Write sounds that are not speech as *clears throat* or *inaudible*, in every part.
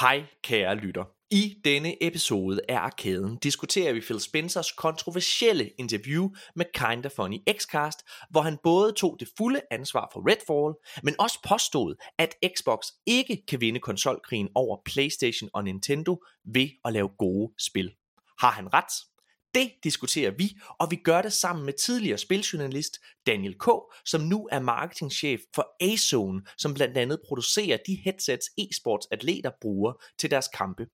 Hej kære lytter. I denne episode af Arkaden diskuterer vi Phil Spencers kontroversielle interview med Kinda Funny Xcast, hvor han både tog det fulde ansvar for Redfall, men også påstod, at Xbox ikke kan vinde konsolkrigen over PlayStation og Nintendo ved at lave gode spil. Har han ret? Det diskuterer vi, og vi gør det sammen med tidligere spiljournalist Daniel K., som nu er marketingchef for A-Zone, som blandt andet producerer de headsets e-sports atleter bruger til deres kampe.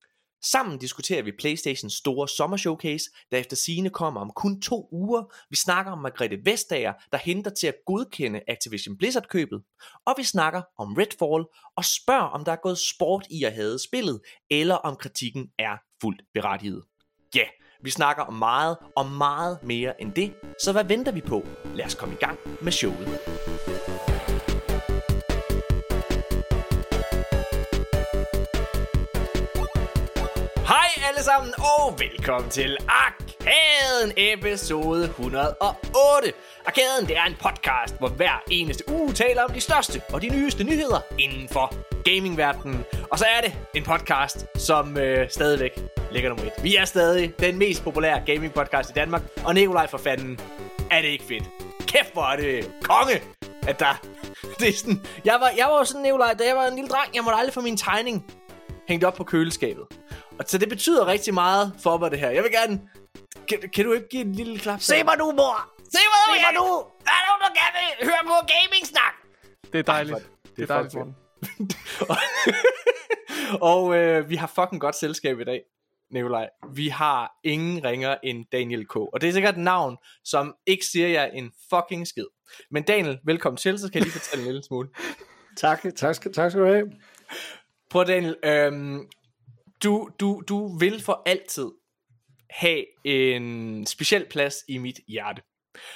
Sammen diskuterer vi Playstations store sommershowcase, der efter sine kommer om kun to uger. Vi snakker om Margrethe Vestager, der henter til at godkende Activision Blizzard-købet. Og vi snakker om Redfall og spørger, om der er gået sport i at have spillet, eller om kritikken er fuldt berettiget. Ja, vi snakker om meget og meget mere end det, så hvad venter vi på? Lad os komme i gang med showet. Hej alle sammen, og velkommen til Arkaden episode 108. Arkaden det er en podcast, hvor hver eneste uge taler om de største og de nyeste nyheder inden for gamingverdenen. Og så er det en podcast, som øh, stadigvæk ligger nummer et. Vi er stadig den mest populære gaming podcast i Danmark, og Nikolaj for fanden, er det ikke fedt? Kæft hvor er det konge, at der... *laughs* Det er sådan, jeg var, jeg var sådan, Nikolaj, da jeg var en lille dreng, jeg måtte aldrig få min tegning hængt op på køleskabet. Og så det betyder rigtig meget for mig, det her. Jeg vil gerne... Kan, kan du ikke give en lille klap? Se mig nu, mor! Se mig, Se mig nu! Der er nogen, der gerne vil høre på gaming-snak! Det er dejligt. Ej, det, det er dejligt, Morten. *laughs* og øh, vi har fucking godt selskab i dag, Nikolaj. Vi har ingen ringer end Daniel K. Og det er sikkert et navn, som ikke siger jer en fucking skid. Men Daniel, velkommen til, så skal jeg lige fortælle en lille smule. Tak, tak, skal, tak skal du have. Prøv Daniel, øhm, du, du, du vil for altid have en speciel plads i mit hjerte.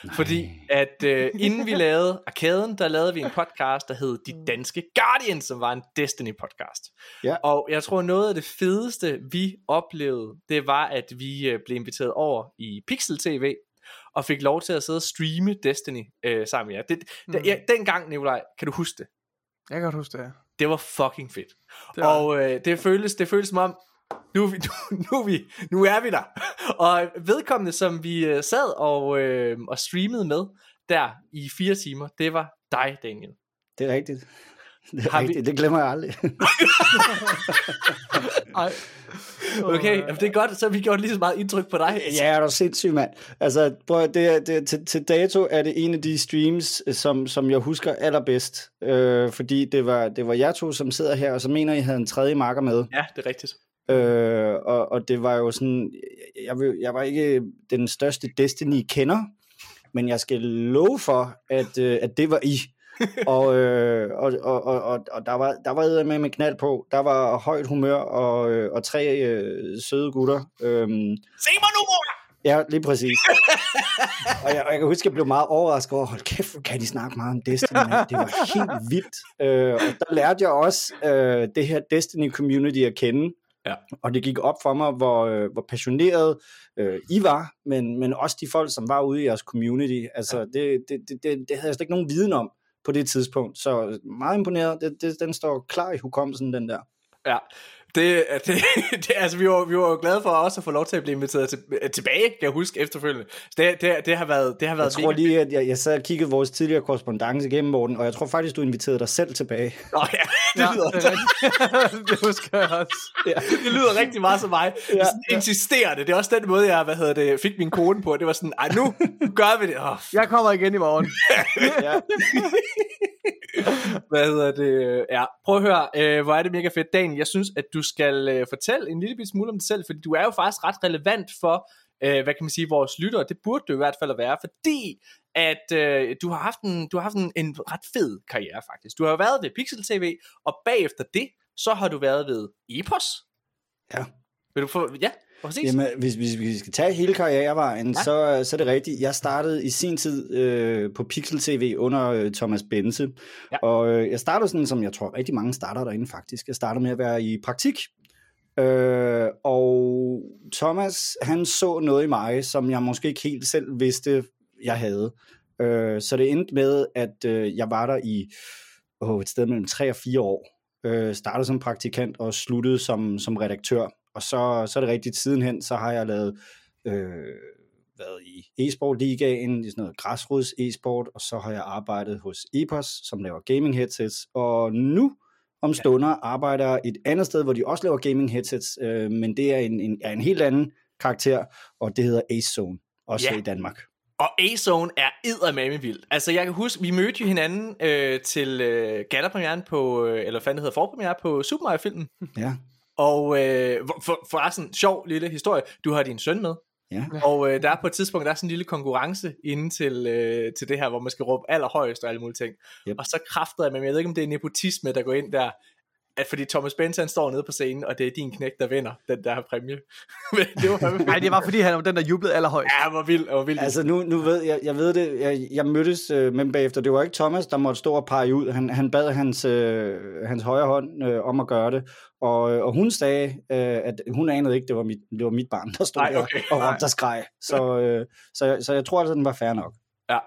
Nej. Fordi at øh, inden vi lavede Arkaden, der lavede vi en podcast, der hed De Danske Guardians, som var en Destiny podcast. Ja. Og jeg tror noget af det fedeste, vi oplevede, det var, at vi øh, blev inviteret over i Pixel TV, og fik lov til at sidde og streame Destiny øh, sammen med jer. Det, mm. ja, dengang, Nikolaj, kan du huske det? Jeg kan godt huske det her. Det var fucking fedt. Det var og øh, det føles det føles som om nu er vi *laughs* nu, nu, er vi nu er vi der. *laughs* Og vedkommende som vi øh, sad og øh, og streamede med der i fire timer, det var dig Daniel. Det er rigtigt. Det er Har vi- rigtigt, det glemmer jeg aldrig. *laughs* Ej. *laughs* Okay, jamen, det er godt, så har vi gjort lige så meget indtryk på dig. ja, er du sindssyg, mand. Altså, prøv, det, er- det, til, til dato er det en af de streams, øh, som, som jeg husker allerbedst. Øh, fordi det var, det var jer to, som sidder her, og så mener I havde en tredje marker med. Ja, det er rigtigt. Øh, og, og det var jo sådan, jeg, jeg var ikke den største Destiny-kender, men jeg skal love for, at, øh, at det var I. og, øh, og, og, og, og, der var der var med med knald på. Der var højt humør og, øh, og tre øh, søde gutter. Øhm, Se mig nu, mor! ja, lige præcis. og, jeg, og jeg kan huske, at jeg blev meget overrasket over, hold kæft, kan de snakke meget om Destiny. Det var helt vildt. Øh, og der lærte jeg også øh, det her Destiny-community at kende. Ja. Og det gik op for mig, hvor, øh, hvor passioneret øh, I var, men, men også de folk, som var ude i jeres community. Altså, det, det, det, det, det havde jeg slet ikke nogen viden om på det tidspunkt. Så meget imponeret. Det, det, den står klar i hukommelsen, den der. Ja. Det, det, *laughs* det, altså, vi var, vi var jo glade for også at få lov til at blive inviteret til, tilbage, kan jeg huske efterfølgende. Så det, det, det har været, det har været Jeg tror lige, at jeg, jeg sad og kiggede vores tidligere korrespondence igennem, Morten, og jeg tror faktisk, du inviterede dig selv tilbage. Nå, ja, det, Ja, lyder, det *laughs* det husker jeg også. Ja. det lyder rigtig meget som mig. Ja, Ja. sådan insisterende. Det er også den måde, jeg hvad hedder det, fik min kone på. Det var sådan, ej nu gør vi det. Oh, Jeg kommer igen i morgen. *laughs* ja. hvad hedder det? Ja, prøv at høre, øh, hvor er det mega fedt. Dan, jeg synes, at du skal øh, fortælle en lille smule om dig selv, fordi du er jo faktisk ret relevant for, øh, hvad kan man sige, vores lyttere. Det burde du i hvert fald at være, fordi at øh, du har haft, en, du har haft en, en ret fed karriere faktisk. Du har været ved Pixel TV, og bagefter det, så har du været ved Epos. Ja. Vil du få, ja, præcis. Jamen, hvis, hvis vi skal tage hele karrierevejen, Ja. ja. så, så er det rigtigt. Jeg startede i sin tid øh, på Pixel TV under øh, Thomas Bense. Ja. Og øh, jeg startede sådan, som jeg tror rigtig mange starter derinde faktisk. Jeg startede med at være i praktik. Øh, og Thomas, han så noget i mig, som jeg måske ikke helt selv vidste, jeg havde. Øh, så det endte med, at øh, jeg var der i åh, et sted mellem 3 og 4 år. Øh, startede som praktikant og sluttede som, som redaktør. Og så, så er det rigtigt, sidenhen, så har jeg lavet øh, været i e-sport ligaen, i sådan noget græsrods e-sport, og så har jeg arbejdet hos Epos, som laver gaming headsets, og nu om stunder arbejder jeg et andet sted, hvor de også laver gaming headsets, øh, men det er en, en, er en helt anden karakter, og det hedder Ace Zone, også Ja. i Danmark. Og A-Zone er eddermame vild. Altså, jeg kan huske, vi mødte jo hinanden øh, til øh, gallerpremieren på, øh, eller hvad fanden det hedder, forpremiere på Super Mario-filmen. Ja, Og øh, for, for, forresten, sjov lille historie. Du har din søn med. ja. Og øh, der er på et tidspunkt, der er sådan en lille konkurrence inden til, øh, til det her, hvor man skal råbe allerhøjest og alle mulige ting. Yep. Og så kræfter jeg med, men jeg ved ikke, om det er nepotisme, der går ind der, at fordi Thomas Benz, han står nede på scenen, og det er din knægt, der vinder den der præmie. *laughs* Men det var Nej, det var fordi, han var den, der jublede allerhøjst. Ja, hvor vildt, hvor vildt. Altså nu, nu ved jeg, jeg ved det, jeg, jeg mødtes øh, med bagefter, det var ikke Thomas, der måtte stå og pege ud, han, han bad hans, øh, hans højre hånd øh, om at gøre det, og, øh, og hun sagde, øh, at hun anede ikke, det var mit, det var mit barn, der stod der okay. og råbte og skreg, så, øh, så, jeg- så jeg tror altså, den var fair nok. Ja.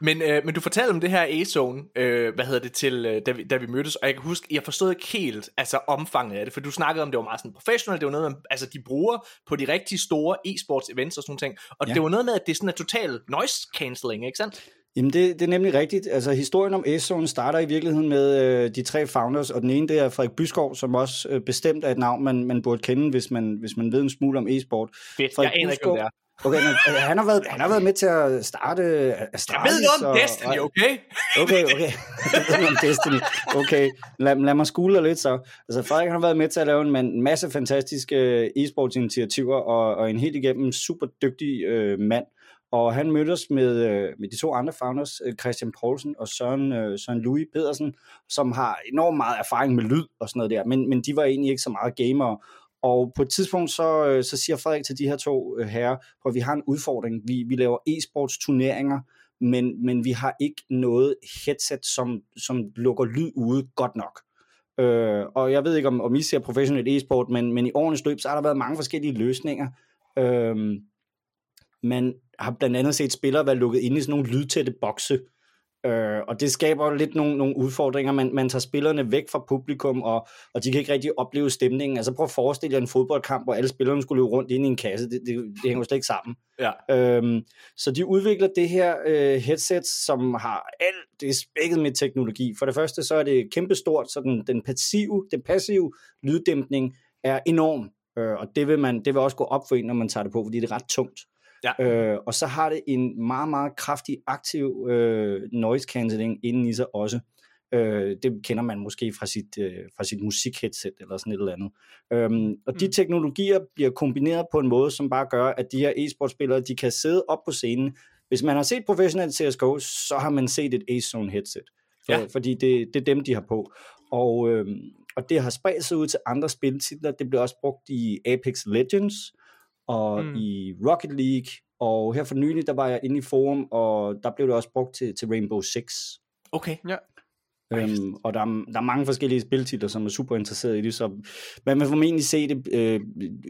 Men, øh, men du fortalte om det her A-zone, øh, hvad hedder det, til, øh, da, vi, da vi mødtes, og jeg kan huske, jeg forstod ikke helt altså, omfanget af det, for du snakkede om, det var meget sådan professionelt, det var noget, man, altså, de bruger på de rigtig store e-sports events og sådan nogle ting, og Ja. det var noget med, at det er sådan en total noise cancelling, ikke sandt? Jamen det, det er nemlig rigtigt. Altså historien om S-Zone starter i virkeligheden med øh, de tre founders, og den ene det er Frederik Byskov, som også øh, bestemt er et navn, man, man burde kende, hvis man, hvis man ved en smule om e-sport. Fedt, Frederik jeg aner ikke, det er. Okay, men, øh, han, har været, han har været med til at starte Jeg Astralis. ved noget om og- Destiny, okay? Okay, okay. *laughs* Jeg ved noget om Destiny. Okay, lad, lad mig skule lidt så. Altså Frederik han har været med til at lave en, en masse fantastiske øh, e-sports initiativer, og, og en helt igennem super dygtig øh, mand. Og han mødtes med, øh, med de to andre founders, Christian Poulsen og Søren, øh, Søren Louis Pedersen, som har enormt meget erfaring med lyd og sådan noget der, men, men de var egentlig ikke så meget gamere. Og på et tidspunkt, så, øh, så siger Frederik til de her to øh, herrer, at vi har en udfordring. Vi, vi laver e-sports turneringer, men, men vi har ikke noget headset, som, som lukker lyd ude godt nok. Øh, og jeg ved ikke, om, om I ser professionelt e-sport, men, men i årenes løb, så har der været mange forskellige løsninger. Øh, man har blandt andet set spillere være lukket inde i sådan nogle lydtætte bokse, Øh, og det skaber lidt nogle, nogle udfordringer. Man, man tager spillerne væk fra publikum, og, og de kan ikke rigtig opleve stemningen. Altså prøv at forestille jer en fodboldkamp, hvor alle spillerne skulle løbe rundt inde i en kasse. Det, det, det hænger jo slet ikke sammen. Ja. Øhm, så de udvikler det her øh, headset, som har alt det spækket med teknologi. For det første så er det kæmpestort, så den, den passive, den passive lyddæmpning er enorm. Øh, og det vil, man, det vil også gå op for en, når man tager det på, fordi det er ret tungt. Ja. Øh, og så har det en meget, meget kraftig aktiv øh, noise cancelling inden i sig også. Øh, det kender man måske fra sit, øh, fra sit musikheadset eller sådan et eller andet. Øhm, og de Mm. teknologier bliver kombineret på en måde, som bare gør, at de her e-sportspillere, de kan sidde op på scenen. Hvis man har set professionelt CSGO, så har man set et Ace-Zone headset. For, Ja. Fordi det, det er dem, de har på. Og, øhm, og det har spredt sig ud til andre spiltitler. Det bliver også brugt i Apex Legends og Mm. i Rocket League. Og her for nylig, der var jeg inde i forum, og der blev det også brugt til, til Rainbow Six. Okay. Ja. Øhm, og der er, der er mange forskellige spiltitler, som er super interesseret i det, så man vil formentlig se det øh,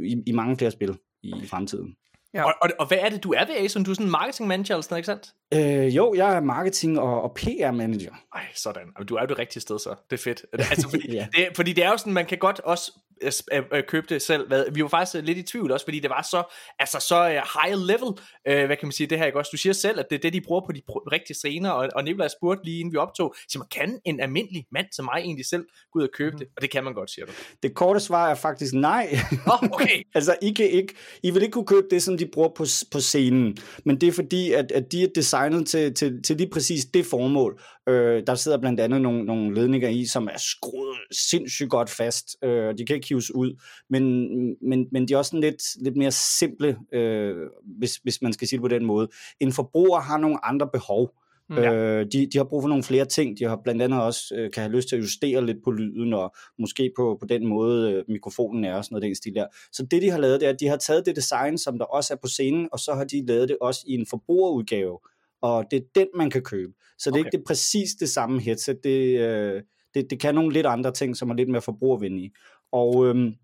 i, i mange flere spil i fremtiden. Ja. Og, og, og hvad er det, du er ved Ason? Du er sådan en marketing manager eller sådan ikke sandt? Øh, jo, jeg er marketing- og, og PR-manager. Ej, sådan. Du er jo det rigtige sted, så. Det er fedt. Altså, fordi, *laughs* Ja. det, fordi det er jo sådan, man kan godt også øh, øh, øh, det selv. Hvad, vi var faktisk øh, lidt i tvivl også, fordi det var så, altså så uh, high level, uh, hvad kan man sige, det her ikke også? Du siger selv, at det er det, de bruger på de rigtige scener, og, og Nikolaj spurgte lige inden vi optog, så man kan en almindelig mand som mig egentlig selv gå ud og købe det? Og det kan man godt, siger du. Det korte svar er faktisk nej. Nå, okay. *laughs* altså, I, kan ikke, I vil ikke kunne købe det, som de bruger på, på scenen. Men det er fordi, at, at de er designet til, til, til lige præcis det formål. Øh, der sidder blandt andet nogle, nogle ledninger i, som er skruet sindssygt godt fast. Øh, de kan ikke hives ud. Men, men, men de er også sådan lidt, lidt mere simple, øh, hvis, hvis man skal sige det på den måde. En forbruger har nogle andre behov. Mm. Mm. Øh, de, de har brug for nogle flere ting. De har blandt andet også øh, kan have lyst til at justere lidt på lyden, og måske på, på den måde øh, mikrofonen er og sådan noget den stil der. Så det de har lavet, det er, at de har taget det design, som der også er på scenen, og så har de lavet det også i en forbrugerudgave. Og det er den, man kan købe. Så det er Okay. ikke det præcis det samme headset. Det, øh, det, det kan nogle lidt andre ting, som er lidt mere forbrugervenlige. Og øhm,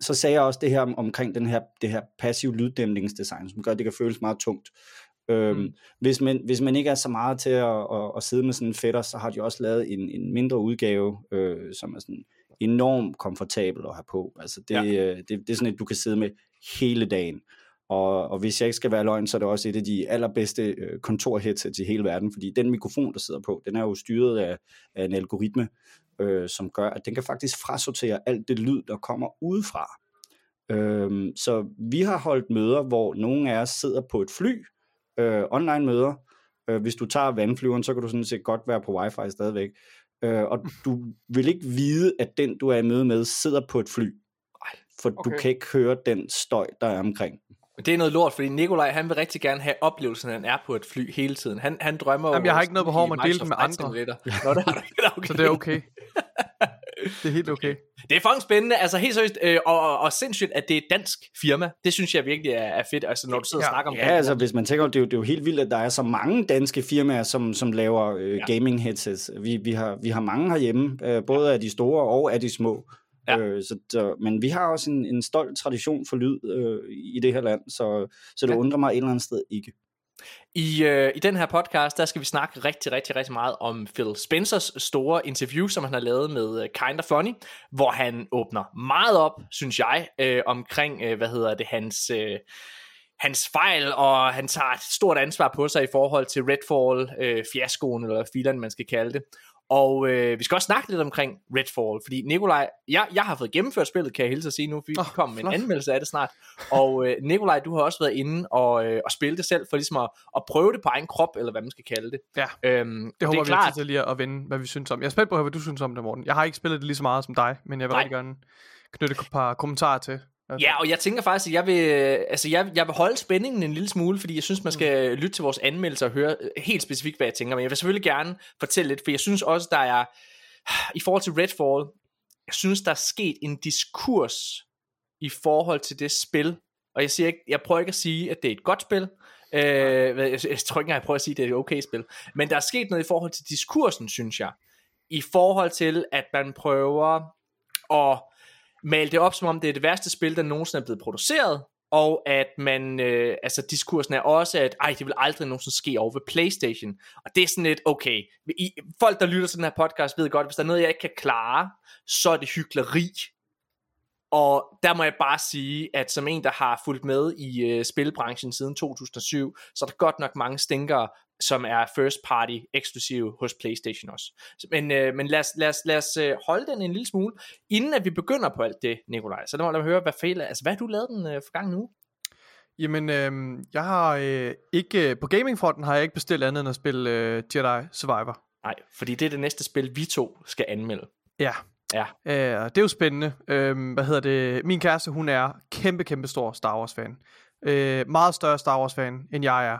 så sagde jeg også det her om, omkring den her, det her passiv lyddæmningsdesign, som gør, at det kan føles meget tungt. Øhm, Mm. hvis, man, hvis man ikke er så meget til at, at, at sidde med sådan en fætter, så har de også lavet en, en mindre udgave, øh, som er sådan enormt komfortabel at have på. Altså det, Ja. ja. det, det er sådan et, du kan sidde med hele dagen. Og, og hvis jeg ikke skal være løgn, så er det også et af de allerbedste øh, kontorheadsets i hele verden, fordi den mikrofon, der sidder på, den er jo styret af, af en algoritme, øh, som gør, at den kan faktisk frasortere alt det lyd, der kommer udefra. Øhm, så vi har holdt møder, hvor nogle af os sidder på et fly, øh, online møder. Øh, hvis du tager vandflyveren, så kan du sådan set godt være på wifi stadigvæk. Øh, og du vil ikke vide, at den, du er i møde med, sidder på et fly. For okay. Okay. du kan ikke høre den støj, der er omkring. Men det er noget lort, fordi Nikolaj, han vil rigtig gerne have oplevelsen, at han er på et fly hele tiden. Han, han drømmer Jamen, jeg har ikke noget behov om i at dele det med andre. Nå, det har du ikke. okay. Så det er okay. Det er helt okay. *laughs* Det er fucking spændende, altså helt seriøst, øh, og, og, og sindssygt, at det er et dansk firma. Det synes jeg virkelig er, er fedt, altså når du sidder og Ja. snakker om Ja, altså hvis man tænker, det er, jo, det er jo helt vildt, at der er så mange danske firmaer, som, som laver øh, Ja. gaming headsets. Vi, vi, har, vi har mange herhjemme, øh, både af de store og af de små. Ja. Øh, så, så, men vi har også en, en stolt tradition for lyd øh, i det her land, så, så det Ja. undrer mig et eller andet sted ikke. I, øh, I den her podcast, der skal vi snakke rigtig, rigtig, rigtig meget om Phil Spencers store interview, som han har lavet med øh, Kinda Funny, hvor han åbner meget op, synes jeg, øh, omkring, øh, hvad hedder det, hans... Øh, hans fejl, og han tager et stort ansvar på sig i forhold til Redfall, øh, eller filan man skal kalde det. Og øh, vi skal også snakke lidt omkring Redfall, fordi Nikolaj, jeg, jeg har fået gennemført spillet, kan jeg hilse at sige nu, for vi Åh, oh, kommer med en anmeldelse af det snart. Og øh, Nikolaj, du har også været inde og, øh, og spille det selv, for ligesom at, at prøve det på egen krop, eller hvad man skal kalde det. Ja. Øhm, Det håber er vi klart, til lige at vende, hvad vi synes om. Jeg er spændt på hvad du synes om det, Morten. Jeg har ikke spillet det lige så meget som dig, men jeg vil Nej. rigtig gerne knytte et par kommentarer til. Ja, og jeg tænker faktisk, at jeg vil, altså jeg, jeg vil holde spændingen en lille smule, fordi jeg synes, man skal Mm. lytte til vores anmeldelser og høre øh, helt specifikt, hvad jeg tænker. Men jeg vil selvfølgelig gerne fortælle lidt, for jeg synes også, der er, i forhold til Redfall, jeg synes, der er sket en diskurs i forhold til det spil. Og jeg, siger ikke, jeg prøver ikke at sige, at det er et godt spil. Øh, jeg, jeg tror ikke engang, jeg prøver at sige, at det er et okay spil. Men der er sket noget i forhold til diskursen, synes jeg. I forhold til, at man prøver at male det op, som om det er det værste spil, der nogensinde er blevet produceret, og at man, øh, altså diskursen er også, at ej, det vil aldrig nogensinde ske over ved Playstation. Og det er sådan lidt, okay, I, folk der lytter til den her podcast ved godt, hvis der er noget, jeg ikke kan klare, så er det hyggeleri. Og der må jeg bare sige, at som en, der har fulgt med i øh, spilbranchen siden 2007, så er der godt nok mange stinkere, som er first party eksklusive hos PlayStation også. Så- Men, øh, men lad os, lad os, lad os øh, holde den en lille smule, inden at vi begynder på alt det, Nikolaj. Så lad mig, lad mig høre, hvad, fejl, altså, hvad du lavet den øh, forgangne uge? Jamen, øh, jeg har øh, ikke, på gamingfronten har jeg ikke bestilt andet end at spille øh, Jedi Survivor. Nej, fordi det er det næste spil, vi to skal anmelde. Ja. Ja. Øh, det er jo spændende. Øh, hvad hedder det? Min kæreste, hun er kæmpe, kæmpe stor Star Wars fan. Øh, meget større Star Wars fan, end jeg er.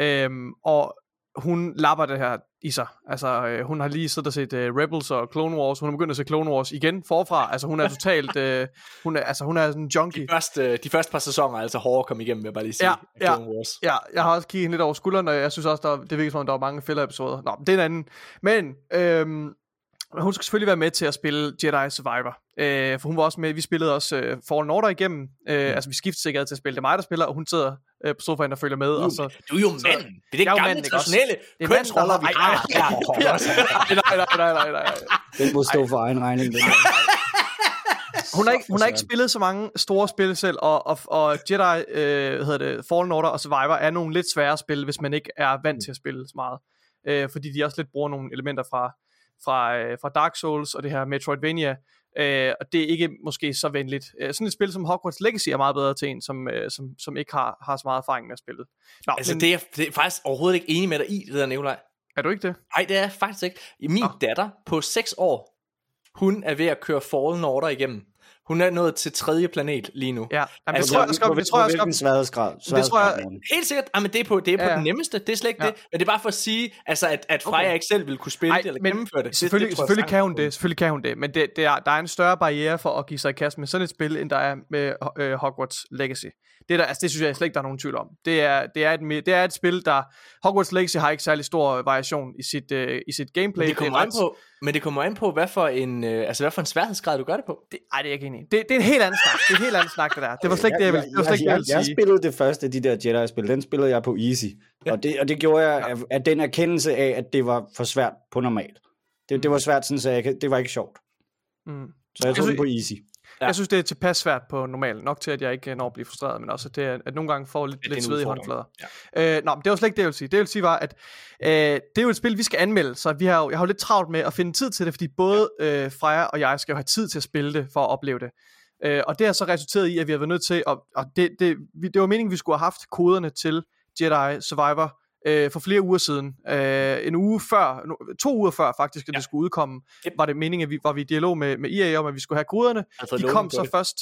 Øh, og hun lapper det her i sig. Altså, øh, hun har lige siddet og set øh, Rebels og Clone Wars. Hun har begyndt at se Clone Wars igen forfra. Altså, hun er *laughs* totalt... Øh, hun er, altså, hun er sådan en junkie. De første, de første par sæsoner er altså hårde at komme igennem, vil jeg bare lige sige. Ja, ja. Clone Wars. Ja, jeg har også kigget hende lidt over skulderen, og jeg synes også, der, det virker som om, der var mange filler-episoder. Nå, det er en anden. Men øhm, hun skal selvfølgelig være med til at spille Jedi Survivor. Øh, for hun var også med, vi spillede også øh, Fallen Order igennem. Øh, Mm. Altså, vi skiftede sikkert til at spille. Det er mig, der spiller, og hun sidder øh, på sofaen og følger med. Og så, Du er jo manden. Det er det er jo gamle manden, traditionelle Det er manden, kønsroller, vi har- *laughs* nej, nej, nej, nej, nej. Den må stå for egen regning. Den. *laughs* Hun har, ikke, Så hun har ikke spillet så mange store spil selv, og, og, og Jedi, øh, hvad hedder det, Fallen Order og Survivor er nogle lidt svære spil, hvis man ikke er vant til at spille så meget. Øh, fordi de også lidt bruger nogle elementer fra, fra, øh, fra Dark Souls og det her Metroidvania, øh, og det er ikke måske så venligt. Øh, sådan et spil som Hogwarts Legacy er meget bedre til en, som, øh, som, som ikke har, har så meget erfaring med at spille. Nå, Altså, men, det er, det er faktisk overhovedet ikke enig med dig i, det der Nikolaj. er du ikke det? Nej, det er jeg faktisk ikke. Min Nå. datter på 6 år, hun er ved at køre Fallen Order igennem. Hun er nået til tredje planet lige nu. Ja, Jamen, det Altså, tror jeg, det tror jeg, hvilken skal, sværhedsgrad? tror jeg-? Helt sikkert, ah, men det er på, det er på Ja, ja. den nemmeste, det er slet ikke Ja. det. Men det er bare for at sige, altså, at, at Freja Okay. ikke selv vil kunne spille Ej, det eller men gennemføre det. Selvfølgelig, det, det selvfølgelig kan hun det, selvfølgelig kan hun det, men det, det er, der er en større barriere for at give sig i kast med sådan et spil, end der er med øh, Hogwarts Legacy. Det, der, altså, det synes jeg slet ikke, der er nogen tvivl om. Det er, det er, et, det er et spil, der... Hogwarts Legacy har ikke særlig stor variation i sit, øh, i sit gameplay. Men det kommer er an på, men det kommer an på, hvad for en, øh, altså, hvad for en sværhedsgrad du gør det på. Det, ej, det er jeg ikke enig i. Det, det er en helt anden snak. Det er en helt anden snak, det der. Det var slet ikke det, jeg ville, det var slet ikke det, jeg jeg, ville jeg sige. spillede det første af de der Jedi-spil, den spillede jeg på easy. Ja. Og, det, og det gjorde jeg af, af den erkendelse af, at det var for svært på normal. Det, det var svært sådan, så jeg, det var ikke sjovt. Mm. Så jeg tror den på easy. Ja. Jeg synes, det er tilpas svært på normal. Nok til, at jeg ikke når at blive frustreret, men også at, det at nogle gange får lidt, lidt sved i håndflader. Ja. Øh, nå, men det var slet ikke det, jeg ville sige. Det, jeg ville sige var, at øh, det er jo et spil, vi skal anmelde, så vi har jo, jeg har jo lidt travlt med at finde tid til det, fordi både øh, Freja og jeg skal jo have tid til at spille det, for at opleve det. Øh, og det har så resulteret i, at vi har været nødt til, at, og det, det, det var meningen, vi skulle have haft koderne til Jedi Survivor øh, for flere uger siden. Øh, en uge før, to uger før faktisk, at ja. det skulle udkomme, yep. var det meningen, at vi var vi i dialog med, med EA om, at vi skulle have koderne. Altså, De kom så det. først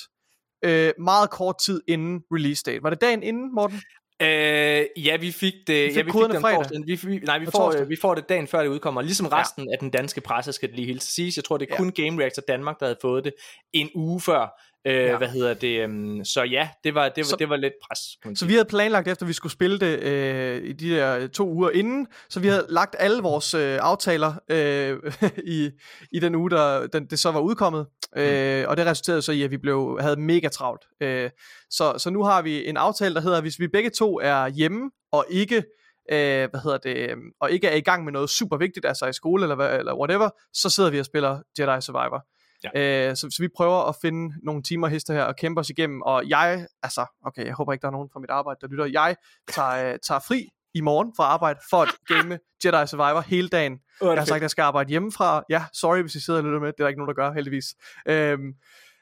øh, meget kort tid inden release date. Var det dagen inden, Morten? Øh, ja, vi fik det. Vi fik ja, vi fik den fredag. Vi, vi, nej, vi får, vi får det dagen før det udkommer. Ligesom resten ja. af den danske presse, skal det lige helt siges. Jeg tror, det er kun ja. Game Reactor Danmark, der havde fået det en uge før. Øh, ja. Hvad hedder det? Um, så ja, det var, det var, så, det var lidt pres. Så vi havde planlagt, efter vi skulle spille det øh, i de der to uger inden, så vi havde lagt alle vores øh, aftaler øh, *laughs* i, i den uge, der den, det så var udkommet. Mm. Øh, og det resulterede så i, at vi blev, havde mega travlt. Øh, så, så nu har vi en aftale, der hedder, at hvis vi begge to er hjemme og ikke øh, hvad hedder det, og ikke er i gang med noget super vigtigt, altså i skole eller, eller whatever, så sidder vi og spiller Jedi Survivor. Ja. Øh, så, så vi prøver at finde nogle timer hister her og kæmpe os igennem, og jeg, altså, okay, jeg håber ikke, der er nogen fra mit arbejde, der lytter, jeg tager, øh, tager fri i morgen fra arbejde for at *laughs* game Jedi Survivor hele dagen. Uh, jeg har sagt, at jeg skal arbejde hjemmefra. Ja, sorry, hvis I sidder og lytter med. Det er der ikke nogen, der gør, heldigvis. Øhm,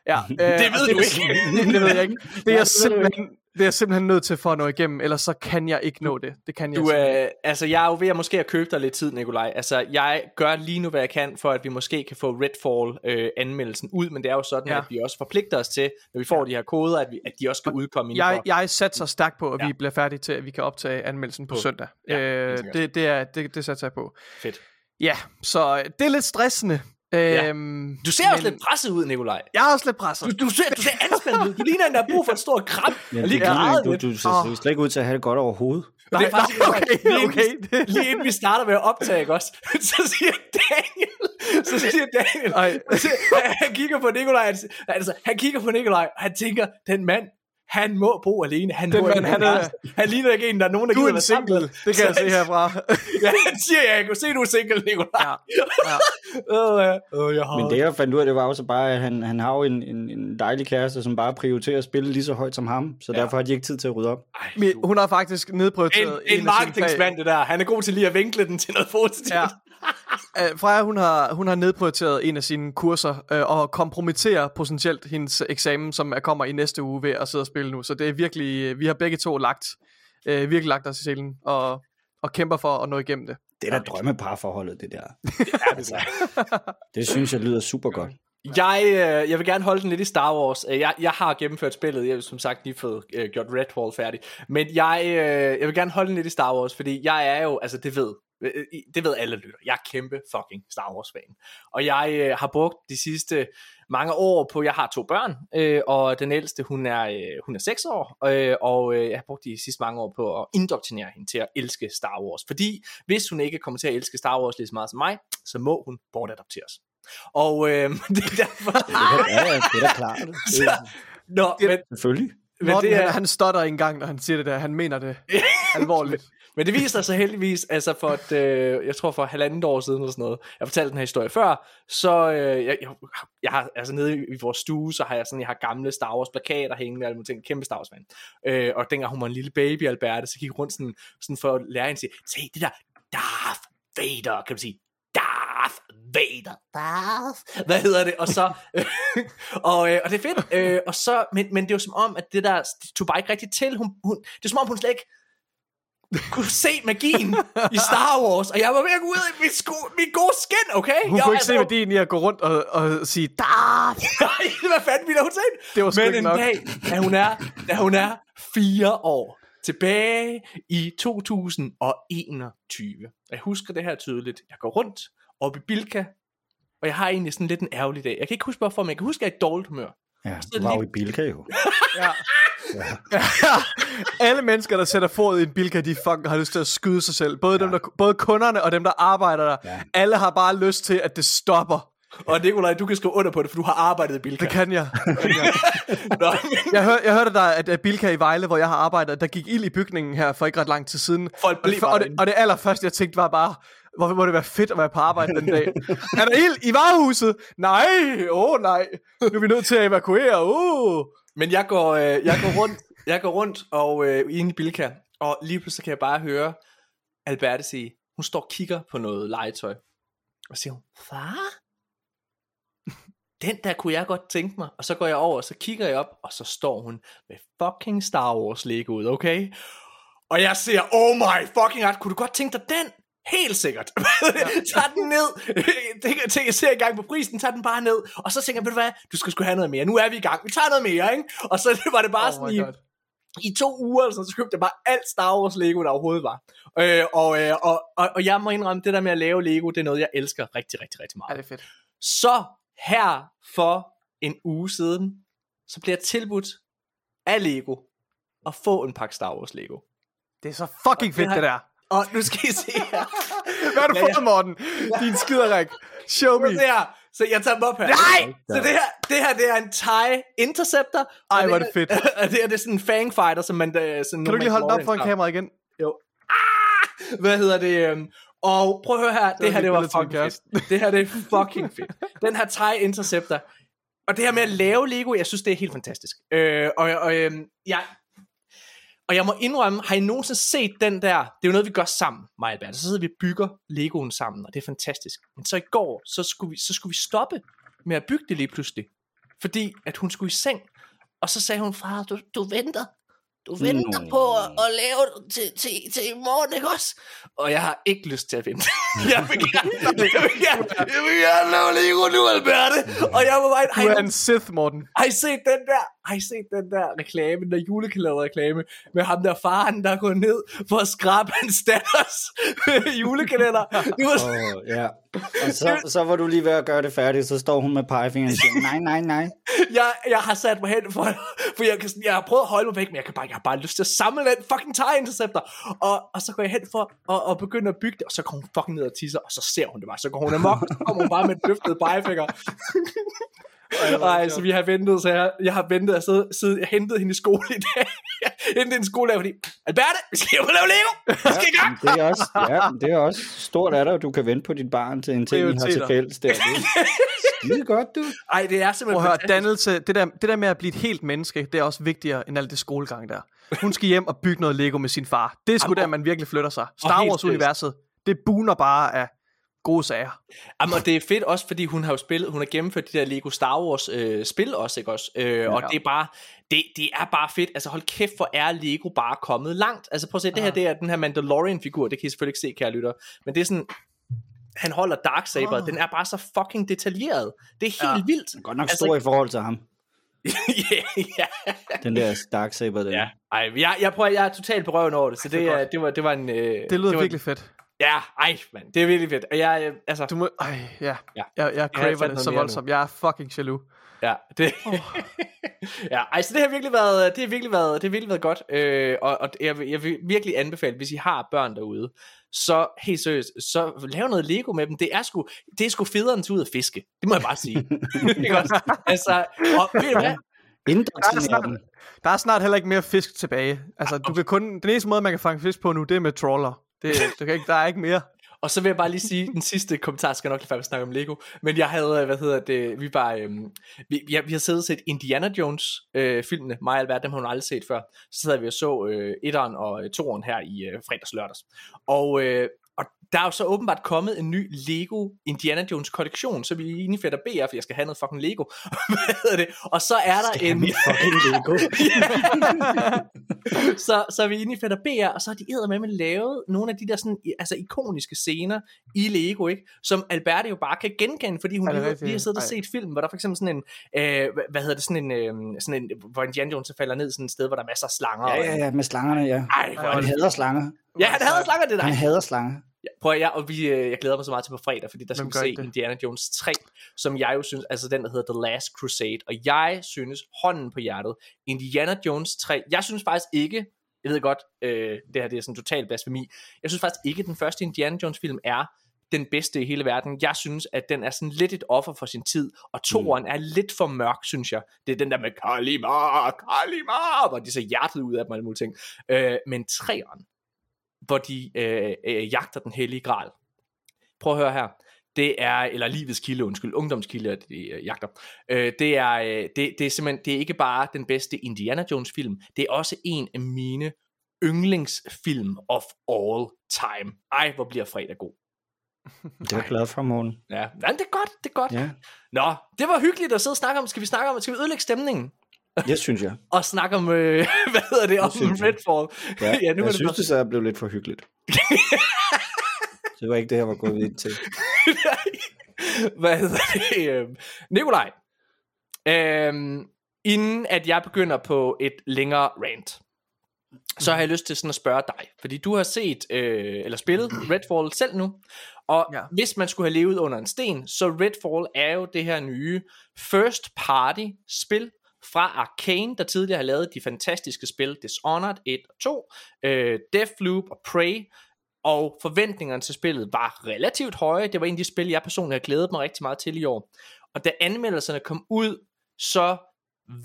ja, *laughs* øh, det ved det, du ikke. *laughs* det, det ved jeg ikke. *laughs* Det er simpelthen, det er jeg simpelthen nødt til for at nå igennem, ellers så kan jeg ikke nå det. Det kan jeg du, øh, altså, jeg er jo ved at måske at købe dig lidt tid, Nikolaj. Altså, jeg gør lige nu, hvad jeg kan, for at vi måske kan få Redfall-anmeldelsen øh, ud, men det er jo sådan, ja. at vi også forpligter os til, når vi får ja. de her koder, at, vi, at de også skal udkomme inden jeg, jeg satser stærkt på, at ja. vi bliver færdige til, at vi kan optage anmeldelsen på, på. søndag. Ja, øh, det, det, er, det, det satser jeg på. Fedt. Ja, så det er lidt stressende, Ja. Øhm, du ser men... også lidt presset ud, Nikolaj. Jeg er også lidt presset. Du, du ser, du ser anspændt ud. Du ligner en, der har brug for en stor kram. Ja, lige ja, du, du, ser oh. slet ikke ud til at have det godt overhovedet. Nej, det er faktisk, nej, okay, lige, okay. Inden, lige inden vi starter med at optage, ikke også? *laughs* Så siger Daniel, så siger Daniel, Ej. han kigger på Nikolaj, altså, han kigger på Nikolaj, og han tænker, den mand, han må bo alene. Han, den man, han, er, han ligner ikke en, der er nogen, der gider være single. Det kan så jeg se herfra. *laughs* ja, han siger, jeg kan se, du er single, Nicolaj. Ja. ja. oh, ja. Oh, jeg har... Men det, jeg fandt ud af, det var også bare, at han, han har jo en, en, en dejlig kæreste, som bare prioriterer at spille lige så højt som ham, så ja. derfor har de ikke tid til at rydde op. Ej, Men hun har faktisk nedprioriteret en, en, en marketingsmand, det der. Han er god til lige at vinkle den til noget positivt. Ja. *laughs* Uh, *laughs* Freja, hun har, hun har nedprioriteret en af sine kurser uh, og kompromitterer potentielt hendes eksamen, som er, kommer i næste uge ved at sidde og spille nu. Så det er virkelig, øh, vi har begge to lagt, uh, virkelig lagt os i selen og, og kæmper for at nå igennem det. Det er da drømmeparforholdet, det der. *laughs* det er det så. det synes jeg lyder super godt. Jeg, øh, jeg vil gerne holde den lidt i Star Wars. Jeg, jeg har gennemført spillet. Jeg har som sagt lige fået øh, gjort Redfall færdig. Men jeg, øh, jeg vil gerne holde den lidt i Star Wars, fordi jeg er jo, altså det ved, det ved alle lytter. Jeg er kæmpe fucking Star Wars fan. Og jeg øh, har brugt de sidste mange år på, jeg har to børn, øh, og den ældste, hun er, øh, hun er 6 år, øh, og øh, jeg har brugt de sidste mange år på at indoktrinere hende til at elske Star Wars. Fordi hvis hun ikke kommer til at elske Star Wars lige så meget som mig, så må hun bortadopteres. Og øh, *laughs* det er derfor... *laughs* ja, det er da klart. *laughs* Det er... Nå, men, Selvfølgelig. Men Morten, det er... han, han stotter en gang, når han siger det der. Han mener det alvorligt. Men det viser sig heldigvis, altså for et, øh, jeg tror for halvandet år siden eller sådan noget, jeg fortalte den her historie før, så øh, jeg, jeg, jeg, har, altså nede i, vores stue, så har jeg sådan, jeg har gamle Star Wars plakater hængende, og ting, kæmpe Star Wars fan. Øh, og dengang hun var en lille baby, Alberte, så gik rundt sådan, sådan for at lære hende, sige, se det der, Darth Vader, kan man sige, Darth Vader. Darth. Hvad hedder det? Og så, *laughs* og, øh, og det er fedt. Øh, og så, men, men det er jo som om, at det der det tog bare ikke rigtigt til. Hun, hun, det er som om, hun slet ikke kunne se magien i Star Wars, og jeg var ved at gå ud i mit, sko, mit gode skin, okay? Hun jeg, kunne ikke altså, se magien i at gå rundt og, og sige, Darth! Nej, hvad fanden ville hun se? Det var Men en nok. dag, da hun, er, da hun er fire år, tilbage i 2021. Jeg husker det her tydeligt. Jeg går rundt op i Bilka, og jeg har egentlig sådan lidt en ærgerlig dag. Jeg kan ikke huske hvorfor, men jeg kan huske, at jeg er i dårligt humør. Ja, du var jo i Bilka jo. *laughs* ja. Ja. Alle mennesker, der sætter fod i en bilka, de fucking har lyst til at skyde sig selv. Både, ja. dem, der, både kunderne og dem, der arbejder der. Ja. Alle har bare lyst til, at det stopper. Og Nikolaj, du kan skrive under på det, for du har arbejdet i Bilka. Det kan jeg. *laughs* Det kan jeg. Nå, men... jeg, hør, jeg hørte der, at, Bilka i Vejle, hvor jeg har arbejdet, der gik ild i bygningen her for ikke ret lang tid siden. Folk blev og, det, og, det, og det allerførste, jeg tænkte, var bare, Hvorfor må det være fedt at være på arbejde den dag? er der ild i varehuset? Nej, åh oh, nej. Nu er vi nødt til at evakuere. Oh. Men jeg går, øh, jeg går rundt, jeg går rundt og øh, inde i Bilka, og lige pludselig kan jeg bare høre Alberte sige, hun står og kigger på noget legetøj. Og siger hun, far? *laughs* Den der kunne jeg godt tænke mig. Og så går jeg over, og så kigger jeg op, og så står hun med fucking Star Wars Lego ud, okay? Og jeg siger, oh my fucking god, kunne du godt tænke dig den? Helt sikkert. *laughs* tag den ned. *laughs* Det jeg ser i gang på prisen, tag den bare ned. Og så tænker jeg, ved du hvad, du skal sgu have noget mere. Nu er vi i gang. Vi tager noget mere, ikke? Og så *laughs* var det bare oh sådan i, i to uger, så, så købte jeg bare alt Star Wars Lego, der overhovedet var. Øh, og, øh, og, og, og jeg må indrømme, det der med at lave Lego, det er noget, jeg elsker rigtig, rigtig, rigtig meget. Ja, det er fedt. Så her for en uge siden, så bliver jeg tilbudt af Lego at få en pakke Star Wars Lego. Det er så fucking fedt, det der. Og nu skal I se her. *laughs* Hvad har du fået, Morten? Din skiderik. Show me. Det her. Så jeg tager dem op her. Nej! Så det her, det her det er en TIE Interceptor. Ej, hvor er det fedt. *laughs* Og det, er, det er sådan en fangfighter, som man... øh, Sådan kan du ikke lige holde den op for en kamera igen? Jo. Ah! Hvad hedder det? øhm, Og prøv at høre her. Det her, det var fucking fedt. Det her, det er fucking fedt. Den her TIE Interceptor. Og det her med at lave Lego, jeg synes, det er helt fantastisk. Øh, og og øh, jeg, og jeg må indrømme, har I nogensinde set den der, det er jo noget, vi gør sammen, mig og Albert. Så sidder vi og bygger Legoen sammen, og det er fantastisk. Men så i går, så skulle vi, så skulle vi stoppe med at bygge det lige pludselig. Fordi at hun skulle i seng. Og så sagde hun, far, du, du venter. Du venter no. på at, at lave det til, til, til i morgen, ikke også? Og jeg har ikke lyst til at vente. *laughs* jeg vil gerne, jeg vil gerne, jeg vil gerne lave Lego nu, Alberte. Og jeg var bare... Du er en Sith, Morten. Har I set den der? Har I set den der reklame, den der julekalender-reklame, med ham der faren, der går ned for at skrabe hans datters *laughs* julekalender? Det var... Oh, ja. Og så, så var du lige ved at gøre det færdigt, så står hun med pegefingeren og siger, nej, nej, nej. Jeg, jeg har sat mig hen for, for jeg, kan, jeg har prøvet at holde mig væk, men jeg, kan bare, jeg har bare lyst til at samle den fucking TIE Interceptor. Og, og så går jeg hen for at, at begynde at bygge det, og så kommer hun fucking ned og tisser, og så ser hun det bare. Så går hun amok, og så kommer hun bare med et løftet pegefinger. Ej, så vi har ventet, så jeg, jeg har ventet, at sidde, sidde, jeg hentede hende i skole i dag. jeg *laughs* hentede hende i skole fordi, Alberte, vi skal jo lave Lego, vi skal i gang. Ja, det er også, ja, det er også stort af dig, at du kan vente på dit barn til en ting, I har til fælles der. Det er *laughs* godt, du. Ej, det er simpelthen Prøv at høre, dannelse, det der, det der med at blive et helt menneske, det er også vigtigere end alt det skolegang der. Hun skal hjem og bygge noget Lego med sin far. Det er sgu der, man virkelig flytter sig. Star Wars-universet, det buner bare af gode sager. Jamen, og det er fedt også, fordi hun har jo spillet, hun har gennemført de der Lego Star Wars øh, spil også, ikke også? Øh, ja. Og det er bare, det, det er bare fedt. Altså hold kæft, hvor er Lego bare kommet langt. Altså prøv at se, det her, det er den her Mandalorian-figur, det kan I selvfølgelig ikke se, kære lytter. Men det er sådan, han holder Darksaber, oh. den er bare så fucking detaljeret. Det er helt ja. vildt. Godt nok altså, stor i forhold til ham. *laughs* yeah, yeah. Den der Darksaber der. Ja. Ej, jeg, jeg, prøver, jeg er totalt på røven over det, så det, det, det, var, det var en... Øh, det lyder det var, virkelig fedt. Ja, ej, mand, det er virkelig fedt. Og jeg, altså... Du må, ej, ja. ja. Jeg, jeg craver det så voldsomt. Jeg er fucking jaloux. Ja, det, oh. *laughs* ja, altså det har virkelig været, det har virkelig været, det har virkelig været godt, øh, og, og jeg, vil, jeg vil virkelig anbefale, hvis I har børn derude, så helt seriøst, så lav noget Lego med dem. Det er sgu, det er sgu federe end til ud at fiske. Det må jeg bare sige. *laughs* ikke også? Altså, og ved du hvad? *laughs* Der er, snart, der er snart heller ikke mere fisk tilbage. Altså, du kan kun, den eneste måde, man kan fange fisk på nu, det er med trawler. Det, du kan ikke, der er ikke mere. Og så vil jeg bare lige sige, den sidste kommentar skal nok lige faktisk snakke om Lego, men jeg havde, øh, hvad hedder det, vi bare, øhm, vi, vi, har, vi har siddet og set Indiana Jones øh, filmene, mig og Albert, dem har hun aldrig set før. Så sad vi og så øh, etteren og øh, toeren her i øh, fredags lørdags. Og, øh, og der er jo så åbenbart kommet en ny Lego Indiana Jones kollektion, så vi er i fedt BR, for jeg skal have noget fucking Lego. *laughs* Hvad hedder det? Og så er der skal en... fucking Lego. *laughs* så, så er vi i fedt BR, og så har de med med lavet nogle af de der sådan, altså ikoniske scener i Lego, ikke? Som Alberte jo bare kan genkende, fordi hun lige, lige har siddet og set film, hvor der for eksempel sådan en, øh, hvad hedder det, sådan en, øh, sådan en, hvor Indiana Jones falder ned sådan et sted, hvor der er masser af slanger. Ja, ja, ja, med slangerne, ja. Ej, hvor han hader slanger. Ja, han hader slanger, det der. Han hader slanger. Ja, prøv at, jeg, og vi, øh, jeg glæder mig så meget til på fredag, fordi der skal vi se det? Indiana Jones 3, som jeg jo synes, altså den der hedder The Last Crusade, og jeg synes, hånden på hjertet, Indiana Jones 3, jeg synes faktisk ikke, jeg ved godt, øh, det her det er sådan total blasfemi, jeg synes faktisk ikke, at den første Indiana Jones film er den bedste i hele verden. Jeg synes, at den er sådan lidt et offer for sin tid, og toeren mm. er lidt for mørk, synes jeg. Det er den der med Kalimar, Kalimar, hvor de så hjertet ud af dem og alle mulige ting. Øh, men treeren, hvor de øh, øh, jagter den hellige gral. prøv at høre her. Det er, eller livets kilde, undskyld, ungdomskilde, det, de øh, jagter. Øh, det, er, øh, det, det er simpelthen, det er ikke bare den bedste Indiana Jones film, det er også en af mine yndlingsfilm of all time. Ej, hvor bliver fredag god. Det er jeg glad for, morgen. Ja, men det er godt, det er godt. Ja, Nå, det var hyggeligt at sidde og snakke om. Skal vi snakke om, skal vi ødelægge stemningen? Det synes jeg. Og snakke om, øh, *laughs* hvad hedder det, om. Redfall. Ja, *laughs* Ja, nu jeg det synes, bare- det så er blevet lidt for hyggeligt. *laughs* det var ikke det, jeg var gået ind til. hvad hedder det? øhm, Nikolaj, øhm, inden at jeg begynder på et længere rant, så har jeg lyst til sådan at spørge dig, fordi du har set, øh, eller spillet *clears throat* Redfall selv nu, og. Ja. hvis man skulle have levet under en sten, så Redfall er jo det her nye first party spil fra Arkane, der tidligere har lavet de fantastiske spil Dishonored 1 og 2, øh, Deathloop og Prey, og forventningerne til spillet var relativt høje. Det var en af de spil, jeg personligt har glædet mig rigtig meget til i år. Og da anmeldelserne kom ud, så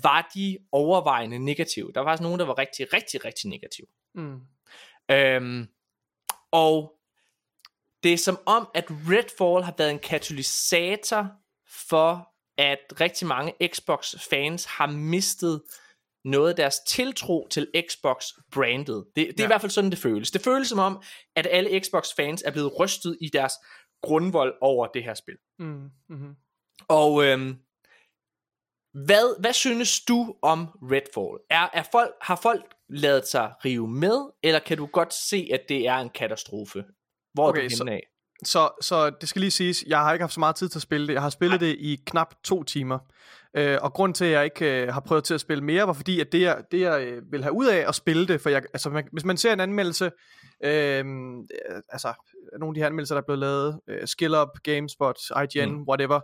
var de overvejende negative. Der var faktisk nogen, der var rigtig, rigtig, rigtig negative. Mm. Øhm, og det er som om, at Redfall har været en katalysator for, at rigtig mange Xbox-fans har mistet noget af deres tiltro til Xbox-brandet. Det, det er ja. Ja. i hvert fald sådan, det føles. Det føles som om, at alle Xbox-fans er blevet rystet i deres grundvold over det her spil. Mm. Mm. Og øhm, hvad, hvad synes du om Redfall? Er, er folk, har folk lavet sig rive med, eller kan du godt se, at det er en katastrofe? Hvor Okay, er du henne af? Så, så det skal lige siges, jeg har ikke haft så meget tid til at spille det. Jeg har spillet det i knap to timer. Øh, og grund til, at jeg ikke øh, har prøvet til at spille mere, var fordi, at det jeg, det, jeg øh, vil have ud af at spille det, for jeg, altså, man, hvis man ser en anmeldelse, øh, øh, altså nogle af de her anmeldelser, der er blevet lavet, øh, SkillUp, GameSpot, IGN, Mm. whatever,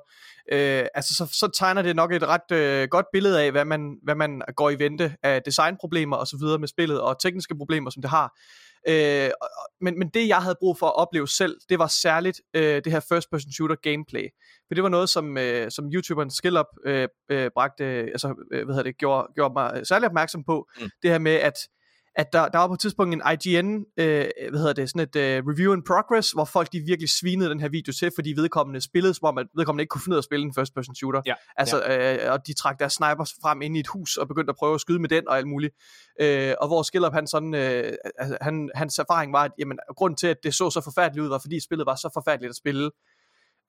øh, altså så, så tegner det nok et ret øh, godt billede af, hvad man, hvad man går i vente af designproblemer og så videre med spillet, og tekniske problemer, som det har. Øh, men, men det jeg havde brug for at opleve selv, det var særligt øh, det her first person shooter gameplay. For det var noget, som, øh, som YouTuberen SkillUp øh, øh, bragte, øh, altså, øh, hvad hedder det, gjorde, gjorde mig særlig opmærksom på. Mm. Det her med, at at der, der var på et tidspunkt en IGN, øh, hvad hedder det, sådan et øh, review in progress, hvor folk de virkelig svinede den her video til, fordi vedkommende spillede, som om at vedkommende ikke kunne finde ud af at spille en first person shooter. Ja, Altså, øh, og de trak deres snipers frem ind i et hus og begyndte at prøve at skyde med den og alt muligt. Øh, og hvor Skillup, han sådan, øh, altså, han, hans erfaring var, at jamen, grunden til, at det så så forfærdeligt ud, var fordi spillet var så forfærdeligt at spille.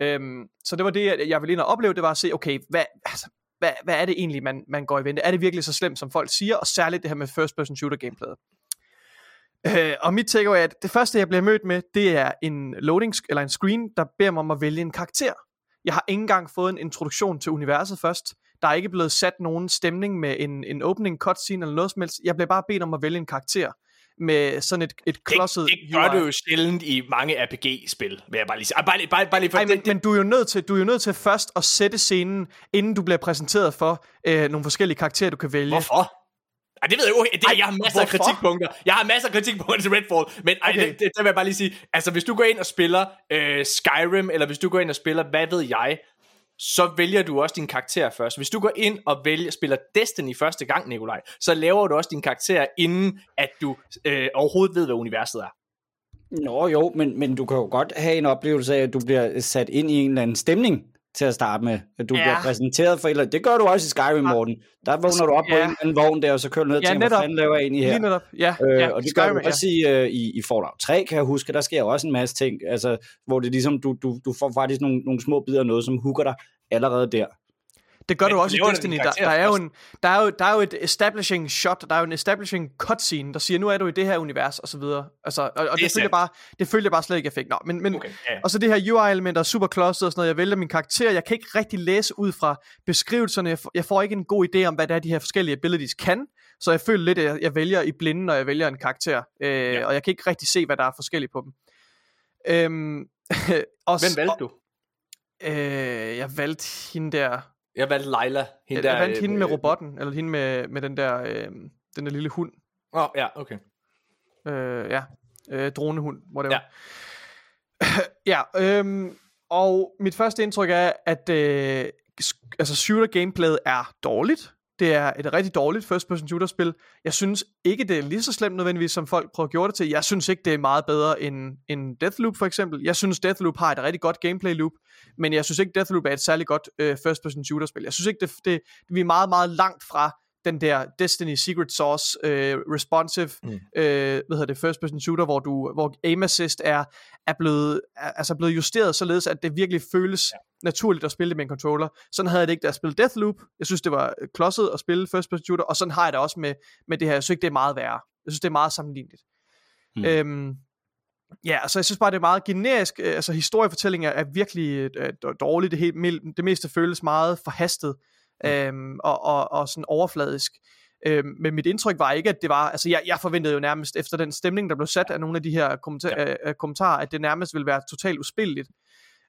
Øhm, så det var det, jeg- jeg ville ind og opleve, det var at se, okay, hvad, altså, hvad, hvad er det egentlig, man, man går i vente? Er det virkelig så slemt, som folk siger? Og særligt det her med first person shooter gameplayet. Øh, og mit take er, at det første, jeg bliver mødt med, det er en loading, eller en screen, der beder mig om at vælge en karakter. Jeg har ikke engang fået en introduktion til universet først. Der er ikke blevet sat nogen stemning med en, en opening cutscene eller noget som helst. Jeg bliver bare bedt om at vælge en karakter med sådan et, et klodset Det, det gør du jo sjældent i mange RPG-spil, vil jeg bare lige sige. Bare, bare, bare lige for Ej, men, det, men du er jo nødt til, du er jo nødt til først at sætte scenen, inden du bliver præsenteret for øh, nogle forskellige karakterer, du kan vælge. Hvorfor? Ej, det ved jeg jo. Det, Ej, jeg har masser af hvorfor? kritikpunkter. Jeg har masser af kritikpunkter til Redfall. Men ej, Okay. det, det, det, vil jeg bare lige sige. Altså, hvis du går ind og spiller øh, Skyrim, eller hvis du går ind og spiller, hvad ved jeg, så vælger du også din karakter først. Hvis du går ind og vælger, spiller Destiny første gang, Nikolaj, så laver du også din karakter, inden at du øh, overhovedet ved, hvad universet er. Nå jo, men, men du kan jo godt have en oplevelse af, at du bliver sat ind i en eller anden stemning til at starte med. At du Ja. ja. bliver præsenteret for eller. Det gør du også i Skyrim, Morten. Der vågner du op på Ja. en eller anden vogn der, og så kører du ned og Ja, tænker, hvad netop. fanden laver jeg egentlig her? Lige netop. Ja, Øh, ja, og det gør Skyrim, du også i, øh, i, i Fallout 3, kan jeg huske. Der sker jo også en masse ting, altså, hvor det ligesom, du, du, du får faktisk nogle, nogle små bidder af noget, som hooker dig allerede der. Det gør Men du også i Destiny. Der, der, er jo en, der, er jo, der er jo et establishing shot, der er jo en establishing cutscene, der siger, nu er du i det her univers, og så videre. Altså, og, og Det er det, følger bare, det følger bare slet ikke, jeg fik. Nå, men, men, Okay, ja. Og så det her UI-elementer, super klodset og sådan noget. Jeg vælger min karakter. Jeg kan ikke rigtig læse ud fra beskrivelserne. Jeg får, jeg får ikke en god idé om, hvad det er, de her forskellige abilities kan. Så jeg føler lidt, at jeg, jeg vælger i blinde, når jeg vælger en karakter. Øh, Ja. Og jeg kan ikke rigtig se, hvad der er forskelligt på dem. Øhm, *laughs* og, Hvem valgte du? Og, øh, jeg valgte hende der... Jeg valgte Leila. Hende Jeg, jeg der, valgte øh, hende med øh, robotten, eller hende med, med den der, øh, den der lille hund. Åh, oh, ja, okay. Øh, ja, øh, dronehund, whatever. Ja. *clears throat* Ja, øhm, og mit første indtryk er, at øh, altså shooter gameplayet er dårligt. Det er et rigtig dårligt first-person shooter-spil. Jeg synes ikke, det er lige så slemt nødvendigvis, som folk prøver at gøre det til. Jeg synes ikke, det er meget bedre end, end Deathloop for eksempel. Jeg synes, Deathloop har et rigtig godt gameplay loop, men jeg synes ikke, Deathloop er et særligt godt øh, uh, first-person shooter-spil. Jeg synes ikke, det, det, vi er meget, meget langt fra den der Destiny Secret Source øh, responsive mm. øh, hvad hedder det first person shooter hvor du hvor aim assist er er blevet er, altså blevet justeret således at det virkelig føles ja. naturligt at spille det med en controller. Sådan havde jeg det ikke da jeg spillede Deathloop. Jeg synes det var klodset at spille first person shooter og sådan har jeg det også med med det her. Jeg synes ikke det er meget værre. Jeg synes det er meget sammenligneligt. Mm. Øhm, Ja, altså jeg synes bare, det er meget generisk. Øh, altså historiefortællinger er virkelig øh, dårligt. Det, helt, det meste føles meget forhastet øhm, og, og, og sådan overfladisk. Øhm, men mit indtryk var ikke, at det var, altså jeg, jeg forventede jo nærmest efter den stemning, der blev sat af nogle af de her kommenta- ja. øh, kommentarer, at det nærmest ville være totalt uspilleligt.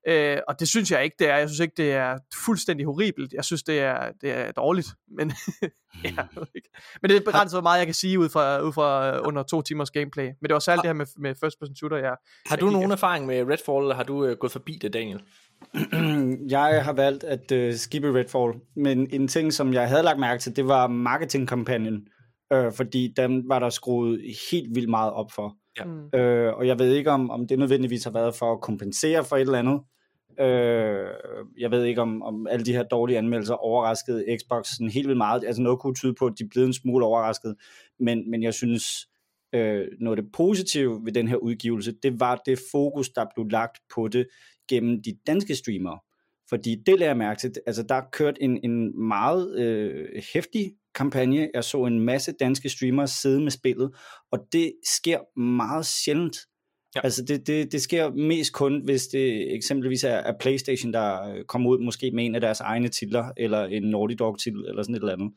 Øh, og det synes jeg ikke, det er. Jeg synes ikke, det er fuldstændig horribelt. Jeg synes, det er, det er dårligt. *laughs* Men, *laughs* ja, ikke. men det er begrænset, hvor meget jeg kan sige ud fra, ud fra uh, under to timers gameplay. Men det var særligt har, det her med, med first person shooter, jeg... Har du nogen erfaring med Redfall, eller har du uh, gået forbi det, Daniel? *clears throat* jeg har valgt at uh, skippe Redfall, men en ting, som jeg havde lagt mærke til, det var marketingkampagnen, øh, fordi den var der skruet helt vildt meget op for. Ja. Mm. Øh, og jeg ved ikke, om, om det nødvendigvis har været for at kompensere for et eller andet. Øh, jeg ved ikke, om, om alle de her dårlige anmeldelser overraskede Xbox sådan helt vildt meget. Altså noget kunne tyde på, at de blev en smule overrasket, men, men jeg synes, øh, noget af det positive ved den her udgivelse, det var det fokus, der blev lagt på det gennem de danske streamere. Fordi det lader jeg mærke til, altså der er kørt en, en meget øh, hæftig kampagne. Jeg så en masse danske streamere sidde med spillet, og det sker meget sjældent. Ja. Altså det, det, det sker mest kun, hvis det eksempelvis er, er PlayStation, der øh, kommer ud måske med en af deres egne titler, eller en Naughty Dog titel, eller sådan et eller andet.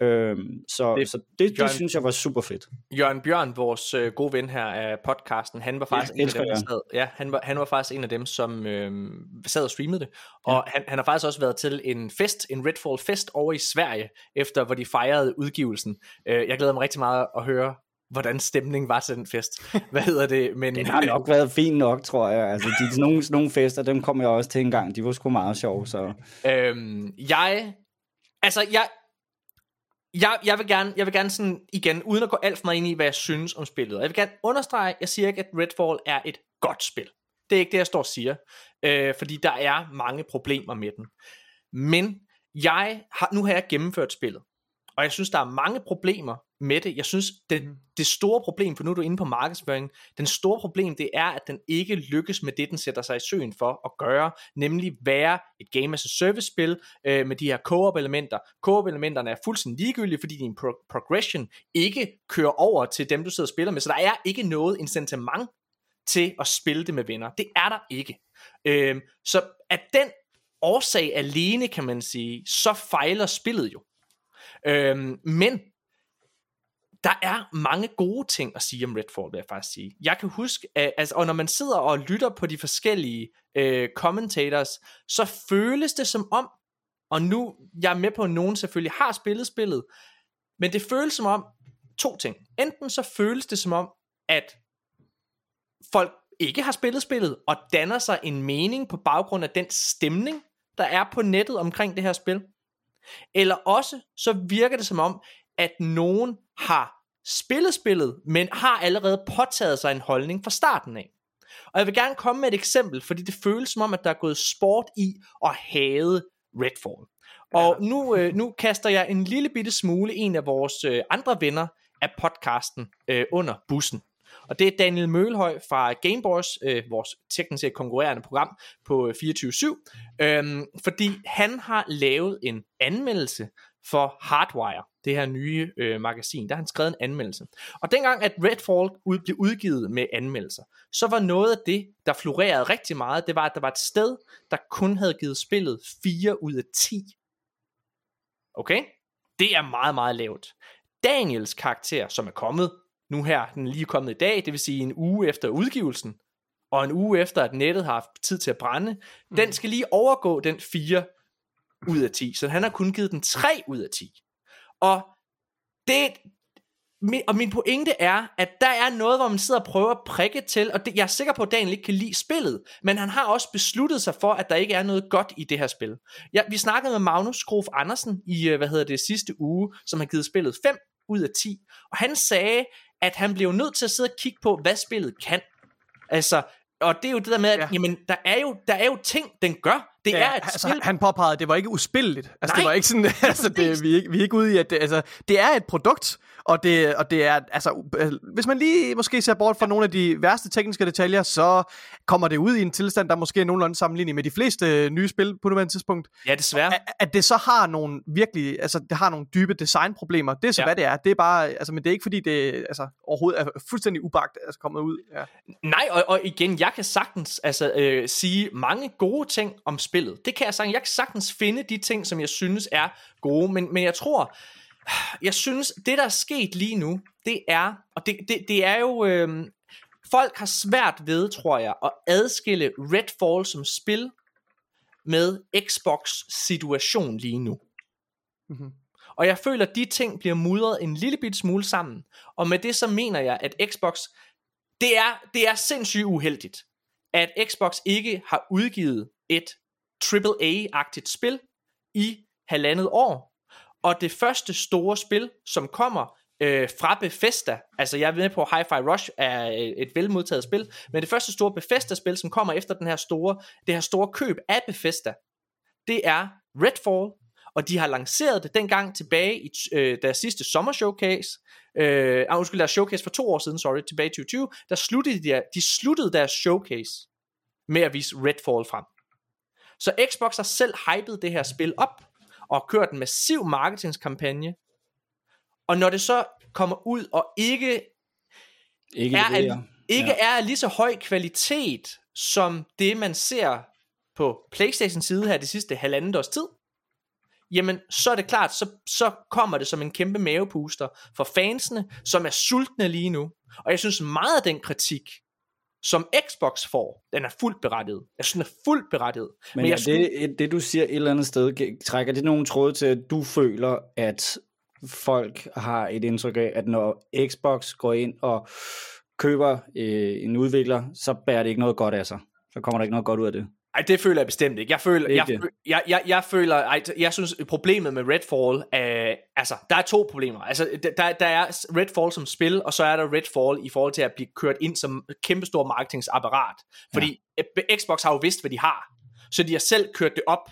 Øhm, så det, så det, Jørgen, det synes jeg var super fedt. Jørgen Bjørn, vores øh, gode ven her af podcasten, han var faktisk en af dem, der sad, ja, han var, han var faktisk en af dem, som øh, sad og streamede det. Og ja. han, han har faktisk også været til en fest, en Redfall fest over i Sverige, efter hvor de fejrede udgivelsen. Øh, jeg glæder mig rigtig meget at høre hvordan stemningen var til den fest. Hvad hedder det? Men, den har nok været fin nok, tror jeg. Altså, de, sådan nogle, nogle fester, dem kom jeg også til en gang. De var sgu meget sjove. Så. Øhm, jeg, altså, jeg, jeg, jeg vil gerne, jeg vil gerne sådan igen, uden at gå alt for meget ind i, hvad jeg synes om spillet. Jeg vil gerne understrege, jeg siger ikke, at Redfall er et godt spil. Det er ikke det, jeg står og siger. Øh, fordi der er mange problemer med den. Men jeg har, nu har jeg gennemført spillet. Og jeg synes, der er mange problemer med det. Jeg synes, det, mhm. det store problem, for nu er du inde på markedsføring, den store problem, det er, at den ikke lykkes med det, den sætter sig i søen for at gøre, nemlig være et game as a service spil øh, med de her co-op elementer. Co-op elementerne er fuldstændig ligegyldige, fordi din pro- progression ikke kører over til dem, du sidder og spiller med, så der er ikke noget incitament til at spille det med venner. Det er der ikke. Øh, så at den årsag alene, kan man sige, så fejler spillet jo. Øhm, men der er mange gode ting at sige om Redfall, vil jeg faktisk sige. Jeg kan huske, at, altså, og når man sidder og lytter på de forskellige øh, commentators, så føles det som om, og nu, jeg er med på, at nogen selvfølgelig har spillet spillet, men det føles som om, to ting. Enten så føles det som om, at folk ikke har spillet spillet, og danner sig en mening på baggrund af den stemning, der er på nettet omkring det her spil. Eller også så virker det som om, at nogen har spillet spillet, men har allerede påtaget sig en holdning fra starten af. Og jeg vil gerne komme med et eksempel, fordi det føles som om, at der er gået sport i at hade Redfall. Og nu, øh, nu kaster jeg en lille bitte smule en af vores øh, andre venner af podcasten øh, under bussen. Og det er Daniel Mølhøj fra Gameboys, øh, vores teknisk set konkurrerende program på 24-7, øh, fordi han har lavet en anmeldelse for Hardwire, det her nye øh, magasin, der har han skrevet en anmeldelse. Og dengang at Redfall ud, blev udgivet med anmeldelser, så var noget af det, der florerede rigtig meget, det var, at der var et sted, der kun havde givet spillet 4 ud af 10. Okay? Det er meget, meget lavt. Daniels karakter, som er kommet nu her, den er lige kommet i dag, det vil sige en uge efter udgivelsen, og en uge efter, at nettet har haft tid til at brænde, mm. den skal lige overgå den 4 ud af 10. Så han har kun givet den 3 ud af 10. Og det, og min pointe er, at der er noget, hvor man sidder og prøver at prikke til, og det, jeg er sikker på, at Daniel ikke kan lide spillet, men han har også besluttet sig for, at der ikke er noget godt i det her spil. Ja, vi snakkede med Magnus Grof Andersen i, øh, hvad hedder det, sidste uge, som har givet spillet 5 ud af 10, og han sagde, at han blev nødt til at sidde og kigge på, hvad spillet kan. Altså, og det er jo det der med, at ja. jamen, der, er jo, der er jo ting, den gør. Det ja, er et altså, spil. han påpegede, at det var ikke uspilleligt. Altså, Nej, det var ikke sådan, *laughs* altså, det, vi, er ikke, vi er ikke ude i, at det, altså, det er et produkt, og det, og det er, altså, øh, hvis man lige måske ser bort fra nogle af de værste tekniske detaljer, så kommer det ud i en tilstand, der måske er nogenlunde sammenlignet med de fleste nye spil på nuværende tidspunkt. Ja, desværre. At, at det så har nogle virkelig, altså det har nogle dybe designproblemer, det er så ja. hvad det er. Det er bare, altså, men det er ikke fordi det altså, overhovedet er fuldstændig ubagt, altså kommet ud. Ja. Nej, og, og igen, jeg kan sagtens altså, øh, sige mange gode ting om spillet. Det kan jeg sagtens. Jeg kan sagtens finde de ting, som jeg synes er gode, men, men jeg tror, jeg synes, det der er sket lige nu, det er, og det, det, det er jo, øh, folk har svært ved, tror jeg, at adskille Redfall som spil med Xbox situation lige nu. Mhm. Og jeg føler, at de ting bliver mudret en lille bit smule sammen. Og med det så mener jeg, at Xbox, det er, det er sindssygt uheldigt, at Xbox ikke har udgivet et AAA-agtigt spil i halvandet år. Og det første store spil, som kommer øh, fra Bethesda, altså jeg er med på, at Hi-Fi Rush er øh, et velmodtaget spil, men det første store Bethesda-spil, som kommer efter den her store, det her store køb af Bethesda, det er Redfall, og de har lanceret det dengang tilbage i øh, deres sidste sommer showcase, øh, ah, undskyld, deres showcase for to år siden, sorry, tilbage i 2020, der sluttede de, de sluttede deres showcase med at vise Redfall frem. Så Xbox har selv hypet det her spil op, og kørt en massiv marketingskampagne, og når det så kommer ud og ikke Ikke er, leverer. ikke ja. er af lige så høj kvalitet, som det man ser på Playstation side her det sidste halvandet års tid, jamen så er det klart, så, så kommer det som en kæmpe mavepuster for fansene, som er sultne lige nu. Og jeg synes meget af den kritik, som Xbox får, den er fuldt berettiget. Jeg synes, den er fuldt berettiget. Men, Men jeg ja, det, det du siger et eller andet sted, trækker det nogle tråde til, at du føler, at folk har et indtryk af, at når Xbox går ind og køber øh, en udvikler, så bærer det ikke noget godt af sig. Så kommer der ikke noget godt ud af det. Ej, det føler jeg bestemt ikke. Jeg føler, Ikke jeg, jeg, jeg, jeg føler, ej, jeg synes, problemet med Redfall er, altså, der er to problemer. Altså, der, der er Redfall som spil, og så er der Redfall i forhold til at blive kørt ind som kæmpestor marketingsapparat. Fordi ja. Xbox har jo vidst, hvad de har. Så de har selv kørt det op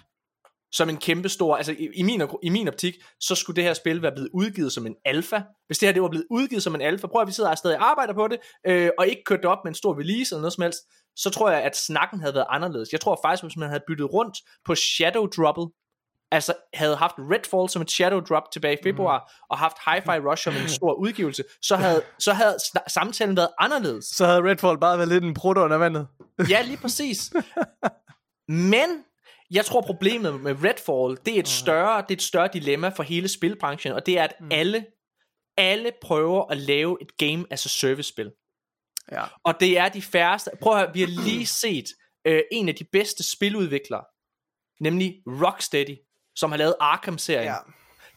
som en kæmpe stor, altså i, i, min, i min optik, så skulle det her spil være blevet udgivet som en alfa. Hvis det her det var blevet udgivet som en alfa, prøv at vi sidder og stadig arbejder på det, øh, og ikke kørt det op med en stor release eller noget som helst, så tror jeg, at snakken havde været anderledes. Jeg tror faktisk, hvis man havde byttet rundt på Shadow Droppet, altså havde haft Redfall som et Shadow Drop tilbage i februar, mm. og haft Hi-Fi Rush som en stor udgivelse, så havde, så havde samtalen været anderledes. Så havde Redfall bare været lidt en brud under vandet. Ja, lige præcis. *laughs* Men jeg tror problemet med Redfall, det er et større, det er et større dilemma for hele spilbranchen, og det er, at alle, alle prøver at lave et game as a service spil. Ja. Og det er de færreste. Prøv at høre, vi har lige set øh, en af de bedste spiludviklere, nemlig Rocksteady, som har lavet Arkham-serien. Ja.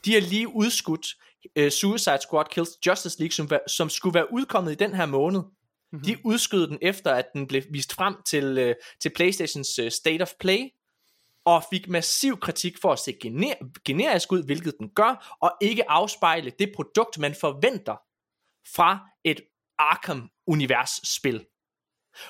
De har lige udskudt øh, Suicide Squad Kills Justice League, som, som skulle være udkommet i den her måned. Mm-hmm. De udskød den efter, at den blev vist frem til, øh, til Playstations øh, State of Play, og fik massiv kritik for at se gener- generisk ud, hvilket den gør, og ikke afspejle det produkt, man forventer fra et Arkham-univers-spil.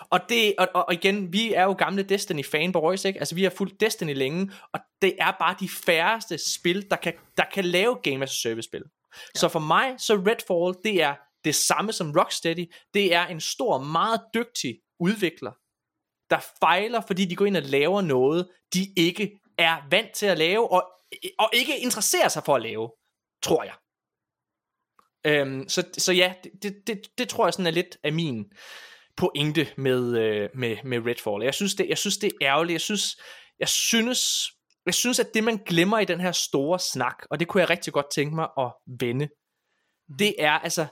Og, det, og, og igen, vi er jo gamle Destiny fanboys, ikke? Altså vi har fulgt Destiny længe, og det er bare de færreste spil, der kan, der kan lave Game as a Service spil. Ja. Så for mig, så Redfall, det er det samme som Rocksteady. Det er en stor, meget dygtig udvikler, der fejler, fordi de går ind og laver noget, de ikke er vant til at lave, og, og ikke interesserer sig for at lave, tror jeg. Øhm, så, så ja, det, det, det, tror jeg sådan er lidt af min pointe med, øh, med, med Redfall. Jeg synes, det, jeg synes, det er ærgerligt. Jeg synes, jeg synes, jeg synes, at det man glemmer i den her store snak, og det kunne jeg rigtig godt tænke mig at vende, det er altså,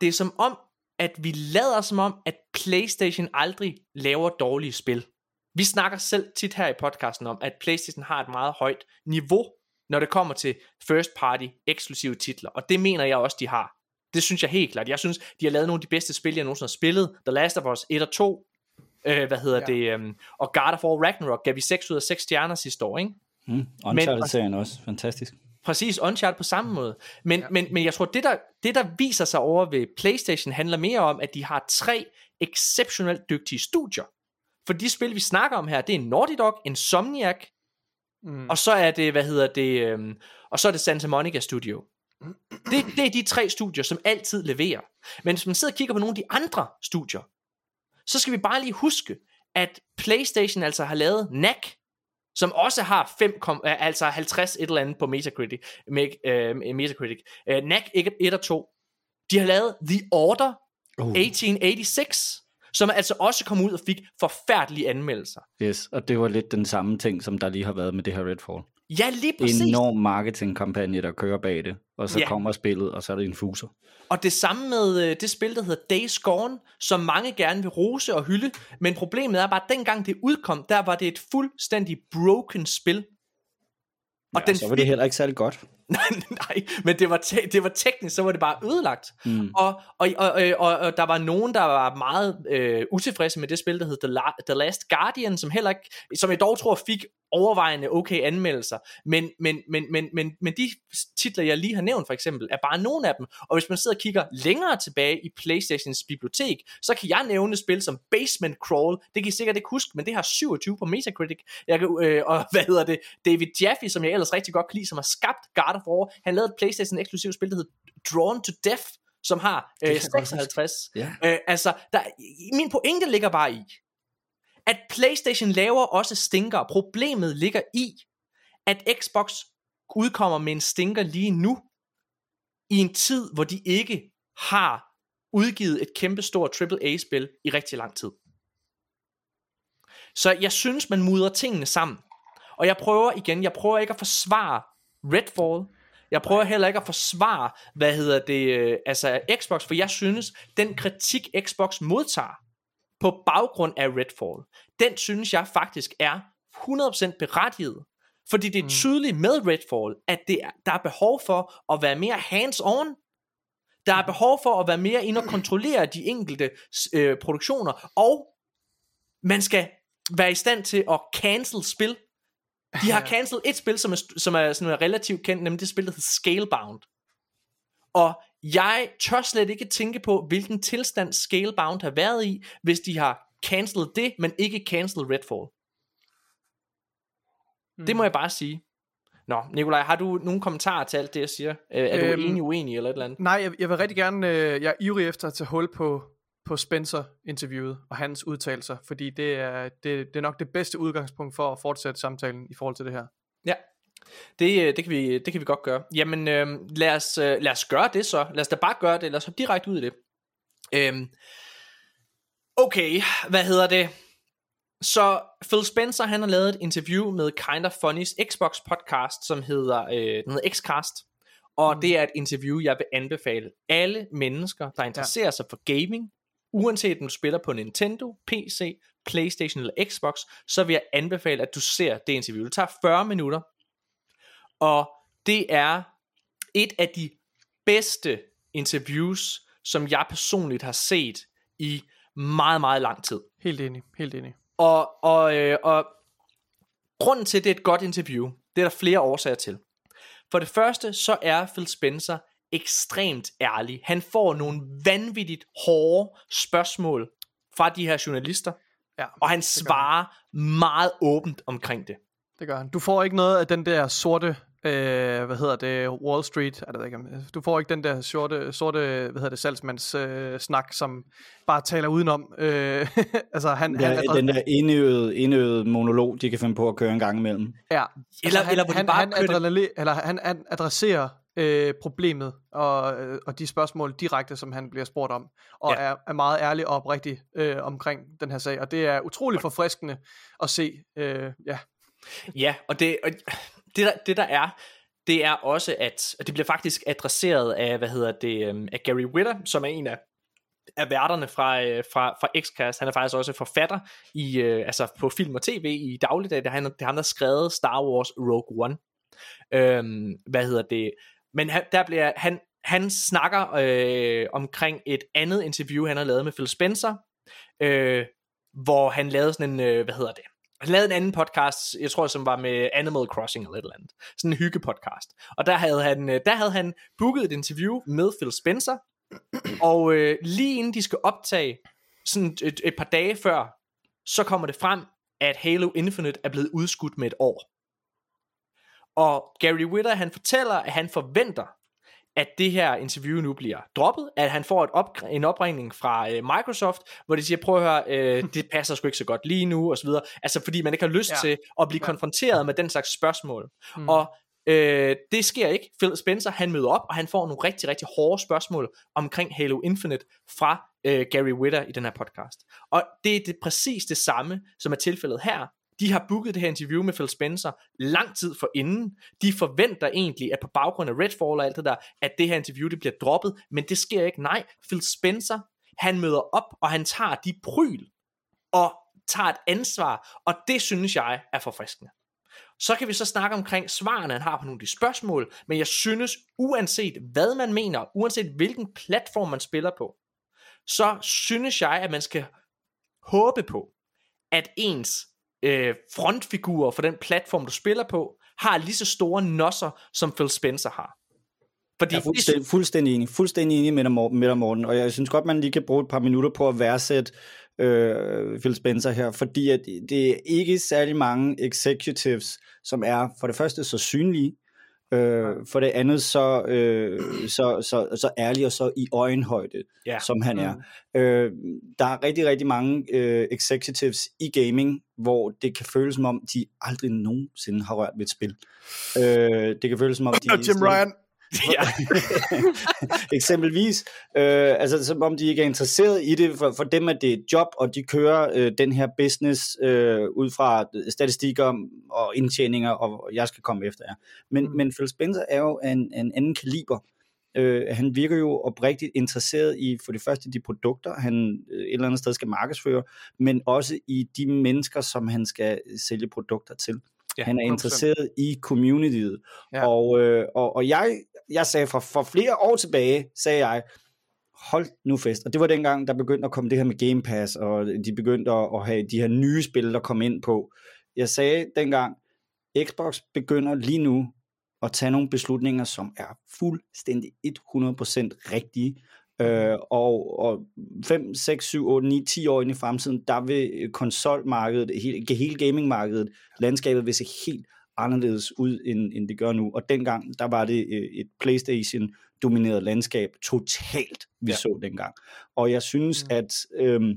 det er som om, at vi lader som om, at PlayStation aldrig laver dårlige spil. Vi snakker selv tit her i podcasten om, at PlayStation har et meget højt niveau, når det kommer til first party eksklusive titler, og det mener jeg også, de har. Det synes jeg helt klart. Jeg synes, de har lavet nogle af de bedste spil, jeg nogensinde har spillet. The Last of Us 1 og 2. Øh, hvad hedder ja. det? Um, og God of War Ragnarok gav vi 6 ud af 6 stjerner sidste år, ikke? Mm, Uncharted-serien også. Fantastisk. Præcis, Uncharted på samme måde. Men, ja. men, men jeg tror, det der, det der viser sig over ved PlayStation, handler mere om, at de har tre exceptionelt dygtige studier. For de spil, vi snakker om her, det er Naughty Dog, Insomniac, mm. og så er det, hvad hedder det, øhm, og så er det Santa Monica Studio. Det, det er de tre studier, som altid leverer. Men hvis man sidder og kigger på nogle af de andre studier, så skal vi bare lige huske, at PlayStation altså har lavet NAC, som også har 5, altså 50 et eller andet på Metacritic. Uh, Metacritic. Uh, NAC 1 og 2. De har lavet The Order uh. 1886, som altså også kom ud og fik forfærdelige anmeldelser. Yes, og det var lidt den samme ting, som der lige har været med det her Redfall. Ja, lige præcis. En enorm marketingkampagne, der kører bag det, og så ja. kommer spillet, og så er det en fuser. Og det samme med øh, det spil, der hedder Days Gone, som mange gerne vil rose og hylde, men problemet er bare, at dengang det udkom, der var det et fuldstændig broken spil. Og ja, den så var det heller ikke særlig godt. *laughs* nej, nej, men det var, te- det var teknisk, så var det bare ødelagt. Mm. Og, og, og, og, og der var nogen, der var meget øh, utilfredse med det spil, der hed The, La- The Last Guardian, som heller ikke, som jeg dog tror fik overvejende okay anmeldelser. Men, men, men, men, men, men de titler, jeg lige har nævnt for eksempel, er bare nogle af dem. Og hvis man sidder og kigger længere tilbage i Playstations bibliotek, så kan jeg nævne spil som Basement Crawl. Det kan I sikkert ikke huske, men det har 27 på Metacritic. Jeg kan, øh, og *laughs* hvad hedder det? David Jaffe, som jeg ellers rigtig godt kan lide, som har skabt God of War. Han lavede et Playstation eksklusivt spil, der hedder Drawn to Death, som har øh, 56. Ja. Øh, altså, der, min pointe ligger bare i, at PlayStation laver også stinker. Problemet ligger i, at Xbox udkommer med en stinker lige nu, i en tid, hvor de ikke har udgivet et kæmpestort AAA-spil i rigtig lang tid. Så jeg synes, man mudrer tingene sammen. Og jeg prøver igen, jeg prøver ikke at forsvare Redfall. Jeg prøver heller ikke at forsvare, hvad hedder det, øh, altså Xbox, for jeg synes, den kritik Xbox modtager, på baggrund af Redfall, den synes jeg faktisk er 100% berettiget. Fordi det er mm. tydeligt med Redfall, at det er, der er behov for at være mere hands-on. Der er mm. behov for at være mere ind og kontrollere de enkelte øh, produktioner. Og man skal være i stand til at cancel spil. De har *laughs* cancelled et spil, som er, som er, som er relativt kendt, nemlig det spil, der hedder Scalebound. Og jeg tør slet ikke tænke på, hvilken tilstand Scalebound har været i, hvis de har cancelled det, men ikke cancelled Redfall. Mm. Det må hmm. jeg bare sige. Nå, Nikolaj, har du nogle kommentarer til alt det, jeg siger? Er øhm, du enig, uenig eller et eller andet? Nej, jeg, jeg vil rigtig gerne, øh, jeg er ivrig efter at tage hul på, på Spencer-interviewet og hans udtalelser, fordi det er, det, det er nok det bedste udgangspunkt for at fortsætte samtalen i forhold til det her. Det, øh, det, kan vi, det kan vi godt gøre. Jamen, øh, lad, os, øh, lad os gøre det så. Lad os da bare gøre det. Lad os hoppe direkte ud i det. Øhm, okay, hvad hedder det? Så Phil Spencer, han har lavet et interview med Kind of Funny's Xbox podcast, som hedder, øh, den hedder Xcast. Og mm. det er et interview, jeg vil anbefale alle mennesker, der interesserer ja. sig for gaming, uanset om du spiller på Nintendo, PC, Playstation eller Xbox, så vil jeg anbefale, at du ser det interview. Det tager 40 minutter, og det er et af de bedste interviews, som jeg personligt har set i meget, meget lang tid. Helt enig, helt enig. Og, og, øh, og grunden til, at det er et godt interview, det er der flere årsager til. For det første, så er Phil Spencer ekstremt ærlig. Han får nogle vanvittigt hårde spørgsmål fra de her journalister, ja, og han svarer meget åbent omkring det. Det gør han. Du får ikke noget af den der sorte øh, hvad hedder det, Wall Street, er det ikke, du får ikke den der sorte, sorte hvad hedder det, salgsmands øh, snak, som bare taler udenom. Øh, *laughs* altså, han, ja, han den der indøvede, indøvede monolog, de kan finde på at køre en gang imellem. Ja, eller, altså, eller han, bare han, adrenali, eller han, han adresserer øh, problemet og, øh, og de spørgsmål direkte, som han bliver spurgt om, og ja. er, er meget ærlig og oprigtig øh, omkring den her sag, og det er utrolig forfriskende at se, øh, ja. Ja, og det, og det, der, det der er, det er også, at og det bliver faktisk adresseret af, hvad hedder det, um, af Gary Witter, som er en af, af værterne fra, fra, fra, fra Xcast. Han er faktisk også forfatter i, øh, altså på film og tv i dagligdag. Det er han, det er ham, der skrevet Star Wars Rogue One. Øhm, hvad hedder det? Men han, der bliver, han, han snakker øh, omkring et andet interview, han har lavet med Phil Spencer, øh, hvor han lavede sådan en, øh, hvad hedder det, han lavede en anden podcast, jeg tror som var med Animal Crossing eller et eller andet. Sådan en hyggepodcast. Og der havde han, øh, der havde han booket et interview med Phil Spencer, og øh, lige inden de skal optage, sådan et, et par dage før, så kommer det frem, at Halo Infinite er blevet udskudt med et år. Og Gary Witter, han fortæller, at han forventer, at det her interview nu bliver droppet, at han får et op, en opringning fra øh, Microsoft, hvor de siger, prøv at høre, øh, *laughs* det passer sgu ikke så godt lige nu, og så videre. Altså fordi man ikke har lyst ja. til at blive ja. konfronteret med den slags spørgsmål. Mm. Og øh, det sker ikke. Phil Spencer, han møder op, og han får nogle rigtig, rigtig hårde spørgsmål omkring Halo Infinite fra øh, Gary Whitta i den her podcast. Og det er det præcis det samme, som er tilfældet her. De har booket det her interview med Phil Spencer lang tid for inden. De forventer egentlig, at på baggrund af Redfall og alt det der, at det her interview det bliver droppet, men det sker ikke. Nej, Phil Spencer, han møder op, og han tager de pryl, og tager et ansvar, og det synes jeg er forfriskende. Så kan vi så snakke omkring svarene, han har på nogle af de spørgsmål, men jeg synes, uanset hvad man mener, uanset hvilken platform man spiller på, så synes jeg, at man skal håbe på, at ens øh, frontfigurer for den platform, du spiller på, har lige så store nosser, som Phil Spencer har. Fordi jeg er fuldstændig, fuldstændig enig, fuldstændig enig med dig, Morten, med dig, Morten, og jeg synes godt, man lige kan bruge et par minutter på at værdsætte øh, Phil Spencer her, fordi at det er ikke særlig mange executives, som er for det første så synlige, Øh, for det andet så, øh, så, så, så ærlig og så i øjenhøjde, ja. som han er. Mm. Øh, der er rigtig, rigtig mange øh, executives i gaming, hvor det kan føles som om, de aldrig nogensinde har rørt ved et spil. Øh, det kan føles som om, de... Jim Ryan! Ja. *laughs* Eksempelvis, øh, altså som om de ikke er interesseret i det, for, for dem er det et job, og de kører øh, den her business øh, ud fra statistikker og indtjeninger, og jeg skal komme efter jer. Men, mm. men Phil Spencer er jo en, en anden kaliber. Øh, han virker jo oprigtigt interesseret i for det første de produkter, han øh, et eller andet sted skal markedsføre, men også i de mennesker, som han skal sælge produkter til. Ja, han er interesseret 100%. i communityet. Ja. Og, øh, og, og jeg, jeg sagde for, for flere år tilbage, sagde jeg, hold nu fest. Og det var dengang, der begyndte at komme det her med Game Pass, og de begyndte at have de her nye spil, der kom ind på. Jeg sagde dengang, Xbox begynder lige nu at tage nogle beslutninger, som er fuldstændig 100% rigtige. Øh, og, og 5, 6, 7, 8, 9, 10 år ind i fremtiden, der vil konsolmarkedet, hele, hele gamingmarkedet, landskabet vil se helt anderledes ud, end, end det gør nu. Og dengang, der var det øh, et Playstation-domineret landskab totalt, vi ja. så dengang. Og jeg synes, mm. at øhm,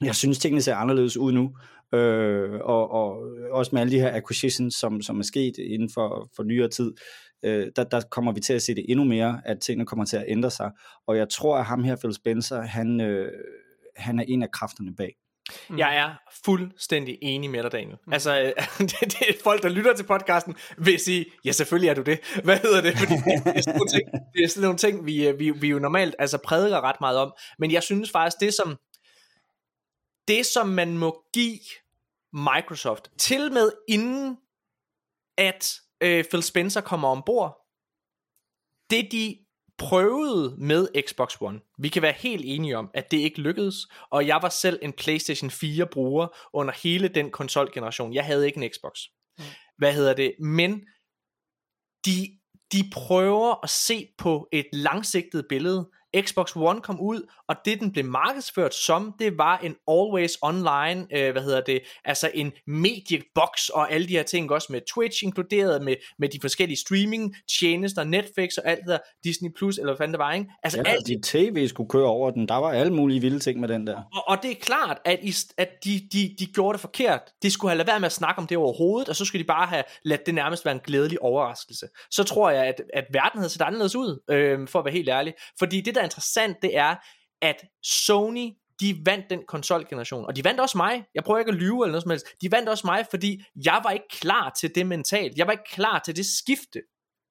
jeg synes, tingene ser anderledes ud nu. Øh, og, og også med alle de her acquisitions, som, som er sket inden for, for nyere tid, øh, der, der kommer vi til at se det endnu mere, at tingene kommer til at ændre sig. Og jeg tror, at ham her, Phil Spencer, han, øh, han er en af kræfterne bag. Mm. Jeg er fuldstændig enig med dig, Daniel. Mm. Altså, *laughs* det, det er folk, der lytter til podcasten, vil sige, ja, selvfølgelig er du det. *laughs* Hvad hedder det? Fordi det er sådan nogle ting, det er sådan nogle ting vi, vi, vi jo normalt altså, prædiker ret meget om. Men jeg synes faktisk, det som, det som man må give Microsoft, til med inden at øh, Phil Spencer kommer ombord, det de prøvede med Xbox One. Vi kan være helt enige om, at det ikke lykkedes, og jeg var selv en PlayStation 4 bruger under hele den konsolgeneration. Jeg havde ikke en Xbox. Mm. Hvad hedder det? Men de, de prøver at se på et langsigtet billede Xbox One kom ud, og det den blev markedsført som, det var en always online, øh, hvad hedder det, altså en mediebox og alle de her ting, også med Twitch inkluderet, med, med de forskellige streaming tjenester, Netflix og alt det der, Disney Plus, eller hvad fanden det var, ikke? Altså ja, alt... de tv skulle køre over den, der var alle mulige vilde ting med den der. Og, og det er klart, at, I, at de, de, de gjorde det forkert. De skulle have lavet være med at snakke om det overhovedet, og så skulle de bare have ladet det nærmest være en glædelig overraskelse. Så tror jeg, at, at verden havde set anderledes ud, øh, for at være helt ærlig. Fordi det, der er interessant, det er, at Sony, de vandt den konsolgeneration, og de vandt også mig, jeg prøver ikke at lyve eller noget som helst, de vandt også mig, fordi jeg var ikke klar til det mentalt, jeg var ikke klar til det skifte,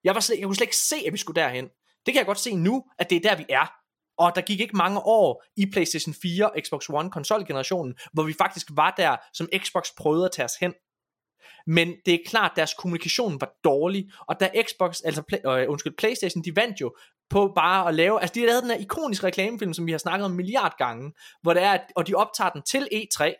jeg, var slet, jeg kunne slet ikke se, at vi skulle derhen, det kan jeg godt se nu, at det er der vi er, og der gik ikke mange år i PlayStation 4 og Xbox One konsolgenerationen, hvor vi faktisk var der, som Xbox prøvede at tage os hen. Men det er klart, at deres kommunikation var dårlig, og da Xbox, altså play, øh, undskyld, Playstation, de vandt jo på bare at lave, altså de har lavet den her ikoniske reklamefilm, som vi har snakket om en milliard gange, hvor det er, at, og de optager den til E3,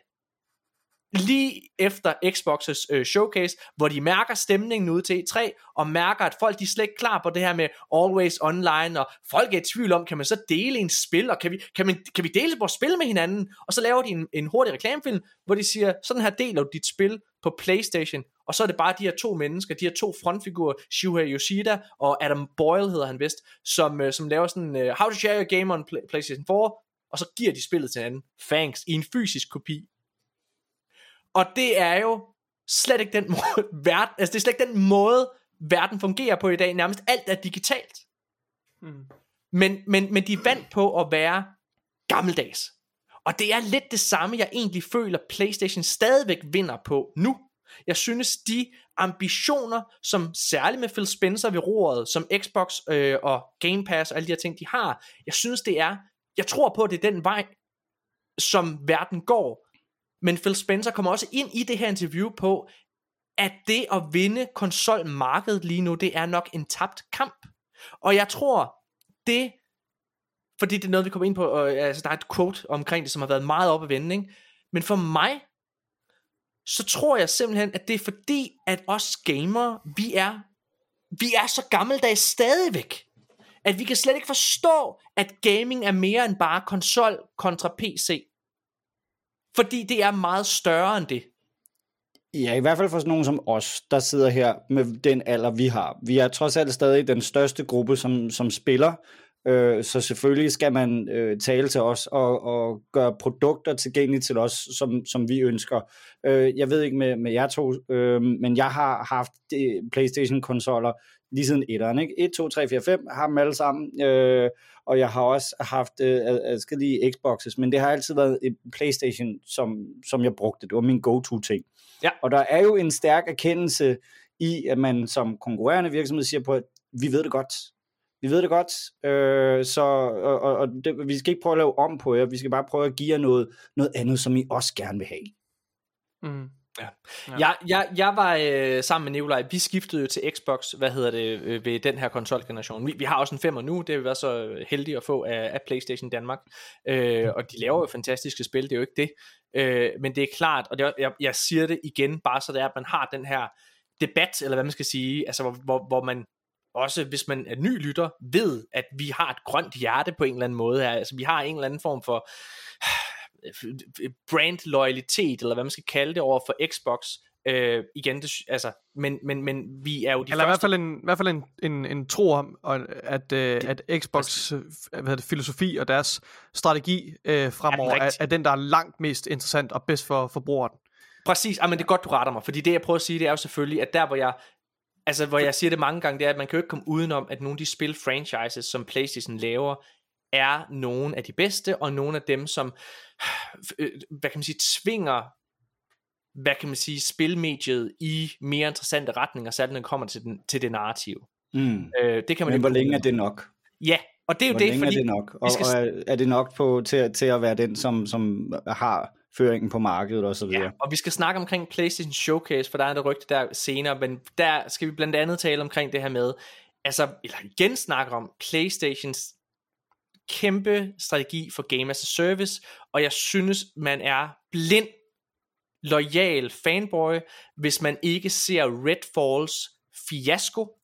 lige efter Xbox's øh, showcase, hvor de mærker stemningen ud til E3, og mærker, at folk de er slet ikke klar på det her med always online, og folk er i tvivl om, kan man så dele en spil, og kan vi, kan man, kan vi dele vores spil med hinanden? Og så laver de en, en hurtig reklamefilm, hvor de siger, sådan her deler du dit spil på Playstation, og så er det bare de her to mennesker, de her to frontfigurer, Shuhei Yoshida og Adam Boyle hedder han vist, som, øh, som laver sådan, uh, how to share your game on Playstation 4, og så giver de spillet til hinanden, thanks, i en fysisk kopi. Og det er jo slet ikke den *laughs* måde, verden, altså det er slet ikke den måde, verden fungerer på i dag. Nærmest alt er digitalt. Mm. Men, men, men de er vant på at være gammeldags. Og det er lidt det samme, jeg egentlig føler, PlayStation stadigvæk vinder på nu. Jeg synes, de ambitioner, som særligt med Phil Spencer ved roret, som Xbox øh, og Game Pass og alle de her ting, de har, jeg synes, det er, jeg tror på, at det er den vej, som verden går. Men Phil Spencer kommer også ind i det her interview på, at det at vinde konsolmarkedet lige nu, det er nok en tabt kamp. Og jeg tror, det, fordi det er noget, vi kommer ind på, og, øh, altså, der er et quote omkring det, som har været meget op at vende, ikke? men for mig, så tror jeg simpelthen, at det er fordi, at os gamere, vi er, vi er så gammeldags stadigvæk, at vi kan slet ikke forstå, at gaming er mere end bare konsol kontra PC. Fordi det er meget større end det. Ja, i hvert fald for sådan nogen som os, der sidder her med den alder, vi har. Vi er trods alt stadig den største gruppe, som, som spiller, øh, så selvfølgelig skal man øh, tale til os og, og gøre produkter tilgængelige til os, som, som vi ønsker. Øh, jeg ved ikke med, med jer to, øh, men jeg har haft PlayStation-konsoller lige siden etteren. Ikke? 1, 2, 3, 4, 5 har dem alle sammen. Øh, og jeg har også haft øh, adskillige Xboxes, men det har altid været et Playstation, som, som jeg brugte. Det var min go-to-ting. Ja. Og der er jo en stærk erkendelse i, at man som konkurrerende virksomhed siger på, at vi ved det godt. Vi ved det godt, øh, så, og, og, og det, vi skal ikke prøve at lave om på jer, vi skal bare prøve at give jer noget, noget andet, som I også gerne vil have. Mm. Ja. ja. Jeg, jeg, jeg var øh, sammen med Nikolaj, vi skiftede jo til Xbox, hvad hedder det, øh, ved den her konsolgeneration. Vi, vi har også en femmer nu, det har vi været så heldige at få af, af PlayStation Danmark. Øh, og de laver jo fantastiske spil, det er jo ikke det. Øh, men det er klart, og det, jeg, jeg siger det igen, bare så det er, at man har den her debat, eller hvad man skal sige, altså hvor, hvor, hvor man også hvis man er ny lytter, ved, at vi har et grønt hjerte på en eller anden måde her. Altså vi har en eller anden form for brand loyalitet, eller hvad man skal kalde det, over for Xbox. Øh, igen, det, altså, men, men, men vi er jo de Eller første... i hvert fald en, i hvert fald en, en, en tro om, at, øh, det, at Xbox øh, hvad det, filosofi og deres strategi øh, fremover er, er, er den, der er langt mest interessant og bedst for forbrugeren. Præcis, ah, men det er godt, du retter mig, fordi det jeg prøver at sige, det er jo selvfølgelig, at der hvor jeg, altså hvor jeg siger det mange gange, det er, at man kan jo ikke komme udenom, at nogle af de spil franchises, som Playstation laver, er nogle af de bedste, og nogle af dem, som, øh, hvad kan man sige, tvinger hvad kan man sige, spilmediet i mere interessante retninger, særligt når det kommer til, den, til det narrativ. Mm. Øh, det kan man Men hvor længe er det nok? Ja, og det er jo hvor det, længe fordi... er det nok? Og, skal... og er, er det nok på, til, til at være den, som, som har føringen på markedet og så videre. Ja, og vi skal snakke omkring PlayStation Showcase, for der er der rygte der senere, men der skal vi blandt andet tale omkring det her med, altså, eller igen snakke om PlayStations kæmpe strategi for Game as a Service, og jeg synes, man er blind, lojal fanboy, hvis man ikke ser Redfalls fiasko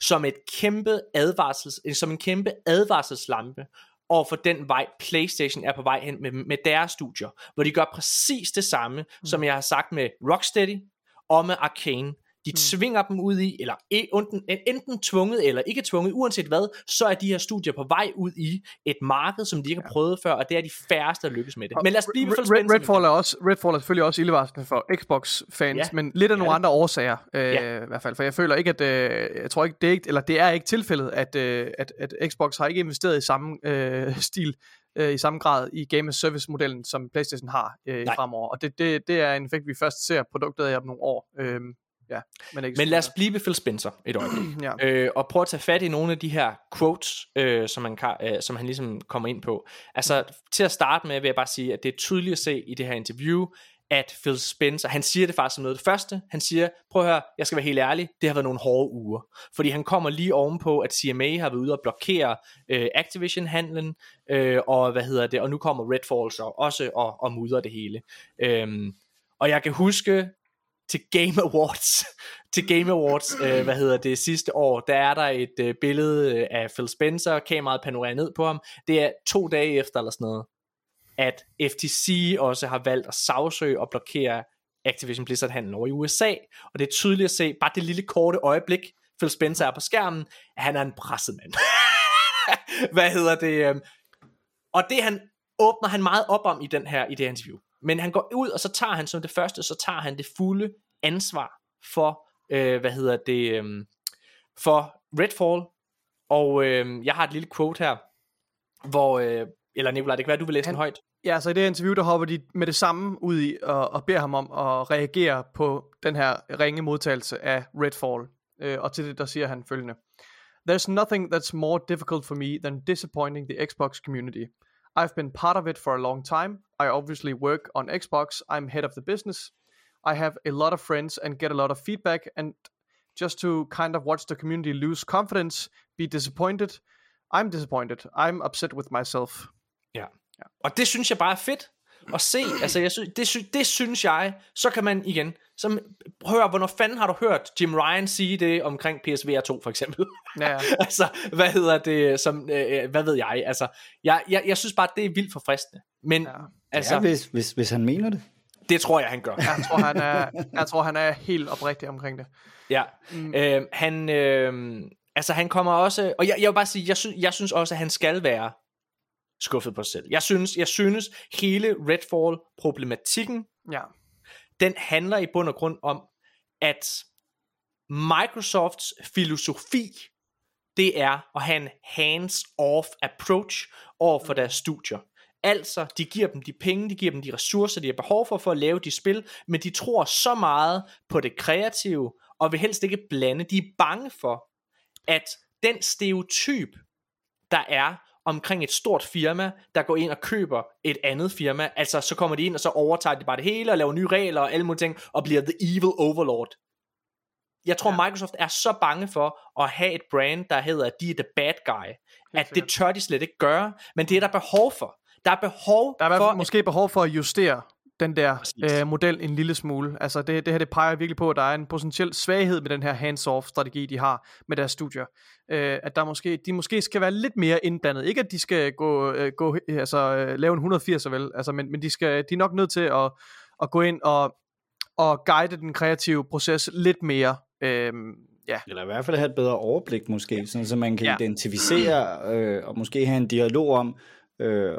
som et kæmpe advarsels, som en kæmpe advarselslampe og for den vej PlayStation er på vej hen med, med deres studier, hvor de gør præcis det samme, mm. som jeg har sagt med Rocksteady og med Arcane. De mm. tvinger dem ud i, eller enten, enten tvunget eller ikke tvunget, uanset hvad, så er de her studier på vej ud i et marked, som de ikke har prøvet før, og det er de færreste, der lykkes med det. Men lad os blive Red, Red, Redfall, er også, Redfall er selvfølgelig også ildevarslende for Xbox-fans, ja. men lidt af nogle ja. andre årsager, øh, ja. i hvert fald. For jeg føler ikke, at, øh, jeg tror ikke, det er ikke, eller det er ikke tilfældet, at, øh, at, at Xbox har ikke investeret i samme øh, stil øh, i samme grad i game as service modellen som PlayStation har øh, fremover. Og det, det, det er en effekt vi først ser produktet af om nogle år. Øh, Ja, men, ikke men lad os blive ved Phil Spencer et øjeblik. *clears throat* ja. øh, og prøve at tage fat i nogle af de her quotes, øh, som, man kan, øh, som han ligesom kommer ind på. Altså til at starte med vil jeg bare sige, at det er tydeligt at se i det her interview, at Phil Spencer, han siger det faktisk som noget af det første, han siger, prøv at høre, jeg skal være helt ærlig, det har været nogle hårde uger, fordi han kommer lige ovenpå, at CMA har været ude og blokere øh, Activision-handlen, øh, og hvad hedder det, og nu kommer Redfall så også og, og mudder det hele. Øhm, og jeg kan huske, til Game Awards, *laughs* til Game Awards, øh, hvad hedder det, sidste år, der er der et øh, billede øh, af Phil Spencer, kameraet panorerer ned på ham, det er to dage efter eller sådan noget, at FTC også har valgt at sagsøge og blokere Activision Blizzard handlen over i USA, og det er tydeligt at se, bare det lille korte øjeblik, Phil Spencer er på skærmen, at han er en presset mand. *laughs* hvad hedder det? Øhm? Og det han åbner han meget op om i den her i det interview. Men han går ud, og så tager han som det første, så tager han det fulde ansvar for, øh, hvad hedder det, øh, for Redfall. Og øh, jeg har et lille quote her, hvor, øh, eller Nicolaj, det kan være, du vil læse Han- den højt. Ja, så i det interview, der hopper de med det samme ud i og, og beder ham om at reagere på den her ringe modtagelse af Redfall. Øh, og til det, der siger han følgende. There's nothing that's more difficult for me than disappointing the Xbox community. I've been part of it for a long time. I obviously work on Xbox. I'm head of the business. I have a lot of friends and get a lot of feedback and just to kind of watch the community lose confidence, be disappointed. I'm disappointed. I'm upset with myself. Ja. Og det synes jeg bare er fedt at se. Altså, jeg synes, det, sy- det synes jeg, så kan man igen, så hør, hvornår fanden har du hørt Jim Ryan sige det omkring PSVR 2 for eksempel? Ja, *laughs* altså, hvad hedder det, som, øh, hvad ved jeg, altså, jeg, jeg, jeg synes bare, det er vildt forfriskende. Men, ja. Altså, Ja, hvis, hvis, hvis han mener det. det tror jeg, han gør. Jeg tror, han er, jeg tror, han er helt oprigtig omkring det. Ja, Mm. øh, han, øh, altså han kommer også, og jeg, jeg vil bare sige, jeg, sy- jeg synes også, at han skal være skuffet på sig selv. Jeg synes, jeg synes hele Redfall-problematikken, Ja. Den handler i bund og grund om, at Microsofts filosofi, det er at have en hands-off approach over for deres studier. Altså, de giver dem de penge, de giver dem de ressourcer, de har behov for for at lave de spil, men de tror så meget på det kreative, og vil helst ikke blande. De er bange for, at den stereotyp, der er omkring et stort firma, der går ind og køber et andet firma, altså så kommer de ind, og så overtager de bare det hele, og laver nye regler og alle mulige ting, og bliver the evil overlord. Jeg tror, Ja. Microsoft er så bange for at have et brand, der hedder, at de er the bad guy, at det tør de slet ikke gøre, men det er der behov for. Der er behov Der er for, måske behov for at justere den der øh, model en lille smule. Altså det, det her det peger virkelig på, at der er en potentiel svaghed med den her hands-off strategi, de har med deres studier. Øh, at der måske, de måske skal være lidt mere indblandet. Ikke at de skal gå, øh, gå altså, øh, lave en 180 vel, altså, men, men de, skal, de er nok nødt til at, at gå ind og, og guide den kreative proces lidt mere. Øh, ja, Eller i hvert fald have et bedre overblik måske, sådan, så man kan Ja. identificere øh, og måske have en dialog om, øh,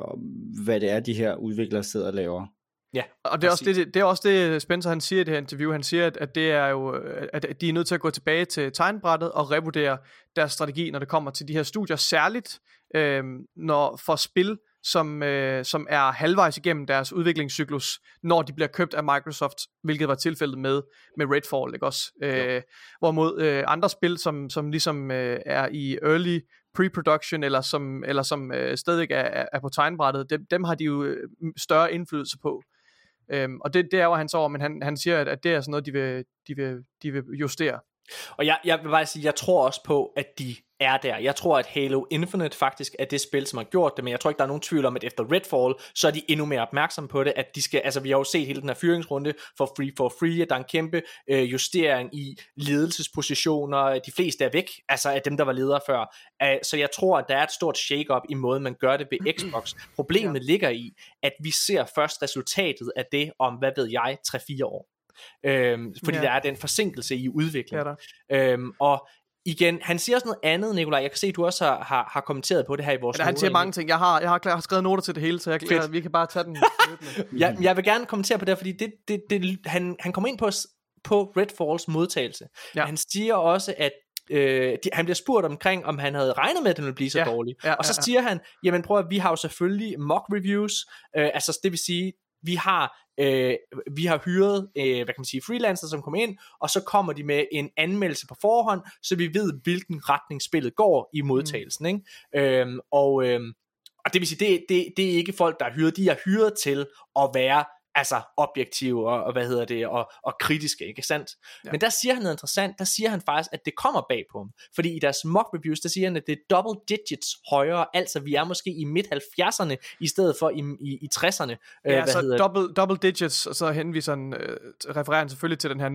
hvad det er, de her udviklere sidder og laver. Ja, Og det er, også det, det er også det, Spencer han siger i det her interview. Han siger, at, at det er jo, øh, at de er nødt til at gå tilbage til tegnbrættet og revurdere deres strategi, når det kommer til de her studier. Særligt øh, når for spil, som, øh, som er halvvejs igennem deres udviklingscyklus, når de bliver købt af Microsoft, hvilket var tilfældet med, med Redfall, ikke også? Øh, hvorimod øh, andre spil, som, som ligesom øh, er i early pre-production, eller som, eller som øh, stadig er, er, på tegnbrættet, dem, dem har de jo øh, større indflydelse på. Øhm, og det, det er jo hans over, men han, han siger, at, at det er sådan noget, de vil, de vil, de vil justere. Og jeg, jeg vil bare sige, jeg tror også på, at de er der. Jeg tror, at Halo Infinite faktisk er det spil, som har gjort det, men jeg tror ikke, der er nogen tvivl om, at efter Redfall, så er de endnu mere opmærksomme på det, at de skal, altså vi har jo set hele den her fyringsrunde for Free for Free, at der er en kæmpe øh, justering i ledelsespositioner, de fleste er væk, altså af dem, der var ledere før. Uh, så jeg tror, at der er et stort shake-up i måden, man gør det ved *clears throat* Xbox. Problemet ja. ligger i, at vi ser først resultatet af det om, hvad ved jeg, 3-4 år. Øhm, fordi Ja. ja. der er den forsinkelse i udviklingen. der. Øhm, og igen, han siger også noget andet, Nikolaj. Jeg kan se, at du også har, har, har kommenteret på det her i vores Men han siger mange ting. Jeg har, jeg har, jeg har skrevet noter til det hele, så jeg, Fedt. jeg, vi kan bare tage den. *laughs* Jeg, jeg vil gerne kommentere på det, fordi det, det, det, han, han kommer ind på, på Redfalls modtagelse. Ja. Ja. Han siger også, at øh, de, han bliver spurgt omkring, om han havde regnet med, at den ville blive så Ja, ja. dårlig. ja, og så ja, ja. siger han, jamen prøv at vi har jo selvfølgelig mock reviews, øh, altså det vil sige, vi har, øh, vi har hyret, øh, hvad kan man sige, freelancer, som kommer ind, og så kommer de med en anmeldelse på forhånd, så vi ved, hvilken retning spillet går i modtagelsen. Mm. Ikke? Øhm, og, øhm, og det vil sige, det, det, det er ikke folk, der er hyret, de er hyret til at være altså objektive og, og hvad hedder det, og, og kritiske, ikke sandt? Ja. Men der siger han noget interessant, der siger han faktisk, at det kommer bag på ham, fordi i deres mock reviews, der siger han, at det er double digits højere, altså vi er måske i midt 70'erne, i stedet for i, i, i 60'erne. Ja, øh, så double, double digits, og så henviser han, øh, refererer han selvfølgelig til den her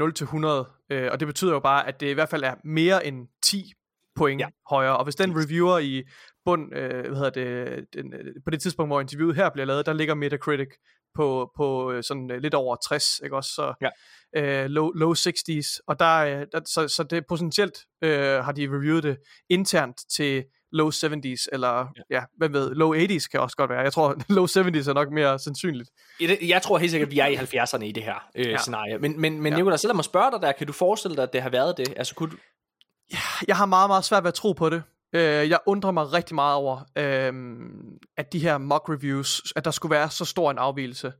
0-100, øh, og det betyder jo bare, at det i hvert fald er mere end 10 point ja. højere, og hvis den reviewer i bund, øh, hvad hedder det, den, øh, på det tidspunkt, hvor interviewet her bliver lavet, der ligger Metacritic på, på øh, sådan øh, lidt over 60, ikke også? Så ja. øh, low, low 60s, og der, der så, så det potentielt øh, har de reviewet det internt til low 70s, eller ja. ja, hvem ved, low 80s kan også godt være. Jeg tror, *laughs* low 70s er nok mere sandsynligt. Jeg tror helt sikkert, at vi er i 70'erne i det her øh, ja. scenarie. Men, men, men ja. Nicolás, så lad mig spørge dig der, kan du forestille dig, at det har været det? Altså, kunne du... Jeg har meget, meget svært ved at tro på det. Øh, jeg undrer mig rigtig meget over, øh, at de her mock reviews, at der skulle være så stor en afvielse.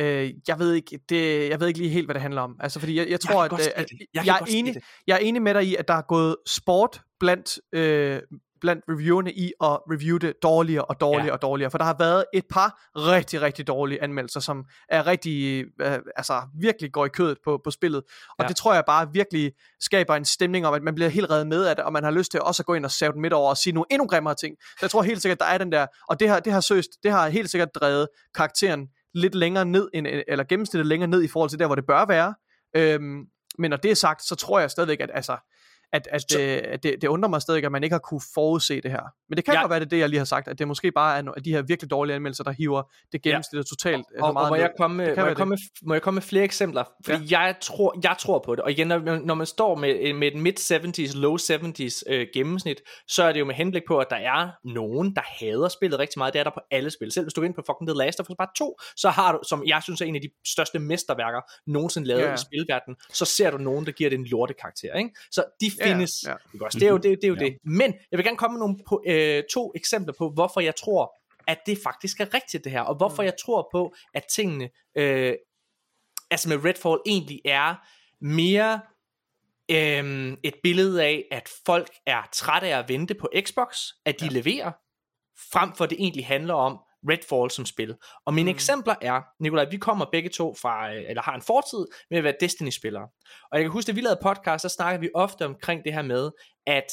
Øh, jeg ved ikke, det, jeg ved ikke lige helt, hvad det handler om. Altså, fordi jeg, jeg tror, jeg at, at, at jeg, jeg, er enig, jeg er enig med dig i, at der er gået sport blandt øh, blandt reviewerne i at review det dårligere og dårligere ja. og dårligere, for der har været et par rigtig, rigtig dårlige anmeldelser, som er rigtig, øh, altså virkelig går i kødet på, på spillet, og ja. det tror jeg bare virkelig skaber en stemning om, at man bliver helt reddet med af det, og man har lyst til også at gå ind og save den midt over og sige nogle endnu grimmere ting. Så jeg tror helt sikkert, der er den der, og det har, det har søst, det har helt sikkert drevet karakteren lidt længere ned, end, eller gennemsnittet længere ned i forhold til der, hvor det bør være. Øhm, men når det er sagt, så tror jeg stadigvæk, at altså, at, at, så, øh, at det, det undrer mig stadig, at man ikke har kunne forudse det her. Men det kan ja. godt være, det det, jeg lige har sagt, at det måske bare er de her virkelig dårlige anmeldelser, der hiver det gennemsnit ja. totalt. Og, og, meget og må, jeg komme, med, må, jeg komme med, må jeg komme med flere eksempler? Fordi ja. jeg, tror, jeg tror på det, og igen, når, når man står med, med et mid-70s, low 70s øh, gennemsnit, så er det jo med henblik på, at der er nogen, der hader spillet rigtig meget. Det er der på alle spil. Selv hvis du går ind på fucking The Last of Us bare to, så har du, som jeg synes er en af de største mesterværker nogensinde lavet ja. i spilverdenen, så ser du nogen, der giver det en lortekarakter. Ikke? Så de findes. Ja, ja. Ikke også? Det er jo, det, det, er jo ja. det. Men jeg vil gerne komme med nogle på, øh, to eksempler på, hvorfor jeg tror, at det faktisk er rigtigt det her, og hvorfor mm. jeg tror på, at tingene, øh, altså med Redfall egentlig er mere øh, et billede af, at folk er trætte af at vente på Xbox, at de ja. leverer, frem for det egentlig handler om, Redfall som spil. Og mine mm. eksempler er, Nikolaj, vi kommer begge to fra, øh, eller har en fortid med at være Destiny-spillere. Og jeg kan huske, at vi lavede podcast, så snakker vi ofte omkring det her med, at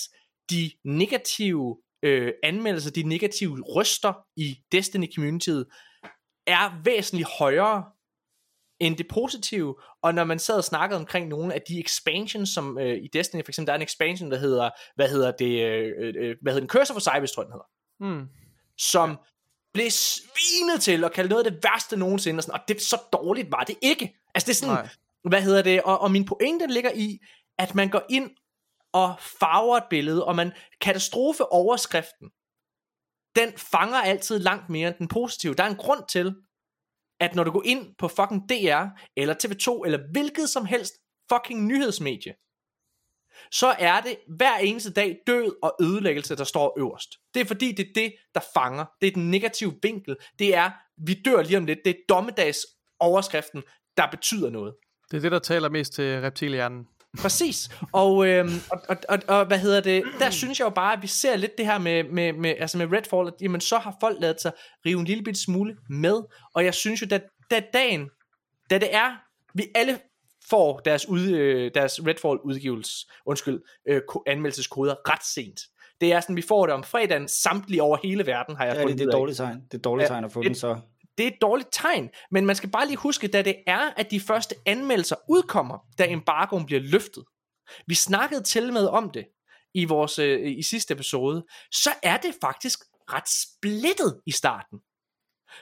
de negative øh, anmeldelser, de negative røster i Destiny-communityet, er væsentligt højere end det positive, og når man sad og snakkede omkring nogle af de expansions, som øh, i Destiny for eksempel, der er en expansion, der hedder, hvad hedder det, øh, øh, hvad hedder den, tror jeg, den hedder, mm. som blev svinet til og kaldt noget af det værste nogensinde, og, sådan, og det så dårligt var det ikke. Altså det er sådan, Nej. hvad hedder det, og, og min pointe ligger i, at man går ind og farver et billede, og man katastrofeoverskriften, den fanger altid langt mere end den positive. Der er en grund til, at når du går ind på fucking DR, eller TV2, eller hvilket som helst fucking nyhedsmedie, så er det hver eneste dag død og ødelæggelse, der står øverst. Det er fordi, det er det, der fanger. Det er den negative vinkel. Det er, vi dør lige om lidt. Det er dommedags overskriften, der betyder noget. Det er det, der taler mest til reptilhjernen. Præcis. Og, øhm, og, og, og, og, hvad hedder det, der synes jeg jo bare, at vi ser lidt det her med, med, med, altså med Redfall, at jamen, så har folk lavet sig rive en lille bit smule med, og jeg synes jo, da, da dagen, da det er, vi alle får deres, ud, øh, deres Redfall udgivelses, undskyld, øh, anmeldelseskoder ret sent. Det er sådan, vi får det om fredagen samtlige over hele verden, har jeg ja, fundet det, det er et dårligt tegn. Det er dårligt tegn at få det, den så. Det er et dårligt tegn, men man skal bare lige huske, da det er, at de første anmeldelser udkommer, da embargoen bliver løftet. Vi snakkede til med om det i vores øh, i sidste episode, så er det faktisk ret splittet i starten.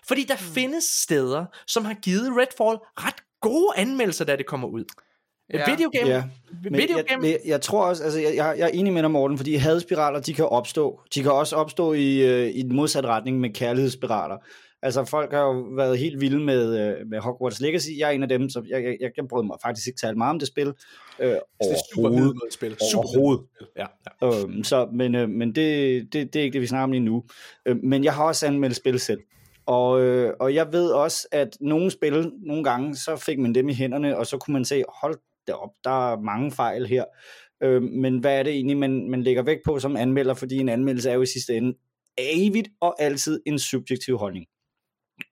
Fordi der mm. findes steder, som har givet Redfall ret gode anmeldelser, da det kommer ud. Ja. Videogame. Ja. Men videogame. Jeg, jeg, tror også, altså jeg, jeg er enig med dig, Morten, fordi hadspiraler, de kan opstå. De kan også opstå i, øh, i den modsatte retning med kærlighedsspiraler. Altså folk har jo været helt vilde med, øh, med Hogwarts Legacy. Jeg er en af dem, så jeg, jeg, jeg brød mig faktisk ikke tale meget om det spil. Øh, det er super med spil. Super overhovedet. Ja, ja. Øhm, så, men øh, men det, det, det er ikke det, vi snakker om lige nu. Øh, men jeg har også anmeldt spil selv. Og, øh, og jeg ved også, at nogle spil, nogle gange, så fik man dem i hænderne, og så kunne man se, hold da op, der er mange fejl her. Øh, men hvad er det egentlig, man, man lægger vægt på som anmelder, fordi en anmeldelse er jo i sidste ende evigt og altid en subjektiv holdning.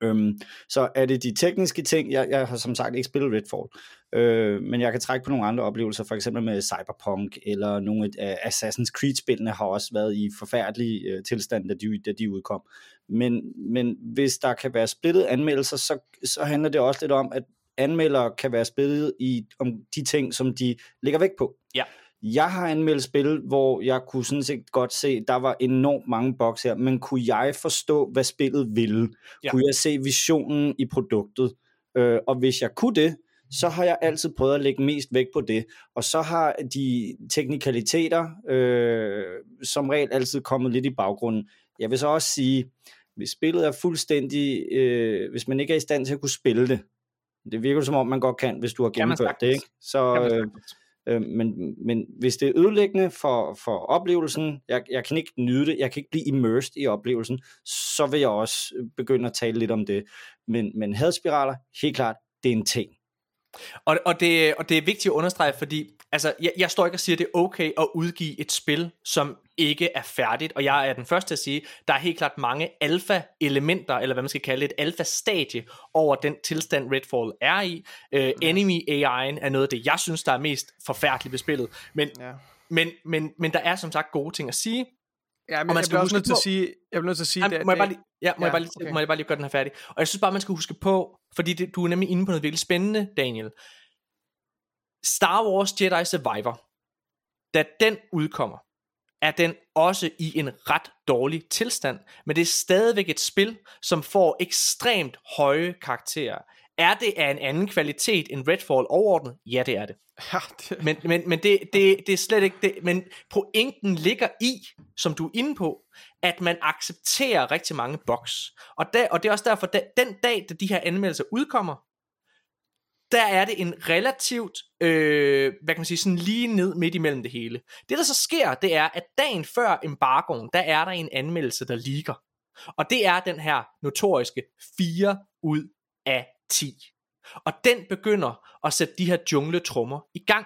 Øhm, så er det de tekniske ting, jeg, jeg har som sagt ikke spillet Redfall, øh, men jeg kan trække på nogle andre oplevelser, for eksempel med Cyberpunk, eller nogle af Assassin's Creed-spillene har også været i forfærdelige øh, tilstand, da de, da de udkom. Men, men hvis der kan være splittet anmeldelser, så, så handler det også lidt om, at anmeldere kan være splittet i om de ting, som de lægger vægt på. Ja. Jeg har anmeldt spil, hvor jeg kunne sådan set godt se, der var enormt mange bugs her, men kunne jeg forstå, hvad spillet ville? Ja. Kunne jeg se visionen i produktet? Øh, og hvis jeg kunne det, så har jeg altid prøvet at lægge mest vægt på det. Og så har de teknikaliteter øh, som regel altid kommet lidt i baggrunden. Jeg vil så også sige, hvis spillet er fuldstændig, øh, hvis man ikke er i stand til at kunne spille det, det virker som om man godt kan, hvis du har gennemført det, ikke? Så, øh, øh, men, men hvis det er ødelæggende for, for oplevelsen, jeg, jeg kan ikke nyde det, jeg kan ikke blive immersed i oplevelsen, så vil jeg også begynde at tale lidt om det. Men, men hadspiraler, helt klart, det er en ting. Og, og, det, og det er vigtigt at understrege, fordi altså, jeg, jeg står ikke og siger, at det er okay at udgive et spil, som ikke er færdigt, og jeg er den første til at sige, der er helt klart mange alfa-elementer, eller hvad man skal kalde det, et alfa-stadie over den tilstand Redfall er i. Uh, enemy AI'en er noget af det, jeg synes, der er mest forfærdeligt ved spillet, men, ja. men, men, men der er som sagt gode ting at sige, Ja, men og man jeg skal også nødt til at sige, jeg bliver nødt til at sige, det, må, jeg bare lige, ja, må, ja, jeg bare lige, okay. må jeg bare lige gøre den her færdig. Og jeg synes bare, man skal huske på, fordi det, du er nemlig inde på noget virkelig spændende, Daniel. Star Wars Jedi Survivor, da den udkommer, er den også i en ret dårlig tilstand, men det er stadigvæk et spil, som får ekstremt høje karakterer. Er det af en anden kvalitet end Redfall overordnet? Ja, det er det. Ja, det... Men, men, men det, det, det er slet ikke det. Men pointen ligger i, som du er inde på, at man accepterer rigtig mange bugs. Og, der, og det er også derfor, at den dag, da de her anmeldelser udkommer, der er det en relativt, øh, hvad kan man sige, sådan lige ned midt imellem det hele. Det der så sker, det er, at dagen før embargoen, der er der en anmeldelse, der ligger. Og det er den her notoriske 4 ud af 10. Og den begynder at sætte de her jungletrummer i gang.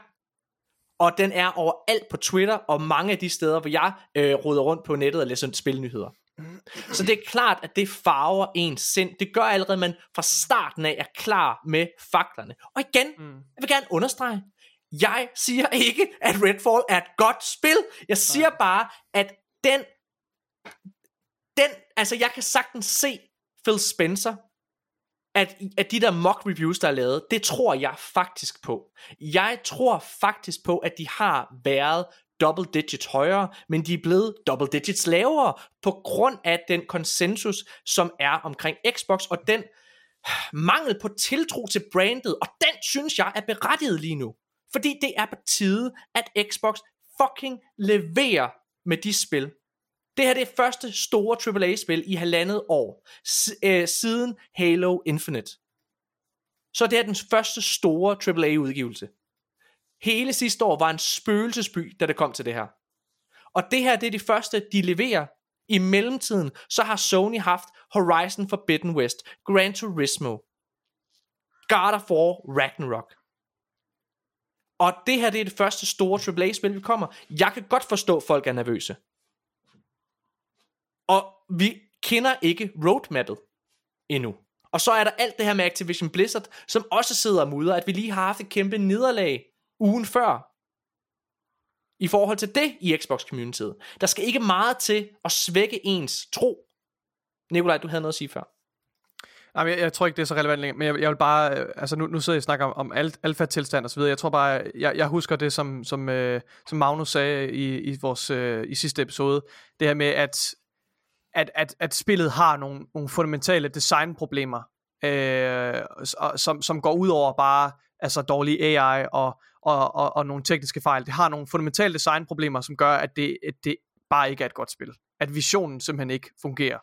Og den er overalt på Twitter og mange af de steder, hvor jeg øh, ruder rundt på nettet og læser spilnyheder. Så det er klart, at det farver ens sind. Det gør allerede, at man fra starten af er klar med faklerne. Og igen, mm. jeg vil gerne understrege, jeg siger ikke, at Redfall er et godt spil. Jeg siger bare, at den, den, altså jeg kan sagtens se Phil Spencer at, at de der mock reviews, der er lavet, det tror jeg faktisk på. Jeg tror faktisk på, at de har været double digits højere, men de er blevet double digits lavere på grund af den konsensus, som er omkring Xbox, og den mangel på tiltro til brandet, og den synes jeg er berettiget lige nu. Fordi det er på tide, at Xbox fucking leverer med de spil, det her det er første store AAA-spil i halvandet år, øh, siden Halo Infinite. Så det er den første store AAA-udgivelse. Hele sidste år var en spøgelsesby, da det kom til det her. Og det her, det er de første, de leverer. I mellemtiden, så har Sony haft Horizon Forbidden West, Gran Turismo, God of War, Ragnarok. Og det her, det er det første store AAA-spil, vi kommer. Jeg kan godt forstå, at folk er nervøse. Og vi kender ikke roadmappet endnu. Og så er der alt det her med Activision Blizzard, som også sidder og mudder, at vi lige har haft et kæmpe nederlag ugen før. I forhold til det i Xbox Community. Der skal ikke meget til at svække ens tro. Nikolaj, du havde noget at sige før. Nej, jeg, jeg tror ikke, det er så relevant længere, men jeg, jeg vil bare, øh, altså nu, nu sidder jeg og snakker om, om alfa-tilstand og så videre. Jeg tror bare, jeg, jeg husker det, som, som, øh, som Magnus sagde i, i vores øh, i sidste episode, det her med, at at, at, at spillet har nogle, nogle fundamentale designproblemer, øh, som, som går ud over bare altså dårlig AI og, og, og, og nogle tekniske fejl. Det har nogle fundamentale designproblemer, som gør, at det, at det bare ikke er et godt spil. At visionen simpelthen ikke fungerer.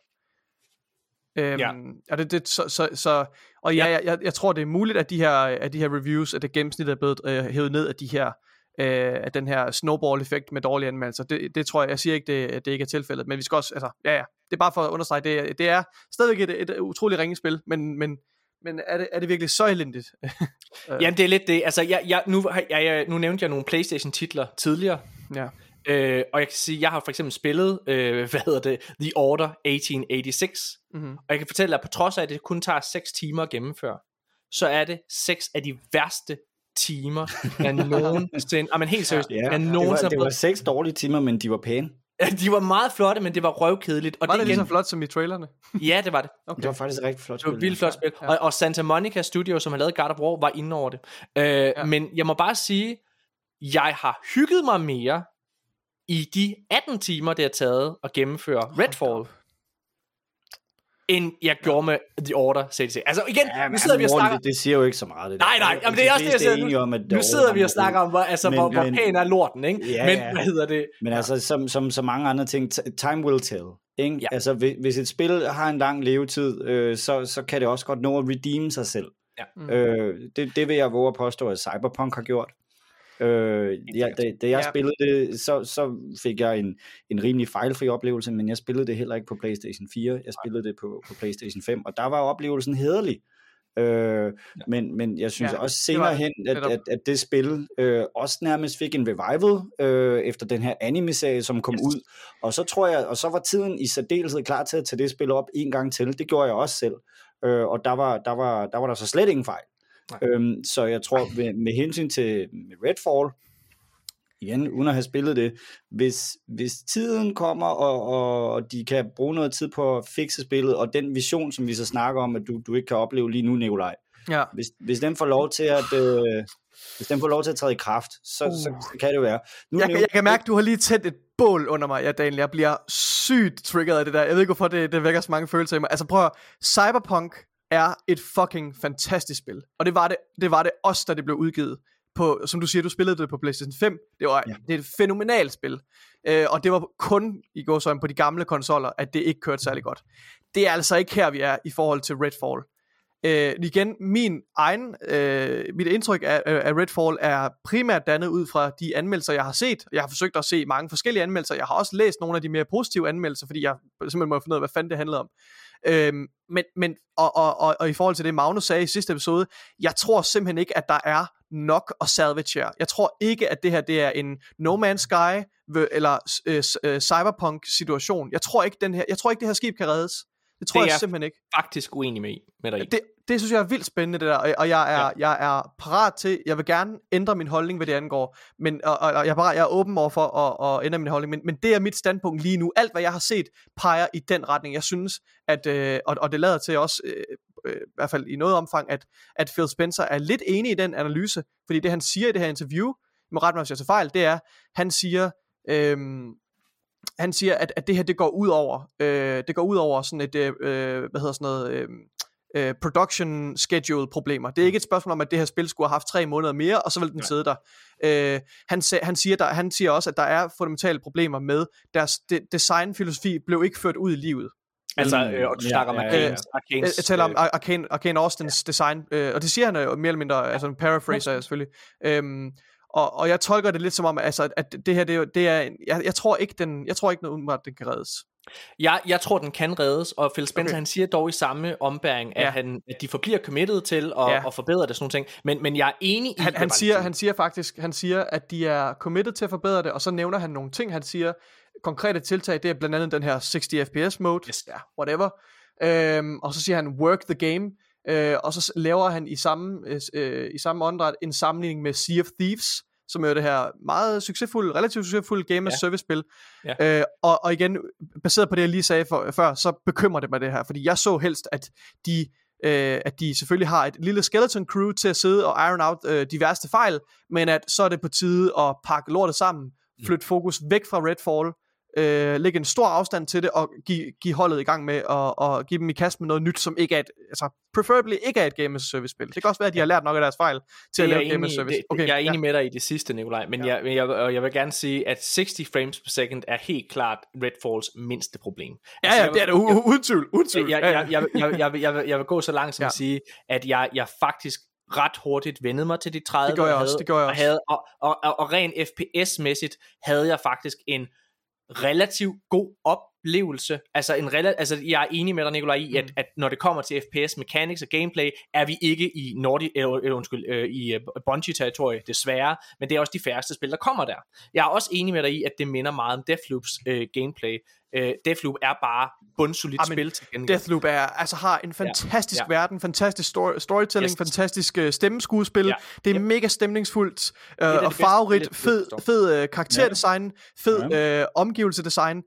Øhm, ja. Og, det, det, så, så, så, og ja, ja. Jeg, jeg, jeg tror, det er muligt, at de her, at de her reviews, at det gennemsnit er blevet øh, hævet ned af de her øh, af den her snowball-effekt med dårlige anmeldelser. Det, det tror jeg, jeg siger ikke, det, det ikke er tilfældet, men vi skal også, altså, ja ja, det er bare for at understrege, det, det er stadigvæk et, et utroligt ringe spil, men, men, men er det, er det virkelig så elendigt? *laughs* Jamen det er lidt det, altså jeg, jeg, nu, jeg, jeg, nu nævnte jeg nogle Playstation titler tidligere, ja. Øh, og jeg kan sige, jeg har for eksempel spillet, øh, *laughs* hvad hedder det, The Order 1886, Mm-hmm. og jeg kan fortælle dig, at på trods af, at det kun tager 6 timer at gennemføre, så er det seks af de værste timer, jeg nogensinde, ah, men helt seriøst, Ja, jeg det, var, nogensinde det var seks dårlige timer, men de var pæne. prøvet. De var meget flotte, men det var røvkedeligt. Og Var det det lige igen, så flot som i trailerne? Ja, det var det. Okay. Det var faktisk et rigtig flot Det var spil. et vildt flot spil. Ja. Og, og Santa Monica Studio, som har lavet God of War, var inde over det. Øh, ja. Men jeg må bare sige, jeg har hygget mig mere i de 18 timer, det har taget at gennemføre Redfall, end jeg gjorde med The Order 66. Altså igen, Ja, nu sidder vi og snakker... Det, det siger jo ikke så meget. Det der. Nej, nej, jamen, det er også det, jeg siger. om, at Nu sidder vi og snakker om, hvor, altså, Men- hvor, hvor men- pæn er lorten, ikke? Ja, men ja. hvad hedder det? Men altså, som, som så mange andre ting, time will tell. Ikke? Ja. Altså, hvis, hvis et spil har en lang levetid, øh, så, så kan det også godt nå at redeem sig selv. Ja. Mm. Øh, det, det vil jeg våge at påstå, at Cyberpunk har gjort. Øh, ja, da, da jeg Ja. ja. spillede det, så, så fik jeg en, en rimelig fejlfri oplevelse, men jeg spillede det heller ikke på PlayStation 4. Jeg spillede det på, på PlayStation 5, og der var oplevelsen hederlig. Øh, men, men jeg synes Ja, ja, også senere hen, at, at, at det spil øh, også nærmest fik en revival øh, efter den her anime-serie, som kom Yes. ud. Og så tror jeg, og så var tiden i særdeleshed klar til at tage det spil op en gang til. Det gjorde jeg også selv. Øh, og der var, der, var, der var der så slet ingen fejl. Øhm, så jeg tror, med, med hensyn til med Redfall, igen, uden at have spillet det, hvis, hvis tiden kommer, og, og de kan bruge noget tid på at fikse spillet, og den vision, som vi så snakker om, at du, du ikke kan opleve lige nu, Nikolaj, Ja. hvis, hvis den får lov til at øh, hvis den får lov til at træde i kraft, så, uh. så, så kan det være. Nu Jeg, jeg kan mærke, du har lige tændt et bål under mig, ja, Daniel. Jeg bliver sygt triggeret af det der. Jeg ved ikke, hvorfor det, det vækker så mange følelser i mig. Altså prøv at. Cyberpunk er et fucking fantastisk spil. Og det var det, det, var det også, da det blev udgivet. På, som du siger, du spillede det på PlayStation 5. Det, var, ja. Det er et fænomenalt spil. Øh, og det var kun i går på de gamle konsoller, at det ikke kørte særlig godt. Det er altså ikke her, vi er i forhold til Redfall. Øh, igen, min egen, øh, mit indtryk af, af Redfall er primært dannet ud fra de anmeldelser, jeg har set. Jeg har forsøgt at se mange forskellige anmeldelser. Jeg har også læst nogle af de mere positive anmeldelser, fordi jeg simpelthen må finde ud af, hvad fanden det handlede om. Øhm, men, men og, og, og, og i forhold til det, Magnus sagde i sidste episode, jeg tror simpelthen ikke, at der er nok at salvage her. Jeg tror ikke, at det her det er en No Man's Sky eller øh, øh, cyberpunk situation. Jeg tror ikke, den her, jeg tror ikke, det her skib kan reddes. Det tror Det jeg simpelthen ikke. Faktisk uenig med, med dig i. Det, det synes jeg er vildt spændende, det der, og, og jeg, er, Ja. jeg er parat til, jeg vil gerne ændre min holdning, hvad det angår, men, og, og, jeg, er parat, jeg er åben over for at, at ændre min holdning, men, men det er mit standpunkt lige nu. Alt, hvad jeg har set, peger i den retning. Jeg synes, at, øh, og, og det lader til også, øh, øh, i hvert fald i noget omfang, at, at Phil Spencer er lidt enig i den analyse, fordi det han siger i det her interview, må ret mig, hvis jeg tager fejl, det er, han siger, øhm, han siger, at, at det her det går ud over, øh, det går ud over sådan et, øh, øh, hvad hedder sådan noget, øh, øh, production schedule problemer. Det er ikke et spørgsmål om, at det her spil skulle have haft tre måneder mere, og så vil den Nej. sidde der. Øh, han, han, siger, der, han siger også, at der er fundamentale problemer med, deres de, designfilosofi blev ikke ført ud i livet. Altså, Mm, øh, og du ja, snakker om ja, ja, Arcane. ja. Jeg, taler om Ar- Arcane, Arcane Austins design, øh, og det siger han jo mere eller mindre, altså en paraphraser selvfølgelig. Øhm, og, og jeg tolker det lidt som om, altså, at det her, det er, det er jeg, jeg tror ikke, den, jeg tror ikke noget umiddelbart, den kan reddes. Jeg, jeg tror, den kan reddes, og Phil Spencer, Okay. han siger dog i samme ombæring, at, Ja. han, at de forbliver committed til at, Ja. at forbedre det, sådan nogle ting. Men, men jeg er enig i... Han, han, siger, han siger faktisk, han siger, at de er committed til at forbedre det, og så nævner han nogle ting, han siger, konkrete tiltag, det er blandt andet den her 60 fps mode, Yes. ja, whatever, øhm, og så siger han, work the game, øh, og så laver han i samme, øh, øh, i samme åndedræt en sammenligning med Sea of Thieves, som er det her meget succesfulde, relativt succesfulde game as Ja. service spil. Ja. Øh, og, og igen, baseret på det, jeg lige sagde for, før, så bekymrer det mig det her, fordi jeg så helst, at de øh, at de selvfølgelig har et lille skeleton crew til at sidde og iron out øh, de værste fejl, men at så er det på tide at pakke lortet sammen, Mm. flytte fokus væk fra Redfall, øh, lægge en stor afstand til det, og give, give holdet i gang med at og give dem i kast med noget nyt, som ikke er et, altså preferably ikke er et game as service spil. Det kan også være, at de har lært nok af deres fejl til at Det er lave game as enig, service. det, okay, jeg er enig ja. med dig i det sidste, Nikolaj, men Ja. jeg, jeg, og jeg vil gerne sige, at 60 frames per second er helt klart Redfalls mindste problem. Ja, Altså, ja, jeg det er det, uden tvivl, uden tvivl. Jeg, jeg, jeg, jeg, jeg, vil- jeg, vil- jeg vil gå så langt som Ja. at sige, at jeg, jeg faktisk ret hurtigt vendede mig til de 30. Det gør jeg og også, havde, det gør jeg og, også. havde, og, og, og, og rent FPS-mæssigt havde jeg faktisk en relativt god op, oplevelse, altså en rela- altså jeg er enig med dig, Nikolaj, i, at, Mm. at når det kommer til FPS mechanics og gameplay, er vi ikke i Nordi, eller, eller undskyld, øh, i øh, Bungie-territorie, desværre, men det er også de færreste spil, der kommer der. Jeg er også enig med dig i, at det minder meget om Deathloops øh, gameplay. Øh, Deathloop er bare bundsolidt Ah, spil til gengæld. Deathloop er, altså har en fantastisk Ja. ja. verden, fantastisk story, storytelling, Yes. fantastisk uh, stemmeskuespil. Ja. Det er Yep. mega stemningsfuldt de og farverigt, fed, fed uh, karakterdesign, fed Ja. uh, omgivelsedesign.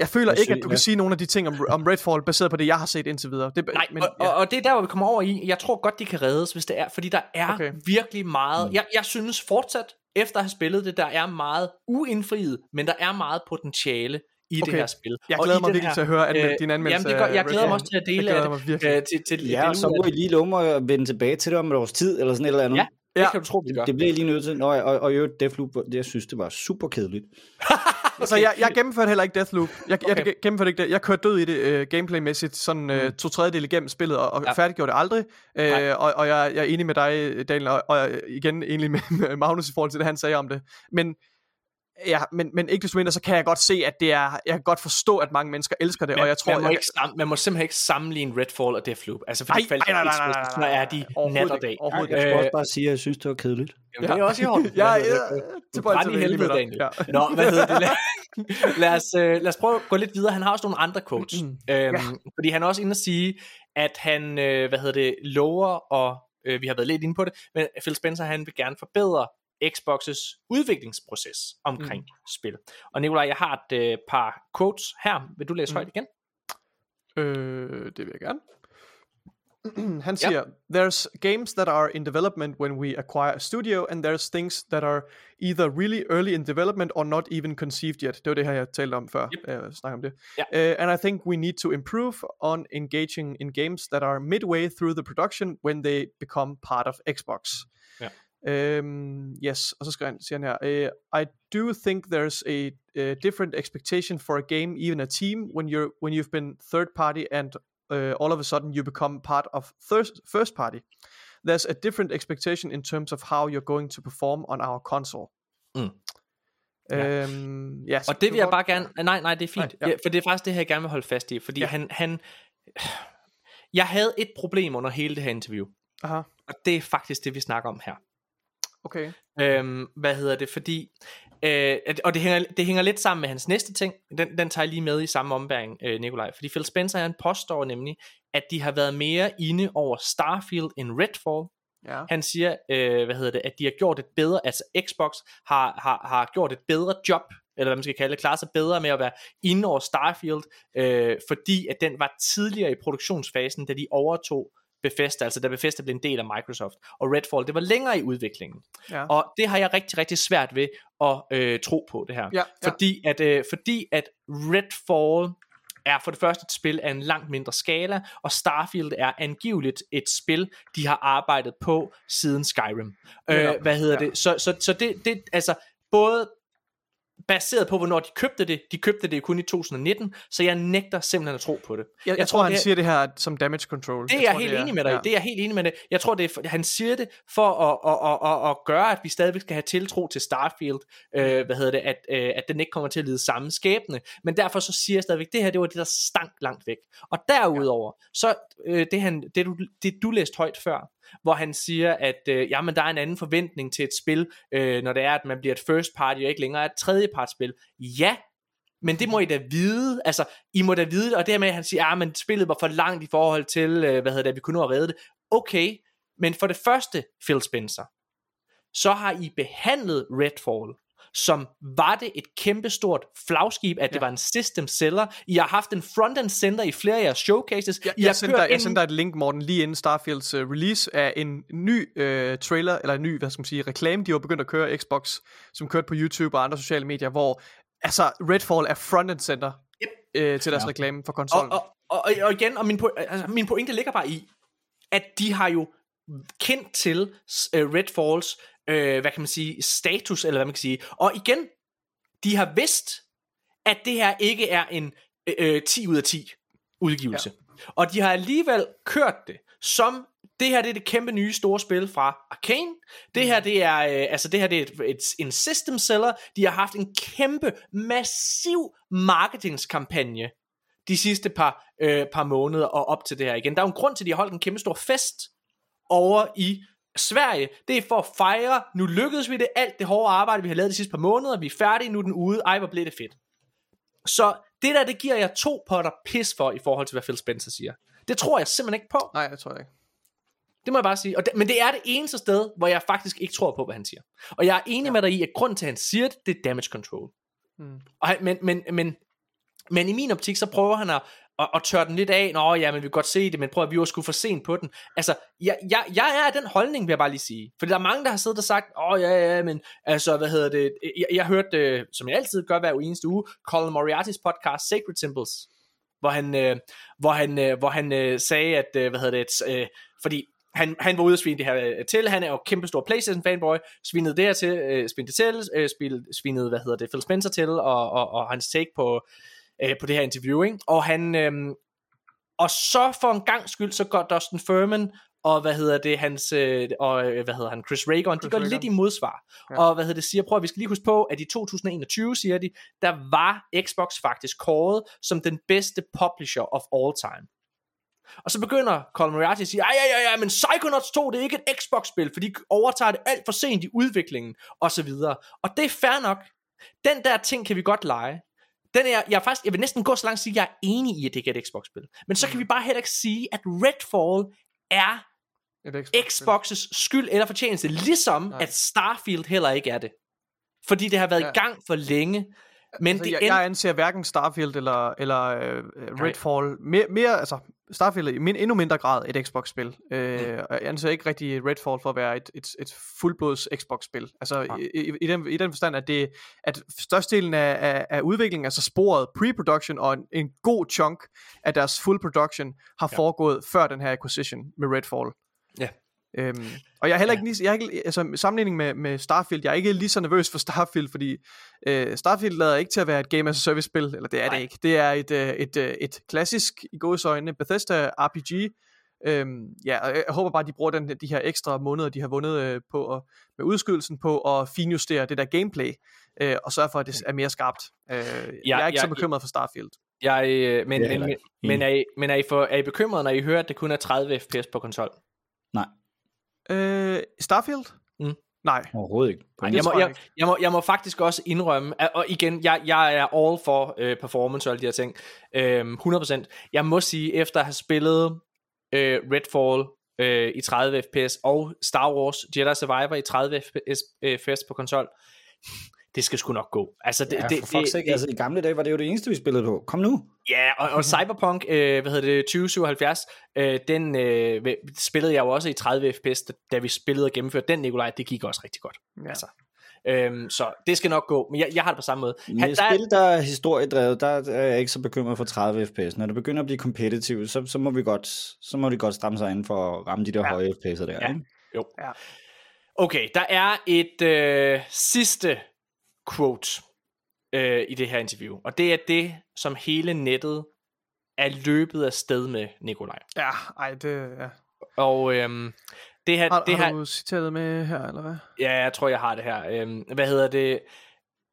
Jeg føler Og ikke, at du ja. kan sige nogle af de ting om, om Redfall, baseret på det, jeg har set indtil videre. Det, Nej, men, og, og, og det er der, hvor vi kommer over i. Jeg tror godt, de kan reddes, hvis det er, fordi der er okay. Virkelig meget. Mm. Jeg, jeg synes fortsat, efter at have spillet det, der er meget uindfriet, men der er meget potentiale i Okay. det her spil. jeg Og glæder i mig virkelig her- til at høre anmeld, øh, din anmeldelse. Jamen, det gør, jeg glæder mig også til at Det dele glæder af mig det. virkelig. Øh, til, til, Ja, finde og så må I lige love mig at vende tilbage til det om et års tid, eller sådan et eller andet. Ja, det Ja. kan du tro, vi gør. Det bliver jeg lige nødt til. Nå, og, og, og i øvrigt, Deathloop, det, jeg synes, det var super kedeligt. Altså, *laughs* jeg, jeg gennemførte heller ikke Deathloop. Jeg, okay. Jeg gennemførte ikke det. Jeg kørte død i det uh, gameplaymæssigt, sådan uh, to tredjedel igennem spillet, og, og Ja. ja. færdiggjorde det aldrig. Uh, og og jeg, jeg er enig med dig, Daniel, og, og jeg igen enig med med Magnus i forhold til det, han sagde om det. Men, ja, men, men ikke desto mindre, så kan jeg godt se, at det er, jeg kan godt forstå, at mange mennesker elsker det, Men, og jeg tror, man, må jeg, ikke sam, man må simpelthen ikke sammenligne Redfall og Deathloop. Altså, fordi Nej, nej, nej, nej, nej, nej, så er de nat og dag. overhovedet Jeg skal også bare sige, at jeg synes, det var kedeligt. Jamen, det er også i orden. *laughs* er tilbøjelig Brænd til i være enig helvede. Daniel. Ja. Nå, hvad hedder det? *laughs* Lad, lad, os, øh, lad os prøve at gå lidt videre. Han har også nogle andre quotes. Mm. Øhm, Ja. Fordi han er også inde at sige, at han, øh, hvad hedder det, lover, og øh, vi har været lidt inde på det, men Phil Spencer, han vil gerne forbedre Xbox's udviklingsproces omkring mm. spil. Og Nikolaj, jeg har et øh, par quotes her. Vil du læse Mm. højt igen? Øh, det vil jeg gerne. *clears throat* Han siger, there's games that are in development when we acquire a studio, and there's things that are either really early in development or not even conceived yet. Det var det her, jeg talte om før, yep. jeg snakkede om det. Ja. Uh, and I think we need to improve on engaging in games that are midway through the production when they become part of Xbox. Um, yes, og så skriver han, siger han her, uh, I do think there's a, a different expectation for a game, even a team, when you're when you've been third party and uh, all of a sudden you become part of thirst, first party. There's a different expectation in terms of how you're going to perform on our console. Mm. Ja. Yes, Og det vil jeg bare gerne... Nej, nej, det er fint. Nej, ja. ja. For det er faktisk det her, jeg gerne vil holde fast i. Fordi ja. han, han... Jeg havde et problem under hele det her interview. Aha, Og det er faktisk det, vi snakker om her. Okay. Øhm, hvad hedder det? Fordi, øh, og det hænger, det hænger lidt sammen med hans næste ting. Den, den tager jeg lige med i samme ombæring, øh, Nikolaj. Fordi Phil Spencer, han påstår nemlig, at de har været mere inde over Starfield end Redfall. Ja. Han siger, øh, hvad hedder det, at de har gjort et bedre, altså Xbox har, har, har gjort et bedre job, eller hvad man skal kalde det, klare sig bedre med at være inde over Starfield, øh, fordi at den var tidligere i produktionsfasen, da de overtog Bethesda, altså da Bethesda blev en del af Microsoft, og Redfall, det var længere i udviklingen. Ja. Og det har jeg rigtig, rigtig svært ved at øh, tro på det her. Ja, ja. Fordi, at, øh, fordi at Redfall er for det første et spil af en langt mindre skala, og Starfield er angiveligt et spil, de har arbejdet på siden Skyrim. Øh, hvad hedder ja. det? Så, så, så det, det, altså, både baseret på, hvornår de købte det, de købte det kun i 2019, så jeg nægter simpelthen at tro på det. Jeg, jeg, jeg tror, han det, siger det her som damage control. det er jeg jeg tror, helt enig med dig ja. Det er jeg helt enig med dig. Jeg tror, det er, for- han siger det for at, at, at, at, at gøre, at vi stadigvæk skal have tiltro til Starfield, øh, hvad hedder det, at, øh, at den ikke kommer til at lide samme skæbne. Men derfor så siger jeg stadigvæk, det her, det var det, der stank langt væk. Og derudover, så øh, det, han, det, du, det du læste højt før, hvor han siger, at øh, jamen, der er en anden forventning til et spil, øh, når det er, at man bliver et first party, og ikke længere et tredjepartsspil. Ja, men det må I da vide, altså, I må da vide, og dermed han siger, at men spillet var for langt i forhold til, øh, hvad hedder det, at vi kunne nå at redde det. Okay, men for det første, Phil Spencer, så har I behandlet Redfall, som var det et kæmpestort flagskib, at ja. det Ja. var en system seller. I har haft en front-end center i flere af jeres showcases. Jeg, I jeg, sendte dig, jeg ind- sendte dig et link, Morten, lige inden Starfields uh, release af en ny uh, trailer, eller en ny, hvad skal man sige, reklame, de var begyndt at køre Xbox, som kørte på YouTube og andre sociale medier, hvor altså Redfall er front-end center yep. uh, til deres ja. reklame for og, konsollen. og, og, og igen, og min, po- altså, min pointe ligger bare i, at de har jo kendt til uh, Redfalls, uh, hvad kan man sige, status, eller hvad man kan sige. Og igen, de har vidst, at det her ikke er en uh, 10 ud af 10 udgivelse. Ja. Og de har alligevel kørt det som det her det er det kæmpe nye store spil fra Arkane. Det her det er øh, altså det her det er et, et, en system seller. De har haft en kæmpe massiv marketingskampagne de sidste par øh, par måneder og op til det her igen. Der er jo en grund til at de har holdt en kæmpe stor fest over i Sverige, det er for at fejre, nu lykkedes vi det, alt det hårde arbejde, vi har lavet de sidste par måneder, vi er færdige, nu er den ude, ej hvor blev det fedt. Så det der, det giver jeg to potter pis for, i forhold til hvad Phil Spencer siger. Det tror jeg simpelthen ikke på. Nej, det tror jeg ikke. Det må jeg bare sige. Og det, men det er det eneste sted, hvor jeg faktisk ikke tror på, hvad han siger. Og jeg er enig ja. med dig i, at grund til, at han siger det, det er damage control. Mm. Og han, men, men, men, men i min optik, så prøver han at, og, og tør den lidt af. Nå ja, men vi kan godt se det, men prøv at vi var sgu for sent på den. Altså, jeg, jeg, jeg er af den holdning, vil jeg bare lige sige. For der er mange, der har siddet og sagt, åh oh, ja, ja, men altså, hvad hedder det? Jeg, jeg hørte, øh, som jeg altid gør hver eneste uge, Colin Moriarty's podcast, Sacred Symbols, hvor han, øh, hvor han, øh, hvor han øh, sagde, at, øh, hvad hedder det, øh, fordi han, han var ude og svine det her øh, til, han er jo kæmpe stor Playstation fanboy, svinede det her til, øh, svinede det til, øh, svinede, hvad hedder det, Phil Spencer til, og, og, og hans take på, øh, på det her interview, ikke? og han, øh, og så for en gang skyld, så går Dustin Furman og hvad hedder det, hans, øh, og øh, hvad hedder han, Chris Ragon, de går lidt i modsvar. Ja. Og hvad hedder det, siger, prøv at vi skal lige huske på, at i 2021, siger de, der var Xbox faktisk kåret som den bedste publisher of all time. Og så begynder Colin Moriarty at sige, ja, ja, ja, men Psychonauts 2, det er ikke et Xbox-spil, for de overtager det alt for sent i udviklingen, og så videre. Og det er fair nok. Den der ting kan vi godt lege. Den er, jeg, er faktisk, jeg vil næsten gå så langt at sige, at jeg er enig i, at det ikke er et Xbox-spil. Men så kan vi bare heller ikke sige, at Redfall er Et Xbox. Xbox's skyld eller fortjeneste, ligesom Nej. at Starfield heller ikke er det. Fordi det har været Ja. i gang for længe. Men altså, det jeg, end... jeg anser hverken Starfield eller, eller øh, Redfall mere, mere, altså Starfield er i min, endnu mindre grad et Xbox-spil. Øh, Mm. Jeg anser ikke rigtig Redfall for at være et, et, et fuldblods Xbox-spil. Altså Nej. i, i, den, i den forstand, at, det, at størstedelen af, af, af udviklingen, altså sporet pre-production og en, en god chunk af deres full production, har Ja. ja. foregået før den her acquisition med Redfall. Ja. Øhm, og jeg er heller Ja. ikke lige, jeg er ikke, altså sammenligning med, med Starfield, jeg er ikke lige så nervøs for Starfield, fordi øh, Starfield lader ikke til at være et game as a service spil, eller det er Nej. det ikke. Det er et, øh, et, øh, et klassisk, i gåsøjne, Bethesda RPG. Øhm, ja, og jeg håber bare, at de bruger den, de her ekstra måneder, de har vundet øh, på at, med udskydelsen på at finjustere det der gameplay, øh, og sørge for, at det er mere skarpt. Øh, jeg er ikke ja, så bekymret for Starfield. Jeg, øh, men, men, men, men, er, I, men er, I for, er I bekymret, når I hører, at det kun er 30 fps på konsol? Nej, Øh, Starfield? Mm. Nej. overhovedet ikke. Det jeg, må, jeg jeg, må, jeg må faktisk også indrømme, at- og igen, jeg, jeg er all for øh, performance og alle de her ting, øhm, 100%. Jeg må sige, efter at have spillet øh, Redfall øh, i 30 fps, og Star Wars Jedi Survivor i 30 fps, øh, FPS på konsol, det skal sgu nok gå. Altså, det, Ja, det, for fuck's det, sake, altså i gamle dage var det jo det eneste, vi spillede på. Kom nu. Ja, og, og *laughs* Cyberpunk, øh, hvad hedder det, 2077, øh, den øh, spillede jeg jo også i 30 fps, da- vi spillede og gennemførte den, Nikolaj, det gik også rigtig godt. Ja. Altså, øhm, så det skal nok gå, men jeg, jeg har det på samme måde. Med Han, der, er- spil, der er historiedrevet, der er jeg ikke så bekymret for 30 fps. Når det begynder at blive competitive, så, så, må vi godt, så må de godt stramme sig ind for at ramme de der ja. høje fps'er der. Ja. ikke? Jo. Ja. Okay, der er et øh, sidste quote øh, i det her interview, og det er det, som hele nettet er løbet af sted med, Nikolaj. Ja, ej, det... Ja. Og øhm, det her, Har, det har her, du citeret med her, eller hvad? Ja, jeg tror, jeg har det her. Øhm, hvad hedder det?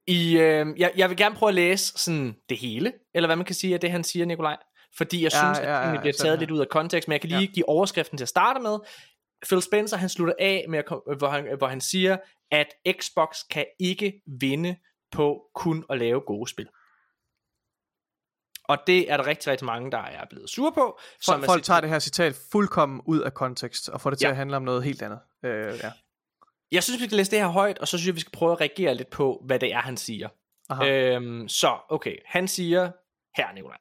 I, øhm, jeg, jeg vil gerne prøve at læse sådan det hele, eller hvad man kan sige af det, han siger, Nikolaj. Fordi jeg Ja, synes, ja, at tingene bliver taget her. lidt ud af kontekst, men jeg kan lige Ja. give overskriften til at starte med. Phil Spencer, han slutter af, med at, hvor, han, hvor han siger, at Xbox kan ikke vinde på kun at lave gode spil. Og det er der rigtig, rigtig mange, der er blevet sure på. Folk, er folk sit- tager det her citat fuldkommen ud af kontekst, og får det til Ja. at handle om noget helt andet. Øh, ja. Jeg synes, vi skal læse det her højt, og så synes jeg, vi skal prøve at reagere lidt på, hvad det er, han siger. Aha. Øhm, så, okay. Han siger, her Nikolaj.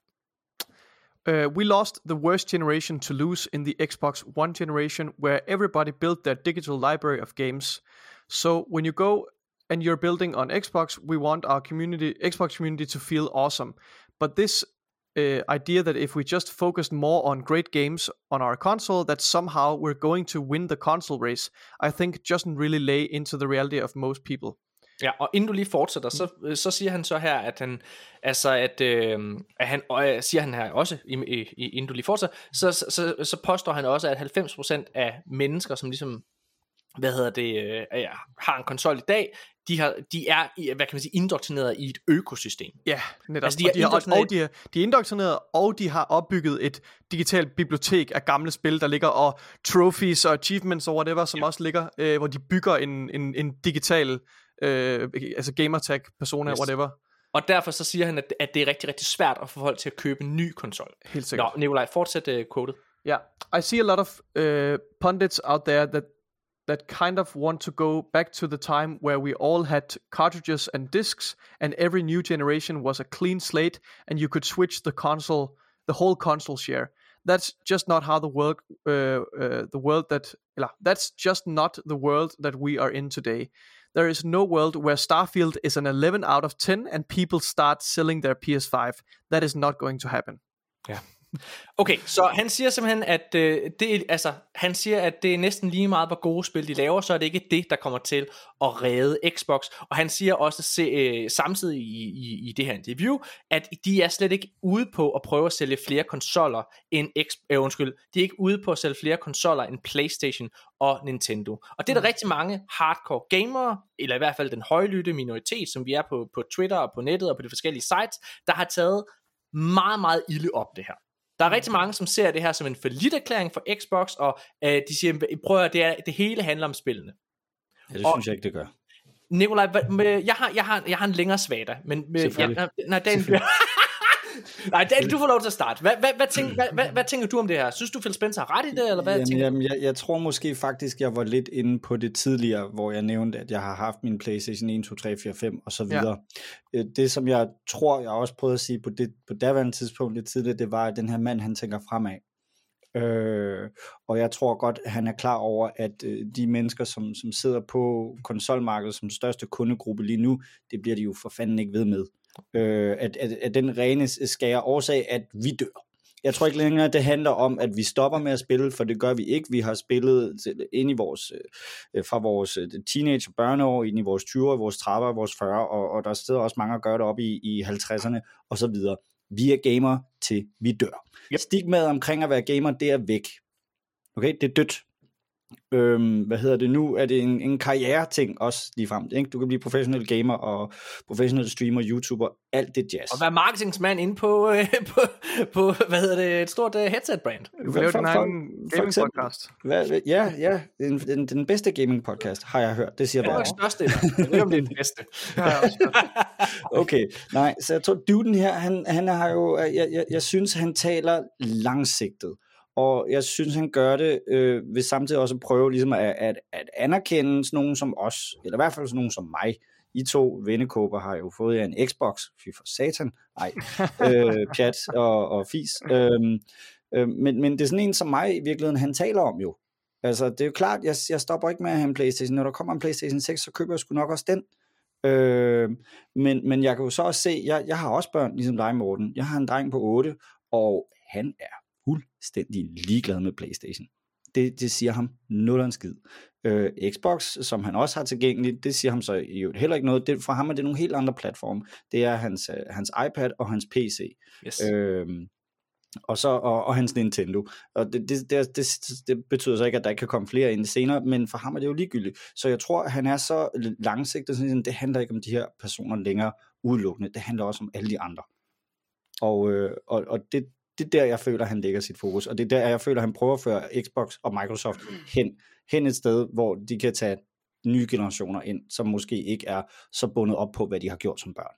Uh, we lost the worst generation to lose in the Xbox One generation, where everybody built their digital library of games. So when you go and you're building on Xbox, we want our community, Xbox community, to feel awesome. But this uh, idea that if we just focused more on great games on our console, that somehow we're going to win the console race, I think doesn't really lay into the reality of most people. Ja, og inden du lige fortsætter, så, øh, så siger han så her, at han, altså at, øh, at han, og øh, siger han her også, i, i, inden du lige fortsætter, så, så, så, så påstår han også, at 90% af mennesker, som ligesom, hvad hedder det, øh, ja, har en konsol i dag, de, har, de er, hvad kan man sige, indoktrineret i et økosystem. Ja, netop. Altså, de er og, de har, og, indoktrineret- og de, er, de er indoktrineret, og de har opbygget et digitalt bibliotek af gamle spil, der ligger, og trophies og achievements og whatever, som ja. også ligger, øh, hvor de bygger en, en, en digital øh, altså gamertag persona, yes. whatever. Og derfor så siger han, at, at det er rigtig, rigtig svært at få folk til at købe en ny konsol. Helt sikkert. Nå, Nikolaj, fortsæt uh, quotet. Yeah, I see a lot of uh, pundits out there that that kind of want to go back to the time where we all had cartridges and discs, and every new generation was a clean slate, and you could switch the console, the whole console share. That's just not how the world, uh, uh, the world that, that's just not the world that we are in today. There is no world where Starfield is an 11 out of 10 and people start selling their PS5. That is not going to happen. Okay, så han siger simpelthen, at øh, det, altså, han siger, at det er næsten lige meget, hvor gode spil de laver, så er det ikke det, der kommer til at redde Xbox. Og han siger også se, øh, samtidig i, i, i det her interview, at de er slet ikke ude på at prøve at sælge flere konsoller end X, øh, undskyld, de er ikke ude på at sælge flere konsoller end PlayStation og Nintendo. Og det er der rigtig mange hardcore gamere, eller i hvert fald den højlytte minoritet, som vi er på, på Twitter og på nettet og på de forskellige sites, der har taget meget, meget ilde op det her. Der er rigtig mange, som ser det her som en erklæring for Xbox, og øh, de siger, prøv at det, er, det hele handler om spillene. Ja, det Og- synes jeg ikke, det gør. Nikolaj, med, jeg, har, jeg, har, jeg har en længere svada, men med, jeg, Selvfølgelig. nej, nej, Dan, nej, Dan, du får lov til at starte. Hvad, hvad, hvad, tænker, hvad, hvad, hvad tænker du om det her? Synes du, Phil Spencer har ret i det, eller hvad Jamen, tænker jamen, jeg, jeg tror måske faktisk, jeg var lidt inde på det tidligere, hvor jeg nævnte, at jeg har haft min PlayStation 1, 2, 3, 4, 5 og så videre. Ja. Det, som jeg tror, jeg også prøvede at sige på det på daværende tidspunkt lidt tidligere, det var, at den her mand, han tænker fremad. Øh, og jeg tror godt, at han er klar over, at øh, de mennesker, som, som sidder på konsolmarkedet som største kundegruppe lige nu, det bliver de jo for fanden ikke ved med. Øh, at, at, at den rene skære årsag, at vi dør. Jeg tror ikke længere, det handler om, at vi stopper med at spille, for det gør vi ikke. Vi har spillet til, ind i vores, øh, fra vores øh, teenage- og børneår, ind i vores 20'er, vores 30'er, vores 40'er, og, og der sidder også mange, der gør det op i, i 50'erne, og så videre. Vi er gamer til vi dør. Yep. Stigmaet omkring at være gamer, det er væk. Okay, det er dødt. Øhm, hvad hedder det nu? Er det en, en karriere-ting også ligefrem? Ikke? Du kan blive professionel gamer og professionel streamer, YouTuber, alt det jazz. Og være marketingsmand inde på, øh, *laughs* på, på, hvad hedder det, et stort øh, headset-brand. Du kan lave din egen for gaming eksempel. podcast. Hvad, hvad, ja, ja, den, den, den bedste gaming podcast har jeg hørt, det siger Det er du også. største, jeg ved om det er den bedste. Det jeg også hørt. *laughs* Okay, nej, så jeg tror, duden her, han, han har jo, jeg, jeg, jeg synes, han taler langsigtet, og jeg synes, han gør det øh, ved samtidig også at prøve ligesom at, at, at anerkende sådan nogen som os, eller i hvert fald sådan nogen som mig. I to vennekåber har jo fået jer en Xbox, fy for satan, nej, *laughs* øh, pjat og, og fis. Øhm, øh, men, men det er sådan en som mig i virkeligheden, han taler om jo. Altså, det er jo klart, jeg, jeg stopper ikke med at have en Playstation. Når der kommer en Playstation 6, så køber jeg sgu nok også den. Øh, men, men jeg kan jo så også se, jeg, jeg har også børn, ligesom dig, Morten. Jeg har en dreng på 8, og han er fuldstændig ligeglad med Playstation. Det, det siger ham nul en skid. Øh, Xbox, som han også har tilgængeligt, det siger ham så øvrigt heller ikke noget. Det, for ham er det nogle helt andre platforme. Det er hans, øh, hans iPad og hans PC. Yes. Øhm, og, så, og, og hans Nintendo. Og det, det, det, det, det betyder så ikke, at der ikke kan komme flere ind senere, men for ham er det jo ligegyldigt. Så jeg tror, at han er så langsigtet, sådan, det handler ikke om de her personer længere udelukkende, det handler også om alle de andre. Og, øh, og, og det, det er der, jeg føler, han lægger sit fokus, og det er der, jeg føler, han prøver at føre Xbox og Microsoft hen, hen et sted, hvor de kan tage nye generationer ind, som måske ikke er så bundet op på, hvad de har gjort som børn.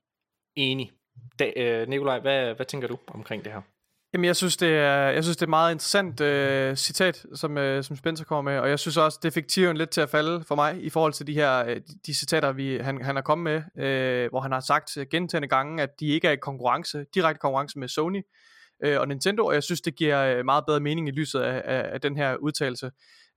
Enig. Da, øh, Nikolaj, hvad, hvad tænker du omkring det her? Jamen, jeg synes, det er, jeg synes, det er et meget interessant øh, citat, som, øh, som Spencer kommer med, og jeg synes også, det fik tieren lidt til at falde for mig, i forhold til de her øh, de, citater, vi, han, han har kommet med, øh, hvor han har sagt gentagende gange, at de ikke er i konkurrence, direkte konkurrence med Sony øh, og Nintendo, og jeg synes, det giver øh, meget bedre mening i lyset af, af, af den her udtalelse.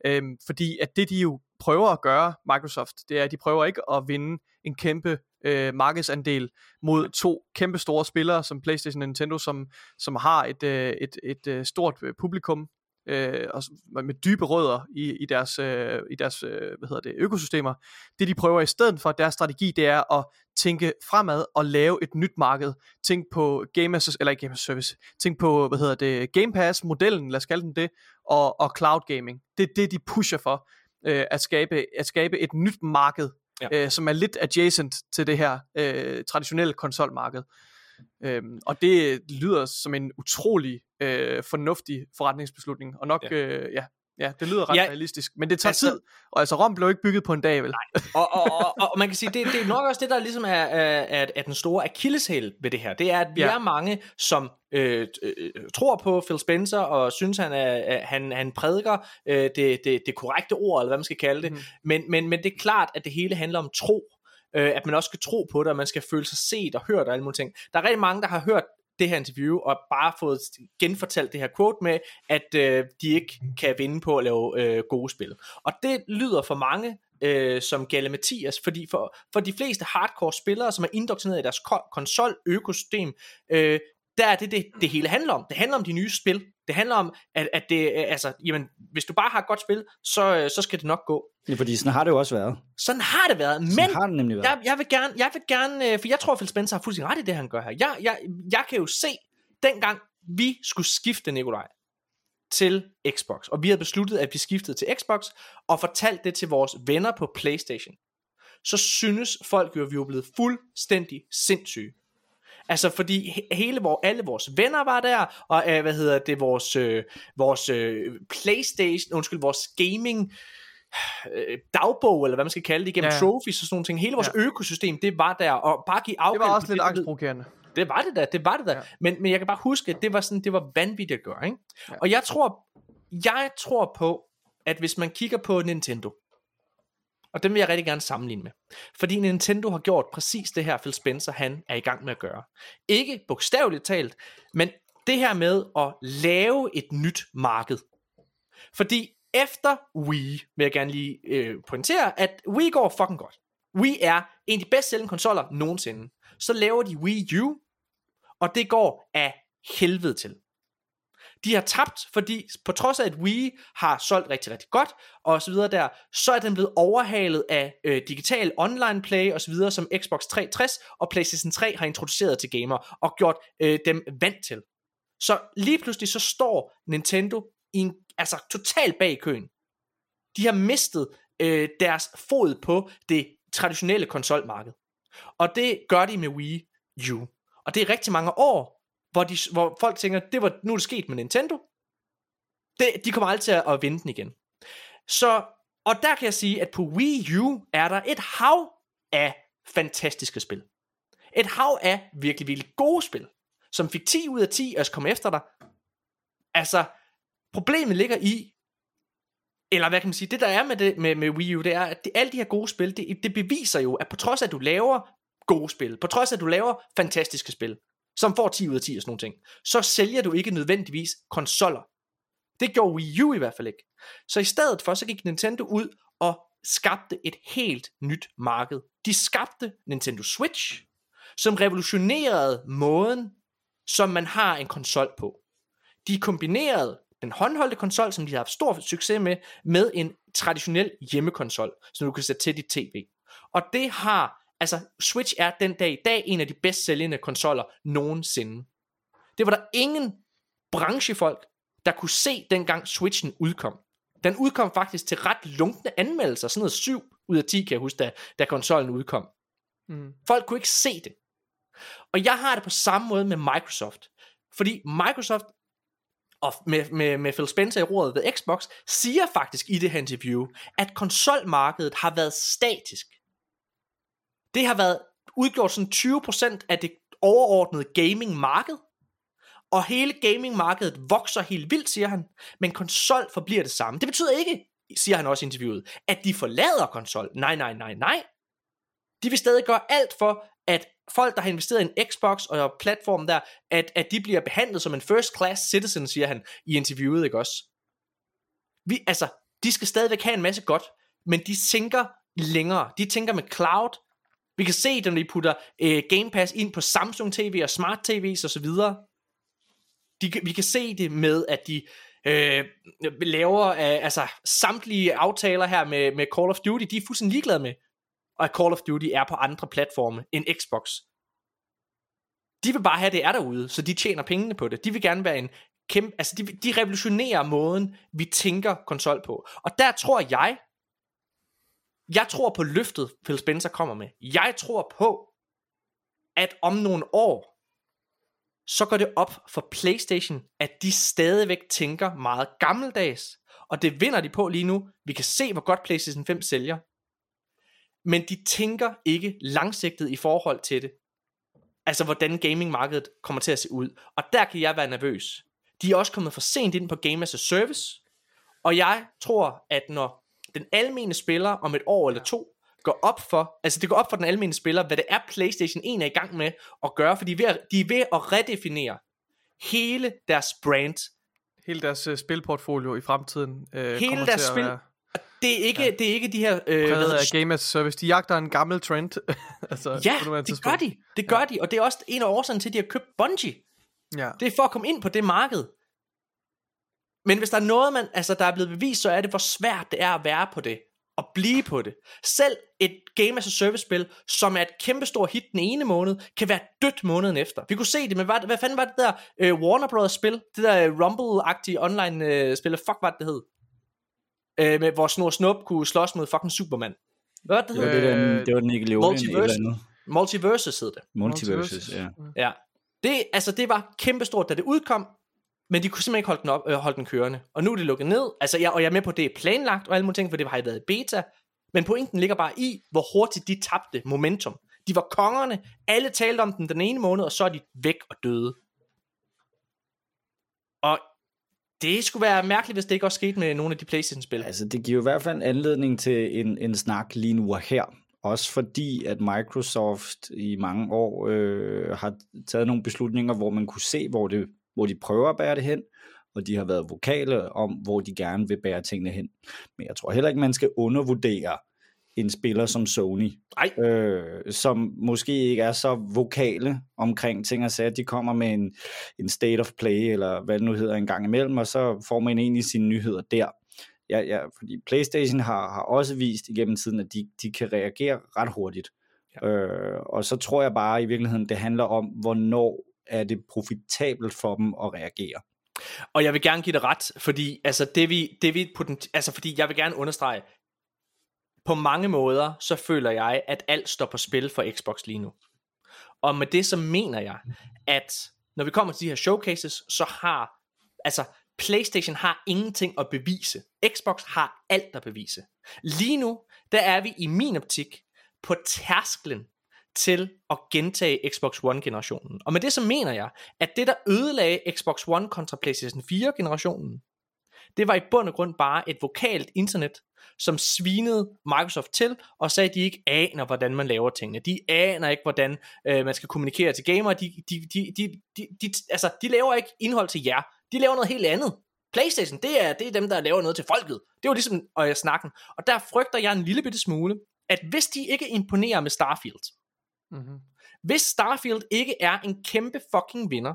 Øh, fordi at det, de jo prøver at gøre, Microsoft, det er, at de prøver ikke at vinde en kæmpe øh, markedsandel mod to kæmpe store spillere som PlayStation og Nintendo, som, som har et, øh, et, et øh, stort øh, publikum, øh, og med dybe rødder i, i deres, øh, i deres øh, hvad hedder det, økosystemer. Det de prøver i stedet for, deres strategi, det er at tænke fremad og lave et nyt marked. Tænk på Game as, eller ikke Game as Service. Tænk på, hvad hedder det, Game Pass modellen, lad os kalde den det, og, og cloud gaming. Det er det, de pusher for, øh, at, skabe, at skabe et nyt marked, ja. øh, som er lidt adjacent til det her øh, traditionelle konsolmarked. Øhm, og det lyder som en utrolig øh, fornuftig forretningsbeslutning, og nok, ja, øh, ja, ja det lyder ret ja, realistisk, men det tager altså, tid, og altså Rom blev ikke bygget på en dag, vel? Nej. Og, og, og, og, og man kan sige, det, det er nok også det, der ligesom er, er, er, den store akilleshæl ved det her, det er, at vi ja. er mange, som øh, øh, tror på Phil Spencer, og synes, han, er, han, han prædiker øh, det, det, det korrekte ord, eller hvad man skal kalde det, mm. men, men, men det er klart, at det hele handler om tro, øh, at man også skal tro på det, og man skal føle sig set og hørt og alle mulige ting. Der er rigtig mange, der har hørt det her interview, og bare fået genfortalt det her quote med, at øh, de ikke kan vinde på at lave øh, gode spil. Og det lyder for mange øh, som Galle Mathias, fordi for, for de fleste hardcore spillere, som er indoktrineret i deres konsol-økosystem, øh, der er det, det, det hele handler om. Det handler om de nye spil. Det handler om, at, at det, altså, jamen, hvis du bare har et godt spil, så, øh, så skal det nok gå. Ja, fordi sådan har det jo også været. Sådan har det været, men sådan har det nemlig været. Jeg, jeg vil gerne, jeg vil gerne, øh, for jeg tror, Phil Spencer har fuldstændig ret i det, han gør her. Jeg, jeg, jeg kan jo se, dengang vi skulle skifte Nikolaj til Xbox, og vi havde besluttet, at vi skiftede til Xbox, og fortalt det til vores venner på Playstation, så synes folk jo, at vi var blevet fuldstændig sindssyge. Altså fordi hele vores, alle vores venner var der, og øh, hvad hedder det, vores, øh, vores øh, Playstation, undskyld, vores gaming øh, dagbog, eller hvad man skal kalde det, gennem ja. trophies og sådan nogle ting. Hele vores ja. økosystem, det var der, og bare give afkald Det var også lidt angstprovokerende. Det var det da, det var det da. Ja. Men, men jeg kan bare huske, at det var sådan, det var vanvittigt at gøre, ikke? Ja. Og jeg tror, jeg tror på, at hvis man kigger på Nintendo, og dem vil jeg rigtig gerne sammenligne med. Fordi Nintendo har gjort præcis det her, Phil Spencer han er i gang med at gøre. Ikke bogstaveligt talt, men det her med at lave et nyt marked. Fordi efter Wii, vil jeg gerne lige øh, pointere, at Wii går fucking godt. Wii er en af de bedst sælgende konsoller nogensinde. Så laver de Wii U, og det går af helvede til. De har tabt, fordi på trods af at Wii har solgt rigtig, rigtig godt, og så videre der, så er den blevet overhalet af øh, digital online play og så videre, som Xbox 360 og PlayStation 3 har introduceret til gamer, og gjort øh, dem vant til. Så lige pludselig så står Nintendo i en, altså totalt bag køen. De har mistet øh, deres fod på det traditionelle konsolmarked. Og det gør de med Wii U. Og det er rigtig mange år, hvor, de, hvor folk tænker, det var, nu er det sket med Nintendo. Det, de kommer aldrig til at vinde den igen. Så, og der kan jeg sige, at på Wii U er der et hav af fantastiske spil. Et hav af virkelig, virkelig gode spil, som fik 10 ud af 10 og kom efter dig. Altså, problemet ligger i, eller hvad kan man sige, det der er med, det, med, med Wii U, det er, at det, alle de her gode spil, det, det beviser jo, at på trods af, at du laver gode spil, på trods af, at du laver fantastiske spil, som får 10 ud af 10 og sådan nogle ting, så sælger du ikke nødvendigvis konsoller. Det gjorde Wii U i hvert fald ikke. Så i stedet for, så gik Nintendo ud og skabte et helt nyt marked. De skabte Nintendo Switch, som revolutionerede måden, som man har en konsol på. De kombinerede den håndholdte konsol, som de har haft stor succes med, med en traditionel hjemmekonsol, som du kan sætte til dit tv. Og det har Altså, Switch er den dag i dag en af de bedst sælgende konsoller nogensinde. Det var der ingen branchefolk, der kunne se dengang Switchen udkom. Den udkom faktisk til ret lunkne anmeldelser, sådan noget 7 ud af 10 kan jeg huske, da, da konsollen udkom. Mm. Folk kunne ikke se det. Og jeg har det på samme måde med Microsoft. Fordi Microsoft og med, med, med Phil Spencer i rådet ved Xbox, siger faktisk i det her interview, at konsolmarkedet har været statisk. Det har været udgjort sådan 20% af det overordnede gaming-marked. Og hele gaming-markedet vokser helt vildt, siger han. Men konsol forbliver det samme. Det betyder ikke, siger han også i interviewet, at de forlader konsol. Nej, nej, nej, nej. De vil stadig gøre alt for, at folk, der har investeret i en Xbox og platformen der, at, at de bliver behandlet som en first class citizen, siger han i interviewet, ikke også? Vi, altså, de skal stadigvæk have en masse godt, men de tænker længere. De tænker med cloud, vi kan se når de putter øh, Game Pass ind på Samsung TV og Smart TV's osv. De, vi kan se det med, at de øh, laver øh, altså samtlige aftaler her med, med Call of Duty, de er fuldstændig ligeglade med, og at Call of Duty er på andre platforme end Xbox. De vil bare have, at det er derude, så de tjener pengene på det. De vil gerne være en kæmpe, altså de, de revolutionerer måden, vi tænker konsol på. Og der tror jeg, jeg tror på løftet, Phil Spencer kommer med. Jeg tror på, at om nogle år, så går det op for PlayStation, at de stadigvæk tænker meget gammeldags. Og det vinder de på lige nu. Vi kan se, hvor godt PlayStation 5 sælger. Men de tænker ikke langsigtet i forhold til det. Altså, hvordan gamingmarkedet kommer til at se ud. Og der kan jeg være nervøs. De er også kommet for sent ind på Game as a Service. Og jeg tror, at når den almene spiller om et år eller to går op for, altså det går op for den almene spiller, hvad det er PlayStation 1 er i gang med at gøre, for de er ved at, de er ved at redefinere hele deres brand. Hele deres uh, spilportfolio i fremtiden uh, Hele deres spil, være det er ikke, ja. det er ikke de her... Øh, hvad hedder Game as Service. De jagter en gammel trend. *laughs* altså, Ja, det tidspunkt. gør de. Det gør de, og det er også en af årsagerne til, at de har købt Bungie. Ja. Det er for at komme ind på det marked. Men hvis der er noget, man, altså, der er blevet bevist, så er det, hvor svært det er at være på det. Og blive på det. Selv et Game as a Service spil, som er et kæmpestort hit den ene måned, kan være dødt måneden efter. Vi kunne se det, men hvad, hvad fanden var det der uh, Warner Brothers spil? Det der uh, Rumble-agtige online uh, spil. Hvad fuck var det, hed? Uh, med hvor Snor Snup kunne slås mod fucking Superman. Hvad var det, det Det var, hed? det, Øh, det var Nickelodeon et Multiverse. eller andet. Multiverses hed det. Multiverses, ja. Ja. Det, altså, det var kæmpestort, da det udkom, men de kunne simpelthen ikke holde den, op, øh, holde den kørende. Og nu er det lukket ned, altså, jeg, og jeg er med på, at det er planlagt og alle mulige ting, for det har været beta, men pointen ligger bare i, hvor hurtigt de tabte momentum. De var kongerne, alle talte om den den ene måned, og så er de væk og døde. Og det skulle være mærkeligt, hvis det ikke også skete med nogle af de Playstation-spil. Altså, det giver i hvert fald en anledning til en, en snak lige nu og her. Også fordi, at Microsoft i mange år øh, har taget nogle beslutninger, hvor man kunne se, hvor, det, hvor de prøver at bære det hen, og de har været vokale om, hvor de gerne vil bære tingene hen. Men jeg tror heller ikke, man skal undervurdere en spiller som Sony, Nej, øh, som måske ikke er så vokale omkring ting og sager. De kommer med en, en state of play, eller hvad det nu hedder, en gang imellem, og så får man egentlig sine nyheder der. Ja, ja, fordi PlayStation har, har også vist igennem tiden, at de, de kan reagere ret hurtigt. Ja. Øh, og så tror jeg bare i virkeligheden, det handler om, hvornår er det profitabelt for dem at reagere. Og jeg vil gerne give det ret, fordi altså det vi, det vi potent, altså fordi jeg vil gerne understrege, på mange måder, så føler jeg, at alt står på spil for Xbox lige nu. Og med det så mener jeg, at når vi kommer til de her showcases, så har, altså PlayStation har ingenting at bevise. Xbox har alt at bevise. Lige nu, der er vi i min optik på tærsklen til at gentage Xbox One-generationen. Og med det så mener jeg, at det der ødelagde Xbox One kontra PlayStation 4-generationen, det var i bund og grund bare et vokalt internet, som svinede Microsoft til, og sagde, at de ikke aner, hvordan man laver tingene. De aner ikke, hvordan øh, man skal kommunikere til gamere. De, de, de, de, de, de, altså, de laver ikke indhold til jer. De laver noget helt andet. Playstation, det er, det er dem, der laver noget til folket. Det var ligesom øh, snakken. Og der frygter jeg en lille bitte smule, at hvis de ikke imponerer med Starfield, Mm-hmm. hvis Starfield ikke er en kæmpe fucking vinder,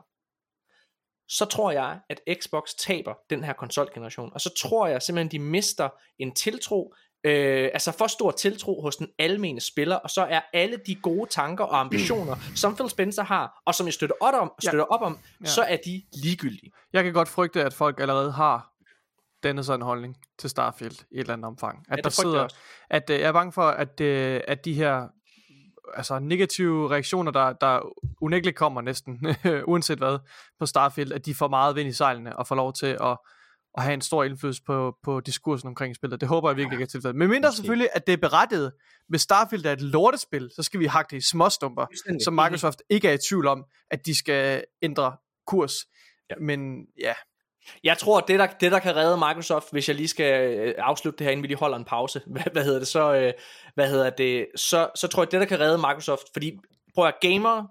så tror jeg, at Xbox taber den her konsolgeneration. Og så tror jeg simpelthen, de mister en tiltro, øh, altså for stor tiltro hos den almene spiller, og så er alle de gode tanker og ambitioner, *clears throat* som Phil Spencer har, og som jeg støtter op om, Ja. støtter op om Ja. så er de ligegyldige. Jeg kan godt frygte, at folk allerede har denne sådan holdning til Starfield i et eller andet omfang. At det der sidder, at øh, jeg er bange for, at, øh, at de her altså negative reaktioner, der, der unægteligt kommer næsten, *laughs* uanset hvad, på Starfield, at de får meget vind i sejlene og får lov til at, at have en stor indflydelse på, på diskursen omkring spillet. Det håber jeg virkelig ikke er tilfældet. Men mindre selvfølgelig, at det er berettiget. Hvis Starfield er et lortespil, så skal vi hakke det i småstumper, som Microsoft ikke er i tvivl om, at de skal ændre kurs. Ja. Men ja, Jeg tror, det der, det der kan redde Microsoft, hvis jeg lige skal øh, afslutte det her, inden vi lige holder en pause, *laughs* hvad, hvad hedder det, så, øh, hvad hedder det, så, så tror jeg, det der kan redde Microsoft, fordi prøv at gamer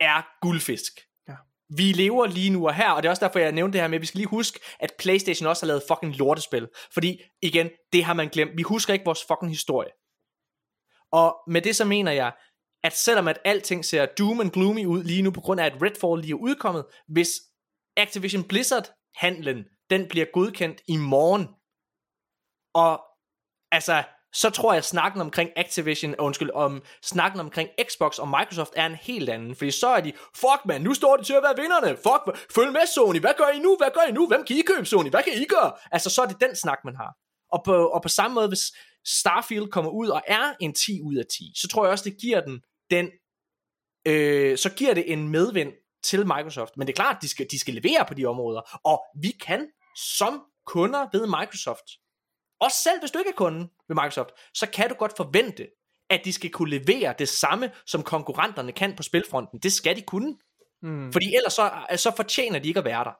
er guldfisk. Ja. Vi lever lige nu og her, og det er også derfor, jeg nævnte det her med, at vi skal lige huske, at Playstation også har lavet fucking lortespil. Fordi, igen, det har man glemt. Vi husker ikke vores fucking historie. Og med det så mener jeg, at selvom at alting ser doom and gloomy ud lige nu, på grund af at Redfall lige er udkommet, hvis Activision Blizzard handlen den bliver godkendt i morgen. Og altså, så tror jeg, at snakken omkring Activision, øh, undskyld, om snakken omkring Xbox og Microsoft er en helt anden. Fordi så er de, fuck man, nu står de til at være vinderne. Fuck, følg med Sony, hvad gør I nu? Hvad gør I nu? Hvem kan I købe Sony? Hvad kan I gøre? Altså, så er det den snak, man har. Og på, og på samme måde, hvis Starfield kommer ud og er en 10 ud af 10, så tror jeg også, det giver den den, øh, så giver det en medvind til Microsoft. Men det er klart, de skal, de skal levere på de områder. Og vi kan som kunder ved Microsoft, også selv hvis du ikke er kunde ved Microsoft, så kan du godt forvente, at de skal kunne levere det samme, som konkurrenterne kan på spilfronten. Det skal de kunne. Mm. Fordi ellers så, så fortjener de ikke at være der.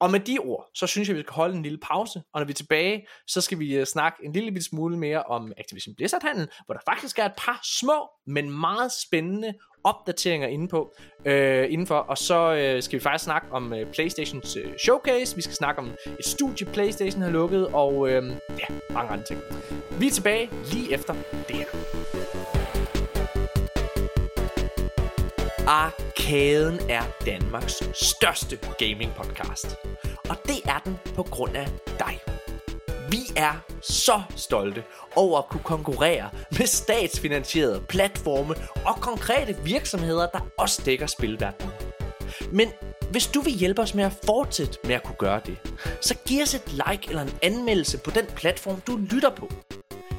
Og med de ord, så synes jeg, vi skal holde en lille pause, og når vi er tilbage, så skal vi øh, snakke en lille smule mere om Activision Blizzard-handlen, hvor der faktisk er et par små, men meget spændende opdateringer inde på, øh, indenfor, og så øh, skal vi faktisk snakke om øh, Playstations øh, showcase, vi skal snakke om et studie Playstation har lukket, og øh, ja, mange andre ting. Vi er tilbage lige efter det her. Arkaden er Danmarks største gaming podcast. Og det er den på grund af dig. Vi er så stolte over at kunne konkurrere med statsfinansierede platforme og konkrete virksomheder, der også dækker spilverdenen. Men hvis du vil hjælpe os med at fortsætte med at kunne gøre det, så giv os et like eller en anmeldelse på den platform, du lytter på.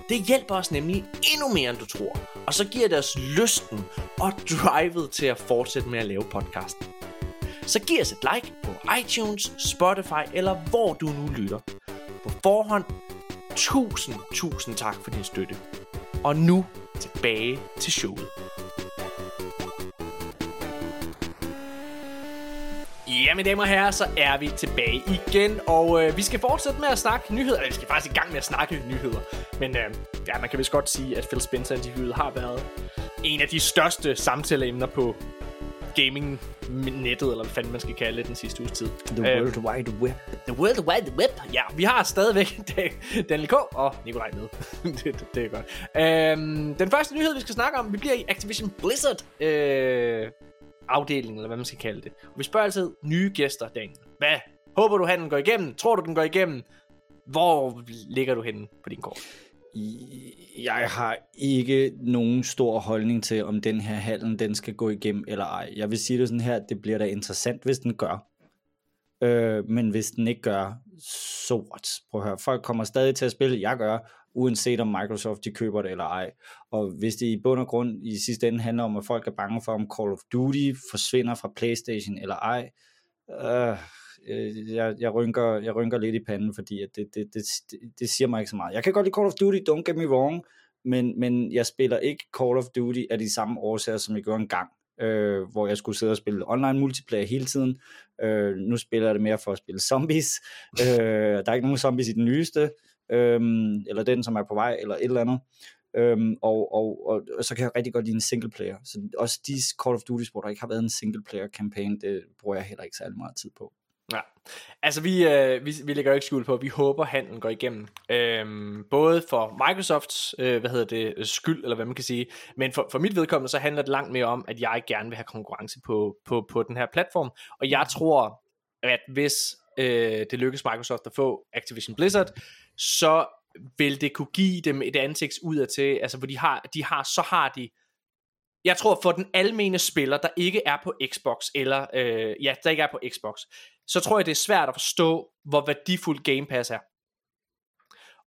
Det hjælper os nemlig endnu mere, end du tror. Og så giver det os lysten og drivet til at fortsætte med at lave podcasten. Så giv os et like på iTunes, Spotify eller hvor du nu lytter. På forhånd, tusind, tusind tak for din støtte. Og nu tilbage til showet. Ja, mine damer og herrer, så er vi tilbage igen, og øh, vi skal fortsætte med at snakke nyheder. Eller vi skal faktisk i gang med at snakke nyheder. Men øh, ja, man kan vist godt sige, at Phil Spencer-interviewet har været en af de største samtaleemner på gaming-nettet, eller hvad fanden man skal kalde det den sidste uges tid. The øh, World Wide Web. The World Wide Web. Ja, vi har stadigvæk *laughs* Daniel K. og Nikolaj med. *laughs* det, det, det er godt. Øhm, den første nyhed, vi skal snakke om, vi bliver i Activision Blizzard. Øh, afdeling, eller hvad man skal kalde det. Og vi spørger altid nye gæster, Daniel. Hvad? Håber du, at den går igennem? Tror du, den går igennem? Hvor ligger du henne på din kort? Jeg har ikke nogen stor holdning til, om den her handel den skal gå igennem eller ej. Jeg vil sige det sådan her, det bliver da interessant, hvis den gør. Øh, men hvis den ikke gør, så what? Prøv at høre, folk kommer stadig til at spille, jeg gør, uanset om Microsoft de køber det eller ej. Og hvis det i bund og grund i sidste ende handler om, at folk er bange for, om Call of Duty forsvinder fra Playstation eller ej, øh, øh, jeg, jeg, rynker, jeg rynker lidt i panden, fordi at det, det, det, det, siger mig ikke så meget. Jeg kan godt lide Call of Duty, don't get me wrong, men, men jeg spiller ikke Call of Duty af de samme årsager, som jeg gjorde engang, øh, hvor jeg skulle sidde og spille online multiplayer hele tiden. Øh, nu spiller jeg det mere for at spille zombies. Øh, der er ikke nogen zombies i den nyeste, øhm, eller den, som er på vej, eller et eller andet. Øhm, og, og, og, og så kan jeg rigtig godt lide en single player. Så også de Call of Duty, hvor der ikke har været en single player campaign, det bruger jeg heller ikke særlig meget tid på. Ja, altså vi, øh, vi, vi lægger jo ikke skjul på, at vi håber, at handlen går igennem. Øhm, både for Microsofts, øh, hvad hedder det, skyld, eller hvad man kan sige, men for, for mit vedkommende, så handler det langt mere om, at jeg gerne vil have konkurrence på, på, på den her platform, og jeg tror, at hvis øh, det lykkes Microsoft at få Activision Blizzard, så vil det kunne give dem et ansigt ud til, altså hvor de har, de har, så har de, jeg tror for den almene spiller, der ikke er på Xbox, eller øh, ja, der ikke er på Xbox, så tror jeg det er svært at forstå, hvor værdifuld Game Pass er.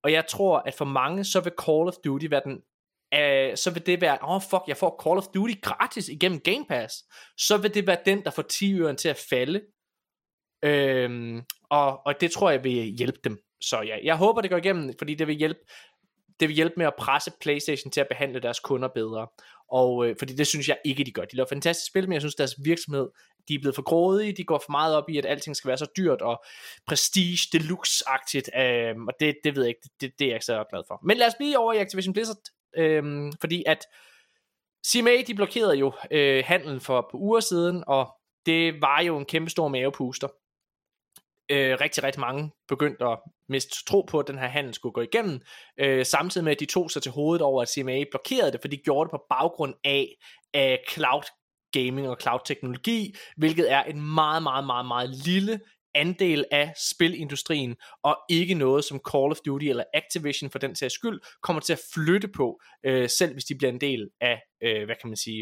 Og jeg tror, at for mange, så vil Call of Duty være den øh, så vil det være, åh oh, fuck, jeg får Call of Duty gratis igennem Game Pass. Så vil det være den, der får 10 til at falde. Øhm, og, og det tror jeg vil hjælpe dem. Så ja, jeg håber det går igennem, fordi det vil hjælpe det vil hjælpe med at presse PlayStation til at behandle deres kunder bedre. Og øh, fordi det synes jeg ikke, de gør. De laver fantastisk spil, men jeg synes, deres virksomhed, de er blevet for grådige, de går for meget op i, at alting skal være så dyrt og prestige, deluxe-agtigt, øh, og det, det ved jeg ikke, det, det er jeg ikke så glad for. Men lad os blive over i Activision Blizzard, øh, fordi at CMA, de blokerede jo øh, handlen for på uger siden, og det var jo en kæmpe stor mavepuster øh, rigtig, rigtig mange begyndte at mest tro på, at den her handel skulle gå igennem, øh, samtidig med, at de tog sig til hovedet over, at CMA blokerede det, for de gjorde det på baggrund af, af cloud gaming og cloud teknologi, hvilket er en meget, meget, meget, meget lille andel af spilindustrien, og ikke noget, som Call of Duty eller Activision for den sags skyld, kommer til at flytte på, øh, selv hvis de bliver en del af, øh, hvad kan man sige,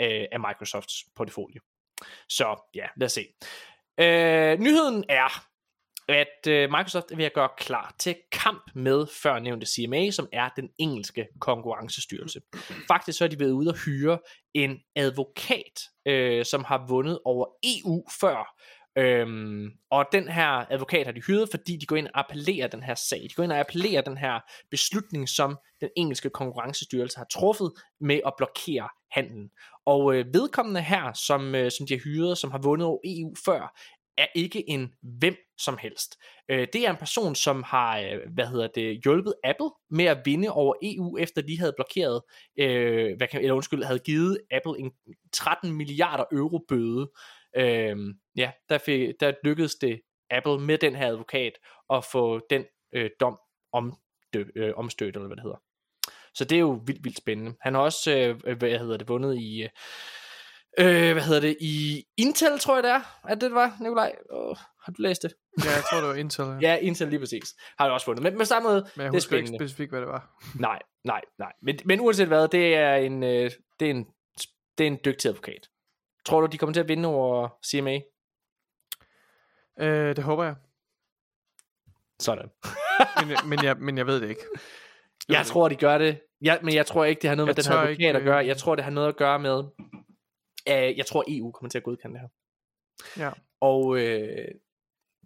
øh, af Microsofts portefølje. Så ja, lad os se. Øh, nyheden er, at øh, Microsoft vil gøre klar til kamp med førnævnte CMA, som er den engelske konkurrencestyrelse. Faktisk så er de ved ude at hyre en advokat, øh, som har vundet over EU før. Øhm, og den her advokat har de hyret, fordi de går ind og appellerer den her sag. De går ind og appellerer den her beslutning, som den engelske konkurrencestyrelse har truffet med at blokere handlen. Og øh, vedkommende her, som, øh, som de har hyret, som har vundet over EU før, er ikke en hvem som helst. Øh, det er en person, som har, øh, hvad hedder det, hjulpet Apple med at vinde over EU, efter de havde blokeret, øh, hvad kan, eller undskyld, havde givet Apple en 13 milliarder euro bøde. Øh, ja, der, fik, der lykkedes det Apple med den her advokat at få den øh, dom om, øh, omstødt, eller hvad det hedder. Så det er jo vildt, vildt spændende. Han har også, øh, hvad hedder det, vundet i... Øh, øh, hvad hedder det, i Intel, tror jeg det er, at det var, Nikolaj. Oh, har du læst det? Ja, jeg tror, det var Intel. Ja, ja Intel lige præcis. Har jeg også fundet. Men med samme måde, Men jeg det er husker ikke spændende. specifikt, hvad det var. Nej, nej, nej. Men, men uanset hvad, det er en, øh, det er en, det er en dygtig advokat. Tror du, de kommer til at vinde over CMA? Øh, det håber jeg. Sådan. *laughs* Men, men, jeg, men jeg ved det ikke. Jeg tror, de gør det. Ja, men jeg tror ikke, det har noget med Jeg den her advokat ikke, at gøre. øh, Jeg tror, det har noget at gøre med... Øh, jeg tror, EU kommer til at godkende det her. Ja. Og øh,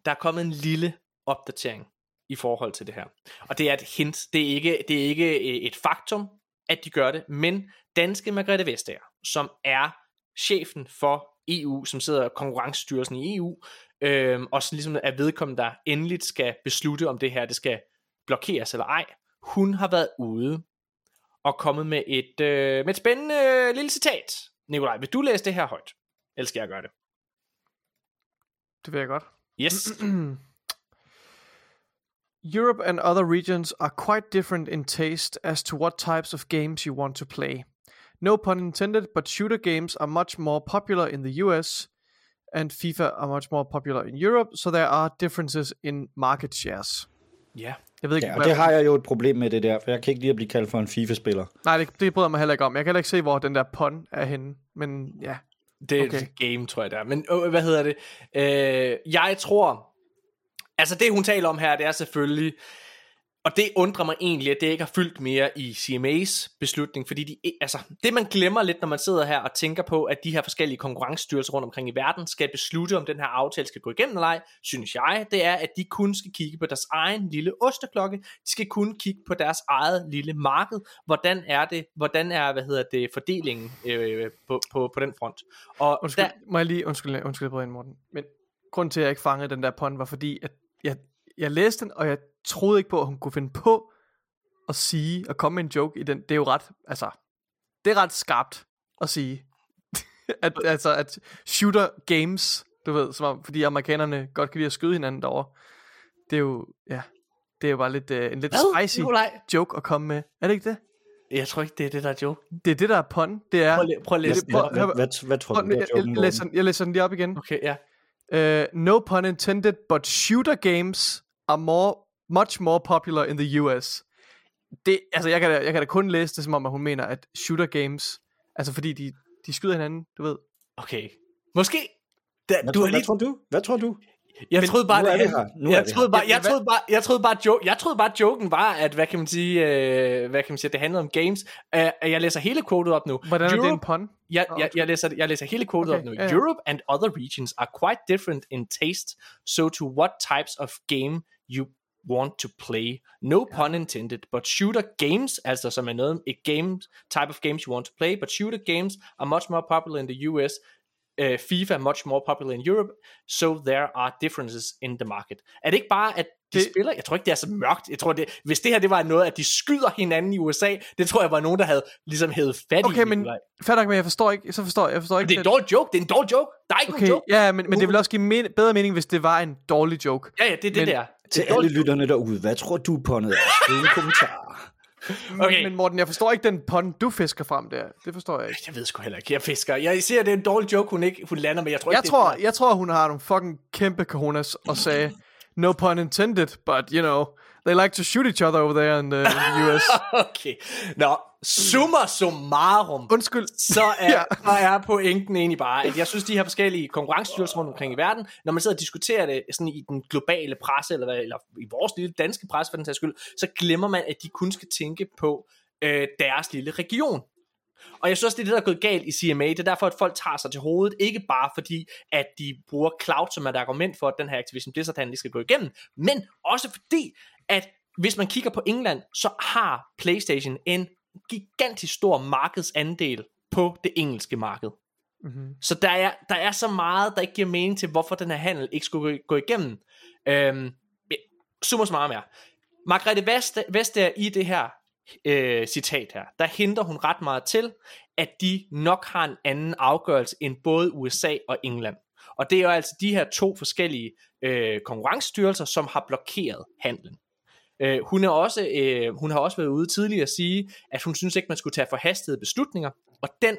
der er kommet en lille opdatering i forhold til det her. Og det er et hint. Det er ikke, det er ikke øh, et faktum, at de gør det. Men danske Margrethe Vestager, som er chefen for EU, som sidder konkurrencestyrelsen i EU, øh, og som ligesom er vedkommende, der endeligt skal beslutte, om det her det skal blokeres eller ej. Hun har været ude og kommet med et, øh, med et spændende øh, lille citat. Nikolaj, vil du læse det her højt? Eller skal jeg gøre det? Det vil jeg godt. Yes. *clears throat* Europe and other regions are quite different in taste as to what types of games you want to play. No pun intended, but shooter games are much more popular in the US, and FIFA are much more popular in Europe, so there are differences in market shares. Ja. Jeg ved ikke, Ja, og det har jeg jo et problem med det der, for jeg kan ikke lide at blive kaldt for en FIFA-spiller. Nej, det, det bryder mig heller ikke om. Jeg kan heller ikke se, hvor den der pun er henne. Men ja, Det er Okay. et game, tror jeg, der. er. Men øh, hvad hedder det? Øh, jeg tror... Altså, det hun taler om her, det er selvfølgelig... Og det undrer mig egentlig, at det ikke har fyldt mere i CMA's beslutning, fordi de, altså, det man glemmer lidt, når man sidder her og tænker på, at de her forskellige konkurrencestyrelser rundt omkring i verden skal beslutte, om den her aftale skal gå igennem eller ej, synes jeg, det er, at de kun skal kigge på deres egen lille osteklokke. De skal kun kigge på deres eget lille marked. Hvordan er det, hvordan er, hvad hedder det, fordelingen øh, på, på, på den front. Og undskyld, der, må jeg lige, undskyld, undskyld, Brian Morten. Men grund til, at jeg ikke fangede den der pun, var fordi, at jeg, jeg læste den, og jeg troede ikke på, at hun kunne finde på at sige, at komme med en joke i den. Det er jo ret, altså, det er ret skarpt at sige. *laughs* at, altså, at shooter games, du ved, som om, fordi amerikanerne godt kan lide at skyde hinanden derovre. Det er jo, ja, det er jo bare lidt, uh, en lidt Hvad, spicy Nikolaj? joke at komme med. Er det ikke det? Jeg tror ikke, det er det, der er joke. Det er det, der er pun. Det er... Prøv, lige- prøv at læse det- det. Hvad, hvad, hvad, hvad tror Prøv, du, jeg, er jeg, joken, jeg, læser, den- jeg læser den lige op igen. Okay, ja. Uh, no pun intended, but shooter games are more, much more popular in the US. Det, altså, jeg kan, da, jeg kan da kun læse det, som om, at hun mener, at shooter games, altså fordi de, de skyder hinanden, du ved. Okay. Måske. Da, Hvad, du tror, har lige... hvad tror du? Hvad tror du? Jeg Men troede bare, det, vi her. Nu jeg troede bare, jeg troede bare, jeg troede bare, joke, jeg troede bare, joken var, at hvad kan man sige, øh, hvad kan man sige, at det handlede om games. Uh, jeg læser hele quotet op nu. Hvordan er det en Europe, pun? jeg, jeg, jeg, læser, jeg læser hele quotet Okay, op nu. ja. Europe and other regions are quite different in taste, so to what types of game you want to play. No pun intended, but shooter games, altså som er noget, et game, type of games you want to play, but shooter games are much more popular in the US. Uh, FIFA much more popular in Europe, so there are differences in the market. Er det ikke bare, at de Det- spiller? Jeg tror ikke, det er så mørkt. Jeg tror, det, hvis det her det var noget, at de skyder hinanden i USA, det tror jeg var nogen, der havde ligesom hævet fat Okay, i. men Nikolaj. fair nok, men jeg forstår ikke, så forstår jeg, jeg forstår Men ikke. det er en dårlig joke. Det er en dårlig joke. Der er ikke Okay, nogen joke. ja, men, men det vil også give men, bedre mening, hvis det var en dårlig joke. Ja, ja, det er det Men- der. Til alle lytterne derude, hvad tror du på noget? Skriv en kommentar. Okay. Men Morten, jeg forstår ikke den pun, du fisker frem der. Det forstår jeg ikke. Jeg ved sgu heller ikke, jeg fisker. Jeg ser, det er en dårlig joke, hun ikke hun lander, men jeg tror ikke, Jeg det tror, er jeg tror, hun har nogle fucking kæmpe cojones og sagde, no pun intended, but you know, they like to shoot each other over there in the, in the US. Okay. Nå, summa summarum. Undskyld. så er, *laughs* ja. så er pointen egentlig bare, at jeg synes, de her forskellige konkurrencestyrelser rundt omkring i verden, når man sidder og diskuterer det sådan i den globale presse, eller, hvad, eller i vores lille danske presse for den sags skyld, så glemmer man, at de kun skal tænke på øh, deres lille region. Og jeg synes også, det er det, der er gået galt i CMA. Det er derfor, at folk tager sig til hovedet. Ikke bare fordi, at de bruger cloud som et argument for, at den her Activision Blizzard handel skal gå igennem, men også fordi, at hvis man kigger på England, så har PlayStation en gigantisk stor markedsandel på det engelske marked. Mm-hmm. Så der er, der er så meget, der ikke giver mening til, hvorfor den her handel ikke skulle gå, igennem. Øhm, summa summarum er, Margrethe Vestager i det her øh, citat her, der henter hun ret meget til, at de nok har en anden afgørelse end både USA og England. Og det er jo altså de her to forskellige øh, konkurrencestyrelser, som har blokeret handlen. Øh, hun, er også, øh, hun har også været ude tidligere at sige, at hun synes ikke, man skulle tage forhastede beslutninger, og den,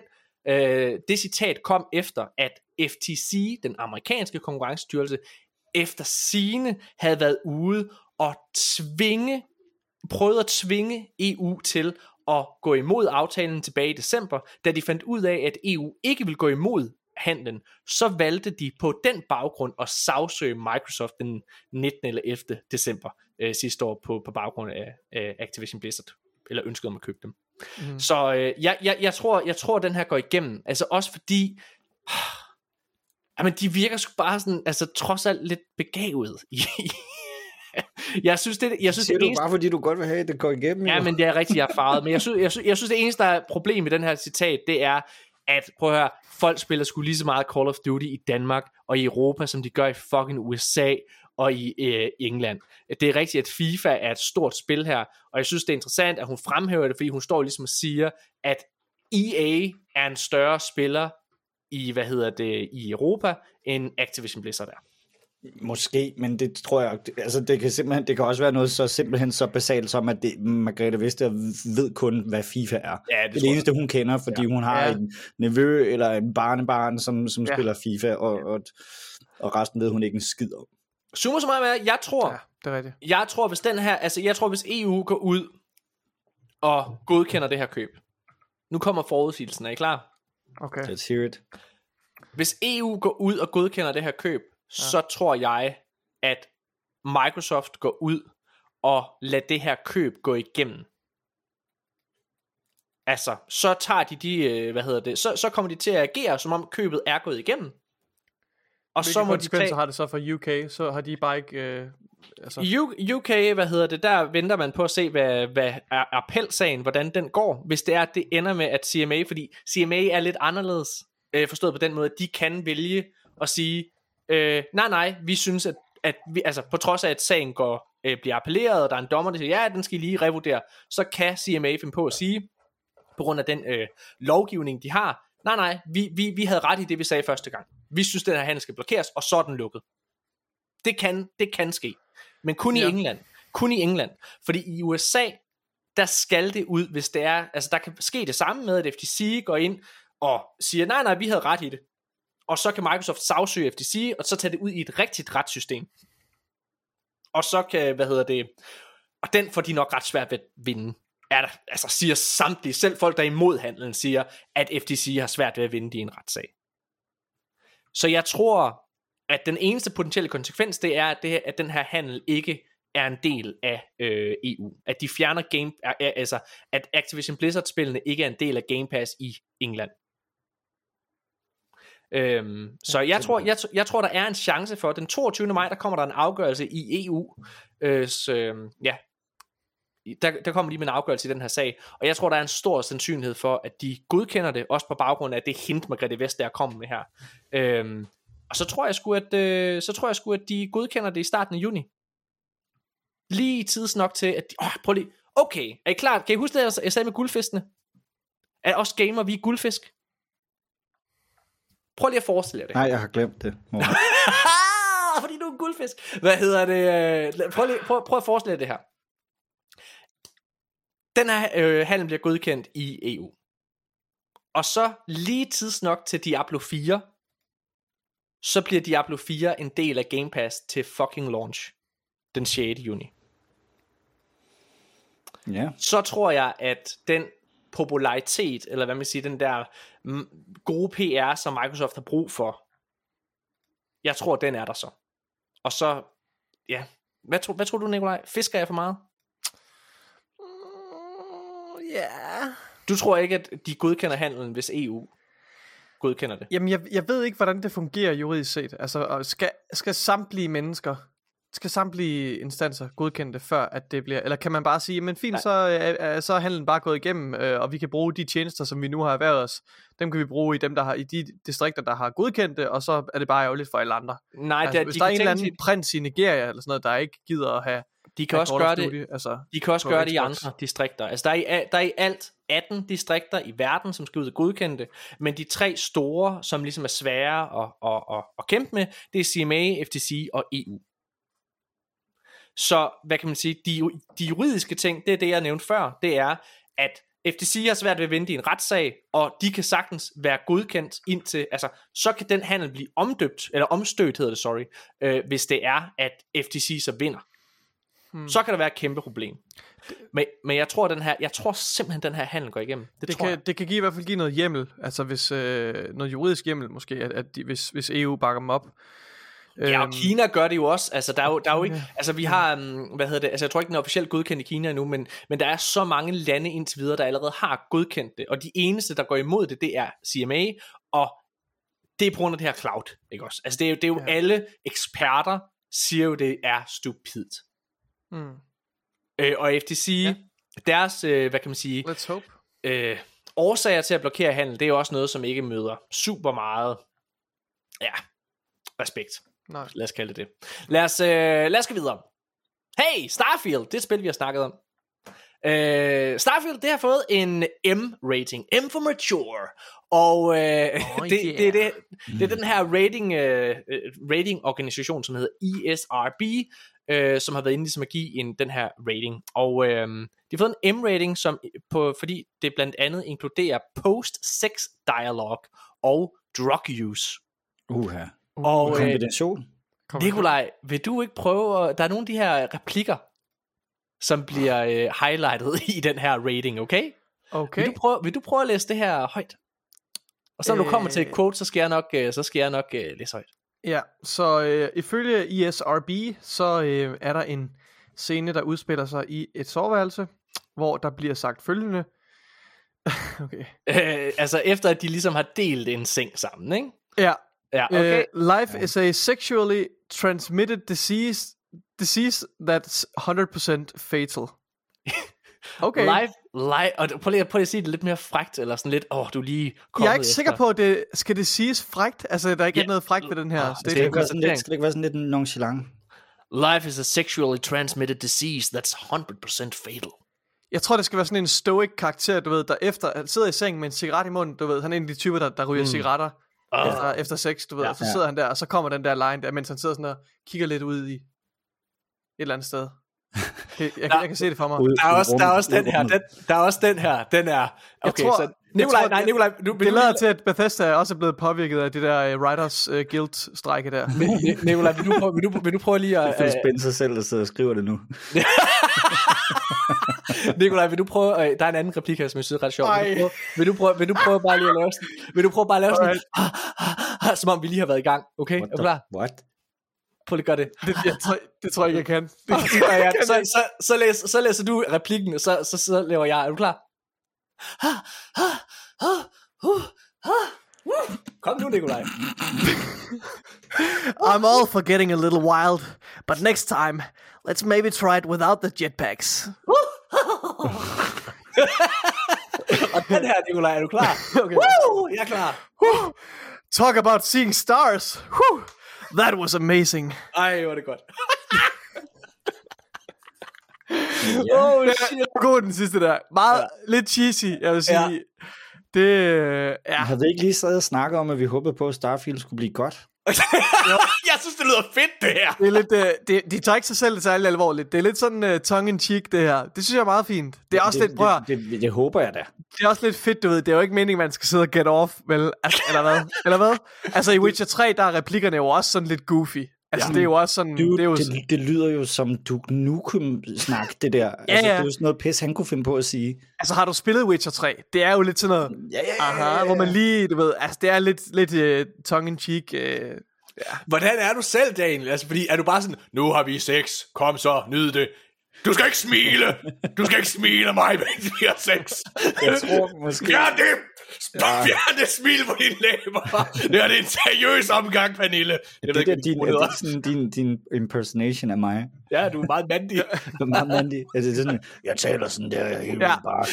øh, det citat kom efter, at FTC, den amerikanske konkurrencestyrelse, efter sine havde været ude og tvinge, prøvede at tvinge EU til at gå imod aftalen tilbage i december, da de fandt ud af, at EU ikke ville gå imod handlen, så valgte de på den baggrund at sagsøge Microsoft den 19. eller 11. december øh, sidste år på, på baggrund af øh, Activision Blizzard, eller ønsket om at købe dem. Mhm. Så øh, jeg, jeg, jeg, tror, jeg tror, den her går igennem, altså også fordi, *sighs* jamen de virker sgu bare sådan, altså trods alt lidt begavet. Jeg synes, det, jeg synes, Siger det eneste, bare, fordi du godt vil have, at det går igennem? Ja, jo? men det er rigtigt, jeg er farvet. Men jeg synes, jeg, synes, jeg synes, det eneste, der er problem i den her citat, det er, at prøv at høre, folk spiller sgu lige så meget Call of Duty i Danmark og i Europa, som de gør i fucking USA og i øh, England. Det er rigtigt, at FIFA er et stort spil her, og jeg synes, det er interessant, at hun fremhæver det, fordi hun står ligesom og siger, at EA er en større spiller i, hvad hedder det, i Europa, end Activision Blizzard er. Måske, men det tror jeg, altså det kan simpelthen, det kan også være noget så simpelthen så basalt som, at det, Margrethe Vester ved kun, hvad FIFA er. Ja, Det det jeg. eneste, hun kender, fordi ja. hun har Ja. en nevø eller en barnebarn, som, som Ja. ja. spiller FIFA, og, og, og resten ved hun ikke en skid om. Summa summarum er, jeg tror, Ja, det er rigtigt. Jeg tror, hvis den her, altså jeg tror, hvis EU går ud og godkender det her køb. Nu kommer forudsigelsen, er I klar? Okay. Let's hear it. Hvis EU går ud og godkender det her køb, ja. så tror jeg, at Microsoft går ud og lader det her køb gå igennem. Altså, så tager de de, øh, hvad hedder det, så, så kommer de til at agere, som om købet er gået igennem. Og Hvilke så må de tage, har det så for UK? Så har de bare ikke... Øh, altså, U- UK, hvad hedder det, der venter man på at se, hvad, hvad er appelsagen, hvordan den går, hvis det er, at det ender med, at CMA, fordi CMA er lidt anderledes, øh, forstået på den måde, at de kan vælge at sige, øh, nej, nej, vi synes, at, at vi, altså, på trods af, at sagen går, øh, bliver appelleret, og der er en dommer, der siger, ja, den skal I lige revurdere, så kan CMA finde på at sige, på grund af den øh, lovgivning, de har, nej, nej, vi, vi, vi havde ret i det, vi sagde første gang. Vi synes, den her handel skal blokeres, og så er den lukket. Det kan, det kan ske. Men kun Ja. i England. Kun i England. Fordi i USA, der skal det ud, hvis det er, altså der kan ske det samme med, at FTC går ind og siger, nej, nej, vi havde ret i det. Og så kan Microsoft sagsøge FTC, og så tage det ud i et rigtigt retssystem. Og så kan, hvad hedder det, og den får de nok ret svært ved at vinde. Er der, altså siger samtlige, selv folk der er imod handlen, siger, at FTC har svært ved at vinde i en retssag. Så jeg tror, at den eneste potentielle konsekvens, det er, at, det, at den her handel ikke er en del af øh, EU. At de fjerner Game, er- er- altså at Activision Blizzard-spillene ikke er en del af Game Pass i England. Øhm, så jeg tror, jeg, jeg tror, der er en chance for, den 22. maj, der kommer der en afgørelse i EU. Øh, så, øh, ja, der, der kommer de med en afgørelse i den her sag, og jeg tror, der er en stor sandsynlighed for, at de godkender det, også på baggrund af det hint, Margrethe Vestager kommer med her. Øhm, og så tror jeg sgu, at, øh, så tror jeg sgu, at de godkender det i starten af juni. Lige tids nok til, at de, åh, prøv lige, okay, er I klar? Kan I huske det, jeg sagde med guldfiskene? Er os gamer, vi er guldfisk? Prøv lige at forestille jer det. Nej, jeg har glemt det. *laughs* Fordi du er en guldfisk. Hvad hedder det? øh, Prøv, lige, prøv, prøv at forestille jer det her. Den her øh, handel bliver godkendt i EU. Og så lige tidsnok til Diablo 4, så bliver Diablo 4 en del af Game Pass til fucking launch den 6. juni. Ja. Så tror jeg, at den popularitet, eller hvad man siger, den der mm, gode PR, som Microsoft har brug for, jeg tror, den er der så. Og så, ja, hvad, tro, hvad tror du, Nikolaj? Fisker jeg for meget? Ja. Du tror ikke, at de godkender handelen, hvis EU godkender det? Jamen, jeg, jeg ved ikke, hvordan det fungerer juridisk set. Altså, skal, skal samtlige mennesker, skal samtlige instanser godkende det, før at det bliver... Eller kan man bare sige, men fint, så, er, så er handlen bare gået igennem, øh, og vi kan bruge de tjenester, som vi nu har erhvervet os, dem kan vi bruge i dem, der har i de distrikter, der har godkendt det, og så er det bare ærgerligt for alle andre. Nej, Altså, det, hvis de, der er en eller anden prins i Nigeria, eller sådan noget, der ikke gider at have, de kan også gøre det, Duty, altså, de kan også gøre det i Xbox. andre distrikter. Altså, der er, i, der er i alt 18 distrikter i verden, som skal ud og godkende det, men de tre store, som ligesom er svære at, at, at, at kæmpe med, det er CMA, FTC og EU. Så, hvad kan man sige, de, de juridiske ting, det er det, jeg nævnte før, det er, at FTC har svært ved at vinde i en retssag, og de kan sagtens være godkendt indtil, altså, så kan den handel blive omdøbt, eller omstødt hedder det, sorry, øh, hvis det er, at FTC så vinder. Hmm. Så kan der være et kæmpe problem. Men, men jeg tror den her, jeg tror simpelthen den her handel går igennem. Det, det tror kan, jeg. det kan give i hvert fald give noget hjemmel, altså hvis, øh, noget juridisk hjemmel måske, at, at de, hvis, hvis EU bakker dem op. Ja, og Øhm, Kina gør det jo også. Altså, der er jo, der er jo ikke, altså, vi har, um, hvad hedder det, altså, jeg tror ikke, den er officielt godkendt i Kina endnu, men, men der er så mange lande indtil videre, der allerede har godkendt det, og de eneste, der går imod det, det er CMA, og det er på grund af det her cloud, ikke også? Altså, det er jo, det er jo Ja. alle eksperter, siger jo, det er stupidt. hmm, Øh, og FTC. Ja. deres, øh, hvad kan man sige, let's hope. øh, årsager til at blokere handel, det er jo også noget, som ikke møder super meget, ja, respekt. Nej. Lad os kalde det det. Lad os, øh, lad os gå videre. Hey, Starfield, det er et spil, vi har snakket om. Øh, Starfield, det har fået en M-rating. M for mature. Og øh, Oh, *laughs* det, yeah. det, er det, det er den her rating, øh, øh, rating-organisation, som hedder ESRB, øh, som har været inde ligesom at give en, den her rating. Og øh, de har fået en M-rating, som, på, fordi det blandt andet inkluderer post-sex dialog og drug use. Uha. Og øh, Kombination. Kom Nikolaj, vil du ikke prøve at... Der er nogle af de her replikker, som bliver øh, highlightet *laughs* i den her rating, okay? Okay. Vil, du prøve, vil du prøve at læse det her højt? Og så når du kommer til et Øh. quote, så skal jeg nok, øh, så skal jeg nok øh, læse højt. Ja, så øh, ifølge ESRB, så øh, er der en scene, der udspiller sig i et soveværelse, hvor der bliver sagt følgende. *laughs* okay. Øh, altså efter at de ligesom har delt en seng sammen, ikke? Ja, Ja, okay. Uh, life is a sexually transmitted disease disease that's 100% fatal. *laughs* Okay. Live, live, og prøv lige, prøv lige at sige det lidt mere frægt, eller sådan lidt, åh, oh, du lige kommet Jeg er ikke efter. sikker på, at det skal det siges frægt. Altså, der er ikke er noget frægt ved den her Ah, det, ikke være sådan lidt, skal det ikke være sådan lidt nonchalant? Life is a sexually transmitted disease that's 100% fatal. Jeg tror, det skal være sådan en stoic karakter, du ved, der efter at sidder i sengen med en cigaret i munden, du ved, han er en af de typer, der, der ryger mm. cigaretter Ah. efter, efter sex, du ved, Ja. og så sidder han der, og så kommer den der line der, mens han sidder sådan og kigger lidt ud i et eller andet sted. *laughs* Det, jeg, Der- jeg kan se det for mig. Der er, også, der er også den her, den, der er også den her, den er, okay, tror- så, jeg Nikolaj, tror, nej, det- Nikolaj, du, vil Det lader lige- til, at Bethesda også er blevet påvirket af det der uh, Writers uh, Guild-strække der. Ni- Nikolaj, vil du, prøve, vil, du, vil du prøve lige Det at... er Phil Spencer selv, der sidder og skriver det nu. *laughs* Nikolaj, vil du prøve... Uh, der er en anden replik her, som jeg synes er ret sjov. Vil du, prøve, vil, du prøve, vil du prøve bare lige at lave sådan... Vil du prøve bare at lave sådan... Alright. *laughs* som om vi lige har været i gang. Okay, What er du the- klar? What? Prøv lige at gøre det. Det, jeg tror, det tror jeg ikke, jeg kan. Det, *laughs* Ja, ja, så, så, så, læs, så læser du replikken, og så, så, så laver jeg. Er du klar? Kom nu, Nikolaj. I'm all for getting a little wild, but next time, let's maybe try it without the jetpacks. Og den her, Nikolaj, er du klar? Okay. Woo! Jeg er klar. Talk about seeing stars. Whew. That was amazing. Ej, hvor er det godt. Ja. Oh, shit. God den sidste der. Meget Ja. ja. lidt cheesy, jeg vil sige. Ja. Ja. Det, øh, ja. Havde vi ikke lige stadig snakket om, at vi håbede på, at Starfield skulle blive godt? *laughs* jeg synes, det lyder fedt, det her. Det er lidt, uh, det, de tager ikke sig selv særlig alvorligt. Det er lidt sådan uh, tongue-in-cheek, det her. Det synes jeg er meget fint. Det er også det, lidt, prøv det, det, det, det håber jeg da. det er også lidt fedt, du ved. Det er jo ikke meningen, man skal sidde og get off, vel? Altså, eller hvad? Eller hvad? Altså, i Witcher 3, der er replikkerne jo også sådan lidt goofy. Altså, Ja. det er jo også sådan... Du, det er jo det, det lyder jo som Duke Nukem-snak, det der. altså, Det ja. er jo sådan noget pis, han kunne finde på at sige. altså, har du spillet Witcher 3? Det er jo lidt sådan noget... Ja, ja, ja, Aha, hvor man lige, du ved, altså det er lidt, lidt uh, tongue-in-cheek. Uh, Hvordan er du selv, Daniel? Altså, fordi er du bare sådan, nu har vi sex, kom så, nyd det. Du skal ikke smile! Du skal ikke smile af mig, mens vi har sex. Jeg tror måske... Fjern det! Fjern det smil på dine læber! Det er en seriøs omgang, Pernille. Jeg Det ved er, ikke, din, er det det sådan din, din impersonation af mig. Ja, du er meget mandig. *laughs* Det er meget mandig. Altså, det er sådan, jeg taler sådan der helt Ja. ja. bare.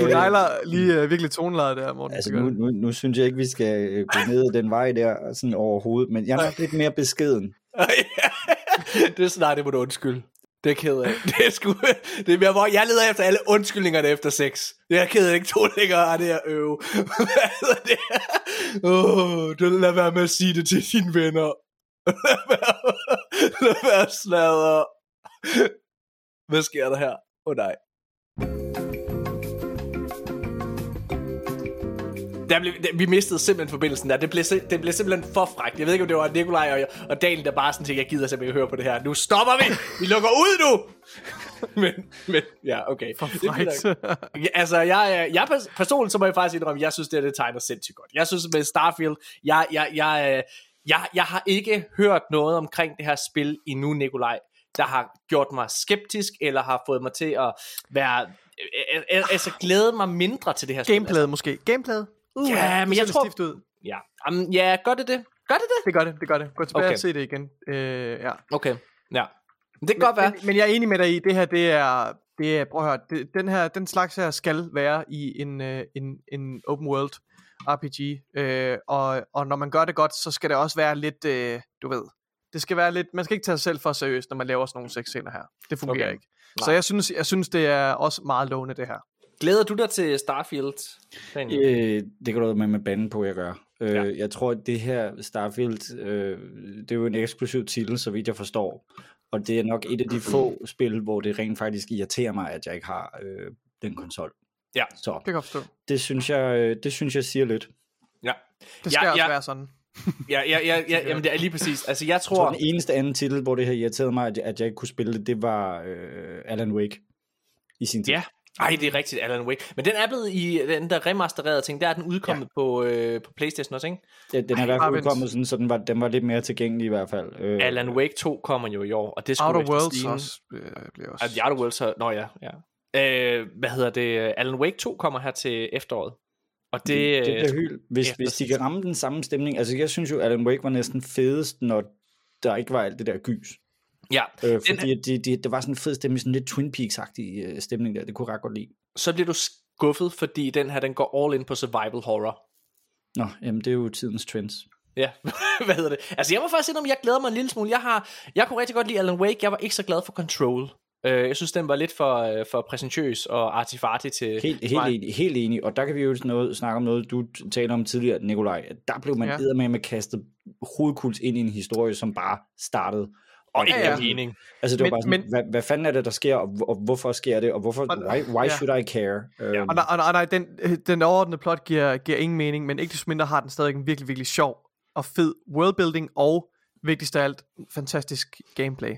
du Øh, nejler lige uh, virkelig tonelaget der, Morten. Altså Det nu, du. nu, nu synes jeg ikke, vi skal øh, gå ned den vej der sådan overhovedet, men jeg er nok lidt mere beskeden. *laughs* det er snart, det må du undskylde. Det er ked af. *laughs* Det er, sgu, det er mere, hvor jeg leder efter alle undskyldningerne efter sex. Jeg er jeg ked af, ikke to længere af det her øve. Hvad *laughs* det? Åh, oh, du lad være med at sige det til dine venner. *laughs* Lad være, lad være at sladre. Hvad sker der her? Åh oh, nej. Der blev, der, vi mistede simpelthen forbindelsen der. Det blev, det blev simpelthen for frækt. Jeg ved ikke, om det var Nikolaj og, og Daniel, der bare sådan tænkte, jeg gider simpelthen ikke høre på det her. Nu stopper vi! Vi lukker ud nu! *laughs* men, men, ja, okay. For frækt. Ja, altså, jeg, jeg pers- personligt, så må jeg faktisk indrømme, jeg synes, det, det tegner sindssygt godt. Jeg synes med Starfield, jeg, jeg, jeg, øh, jeg, jeg har ikke hørt noget omkring det her spil endnu, Nikolaj, der har gjort mig skeptisk, eller har fået mig til at være, altså glæde mig mindre til det her spil. Gameplayet måske. Gameplayet? Uh, Ja, men det jeg tror- Stift ud. Ja, um, ja gør det det? Gør det det? Det gør det, det gør det. Gå tilbage Okay. og se det igen. Øh, ja. Okay, ja. Det kan godt være. Men, men jeg er enig med dig i, det her, det er, det er prøv at høre, det, den her, den slags her skal være i en, øh, en, en open world RPG, øh, og, og når man gør det godt, så skal det også være lidt, øh, du ved, det skal være lidt, man skal ikke tage sig selv for seriøst, når man laver sådan nogle sexscener her. Det fungerer okay. ikke. Nej. Så jeg synes, jeg synes, det er også meget lovende, det her. Glæder du dig til Starfield? Øh, det kan du med med banden på, jeg gør. Øh, Ja. Jeg tror, at det her Starfield, øh, det er jo en eksklusiv titel, så vidt jeg forstår. Og det er nok et af de få spil, hvor det rent faktisk irriterer mig, at jeg ikke har øh, den konsol. Ja. Så Det kan jeg forstå. det synes jeg, øh, det synes jeg siger lidt. Ja. Det skal Ja, også ja. være sådan. *laughs* Ja, ja, ja, ja, jamen det er lige præcis. Altså jeg Jeg tror, tror, den eneste anden titel, hvor det har irriteret mig, at jeg, at jeg ikke kunne spille det, det var øh, Alan Wake i sin tid. Ja, ej, det er rigtigt, Alan Wake. Men den er blevet i den der remastererede ting, der er den udkommet ja. på, øh, på Playstation også, ikke? Den, den er i hvert fald udkommet sådan, så den var, den var lidt mere tilgængelig i hvert fald. Øh, Alan Wake 2 kommer jo i år, og det skulle Outer Worlds sigende- også, øh, bliver også. The Outer Worlds, nå ja, ja. Øh, hvad hedder det? Alan Wake 2 kommer her til efteråret. Og det, det, det øh, bliver hyld. Hvis, hvis de kan ramme den samme stemning, altså jeg synes jo, Alan Wake var næsten fedest, når der ikke var alt det der gys. Ja, Øh, fordi at det, det, det var sådan en fed stemning, sådan lidt Twin Peaks-agtig øh, stemning der, det kunne jeg ret godt lide. så bliver du skuffet, fordi den her, den går all in på survival horror. Nå, jamen det er jo tidens trends. Ja, *laughs* hvad hedder det? Altså jeg må faktisk sige, om jeg glæder mig en lille smule. Jeg, har, jeg kunne rigtig godt lide Alan Wake. Jeg var ikke så glad for Control. Øh, jeg synes, den var lidt for, øh, for præsentøs og artifartig til Helt, til helt, mig. enig, helt enig, og der kan vi jo noget, snakke om noget, du t- taler om tidligere, Nikolaj. Der blev man Ja. med med kastet hovedkult ind i en historie, som bare startede. Og ikke Ja, ja, mening. Altså det Men- var bare sådan, men- hvad, hvad fanden er det, der sker, og, og hvorfor sker det, og hvorfor, Og- why, why ja. should I care? Ja. Øhm, Og nej, og nej, nej den, øh, den overordnede plot giver, giver ingen mening, men ikke desto mindre har den stadig en virkelig, virkelig sjov og fed worldbuilding, og vigtigst af alt, fantastisk gameplay.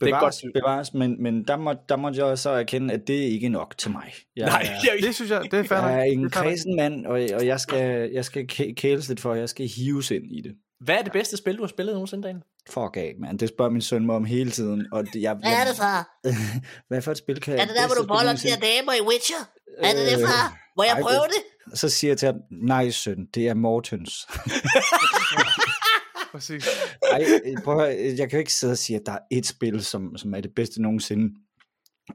bevares, godt. bevares, men, men der, må, der måtte jeg så erkende, at det er ikke nok til mig. Jeg, Nej, er- jeg, Det synes jeg, det er fair jeg er Det en kredsen mand, og, og jeg skal, jeg skal kæ- kæles lidt for, jeg skal hives ind i det. Hvad er det bedste spil, du har spillet nogensinde, Daniel? Fuck af, mand. Det spørger min søn mig om hele tiden. Og det, jeg, Hvad er det, far? *laughs* Hvad for et spil kan Er det der, hvor du boller der damer i Witcher? Er det det, Øh, far? Må jeg prøve det? det? Så siger jeg til ham, nej søn, det er Mortens. *laughs* Præcis. Ej, prøv at, høre, jeg kan jo ikke sidde og sige, at der er et spil, som, som er det bedste nogensinde.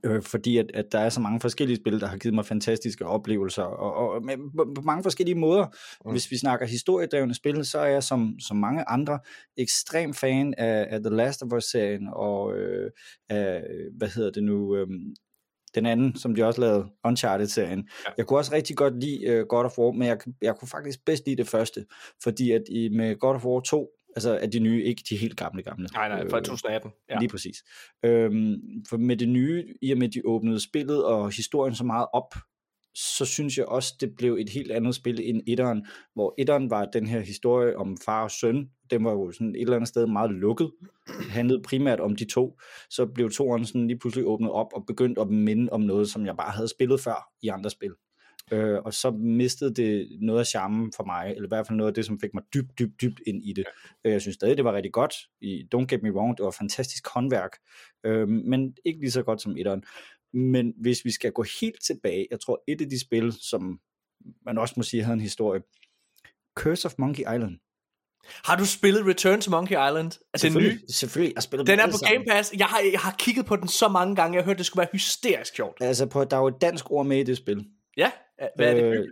Øh, fordi at, at der er så mange forskellige spil, der har givet mig fantastiske oplevelser, og, og med, på, på mange forskellige måder. Mm. Hvis vi snakker historiedrevne spil, så er jeg som, som mange andre ekstrem fan af, af The Last of Us-serien, og øh, af, hvad hedder det nu, øh, den anden, som de også lavede, Uncharted-serien. Ja. Jeg kunne også rigtig godt lide uh, God of War, men jeg, jeg kunne faktisk bedst lide det første, fordi at i, med God of War 2, Altså af de nye, ikke de helt gamle gamle. Nej, nej, fra Øh, 2018. Ja. Ja. Lige præcis. Øhm, for med det nye, i og med de åbnede spillet og historien så meget op, så synes jeg også, det blev et helt andet spil end etteren, hvor etteren var den her historie om far og søn, den var jo sådan et eller andet sted meget lukket, det handlede primært om de to, så blev toeren sådan lige pludselig åbnet op og begyndt at minde om noget, som jeg bare havde spillet før i andre spil. Øh, og så mistede det noget af charmen for mig, eller i hvert fald noget af det, som fik mig dybt, dybt, dybt ind i det. Øh, Jeg synes stadig, det var rigtig godt. I Don't Get Me Wrong, det var fantastisk håndværk, øh, men ikke lige så godt som etteren. Men hvis vi skal gå helt tilbage, jeg tror et af de spil, som man også må sige havde en historie, Curse of Monkey Island. Har du spillet Return to Monkey Island? Den nye? Selvfølgelig, selvfølgelig. Jeg spiller dem Den er på. Game Pass. Jeg har, jeg har kigget på den så mange gange. Jeg har hørt, det skulle være hysterisk sjovt. Altså, på, der er jo et dansk ord med i det spil. Ja, hvad er det? Øh,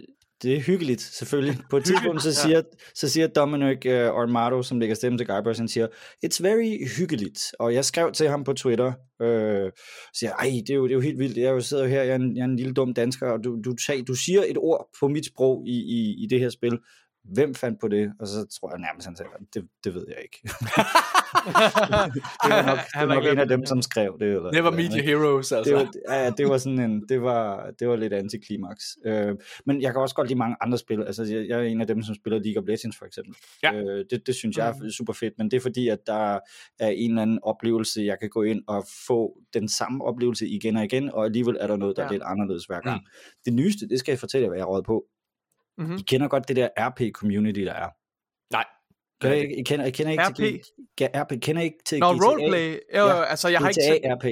det er hyggeligt, selvfølgelig. På et tidspunkt, så siger, så siger Dominic uh, Armato, som lægger stemme til Guybrush, han siger, it's very hyggeligt. Og jeg skrev til ham på Twitter, øh, siger, ej, det er, jo, det er jo helt vildt. Jeg er jo sidder her, jeg er en, jeg er en lille dum dansker, og du, du, sag, du siger et ord på mit sprog i, i, i det her spil. Hvem fandt på det? Og så tror jeg nærmest, han sagde, det, det ved jeg ikke. *laughs* det var nok, det Han var har nok en af dem, som skrev det. Eller, Det var eller Media andet Heroes, altså. det var, ja, det var sådan en, det var, det var lidt antiklimaks. Øh, men jeg kan også godt lide mange andre spil. Altså, jeg, jeg er en af dem, som spiller League of Legends, for eksempel. Ja. Øh, det, det synes jeg er super fedt, men det er fordi, at der er en eller anden oplevelse, jeg kan gå ind og få den samme oplevelse igen og igen, og alligevel er der noget, der. Ja. er lidt anderledes hver gang. Mm. Det nyeste, det skal jeg fortælle jer, hvad jeg råd på. Mhm. I kender godt det der RP-community, der er. Nej. Kan I, I, kender, I kender ikke RP? til G- RP? Kender ikke til Nå, GTA? roleplay. Jo, Ja, altså, jeg har ikke GTA set, RP.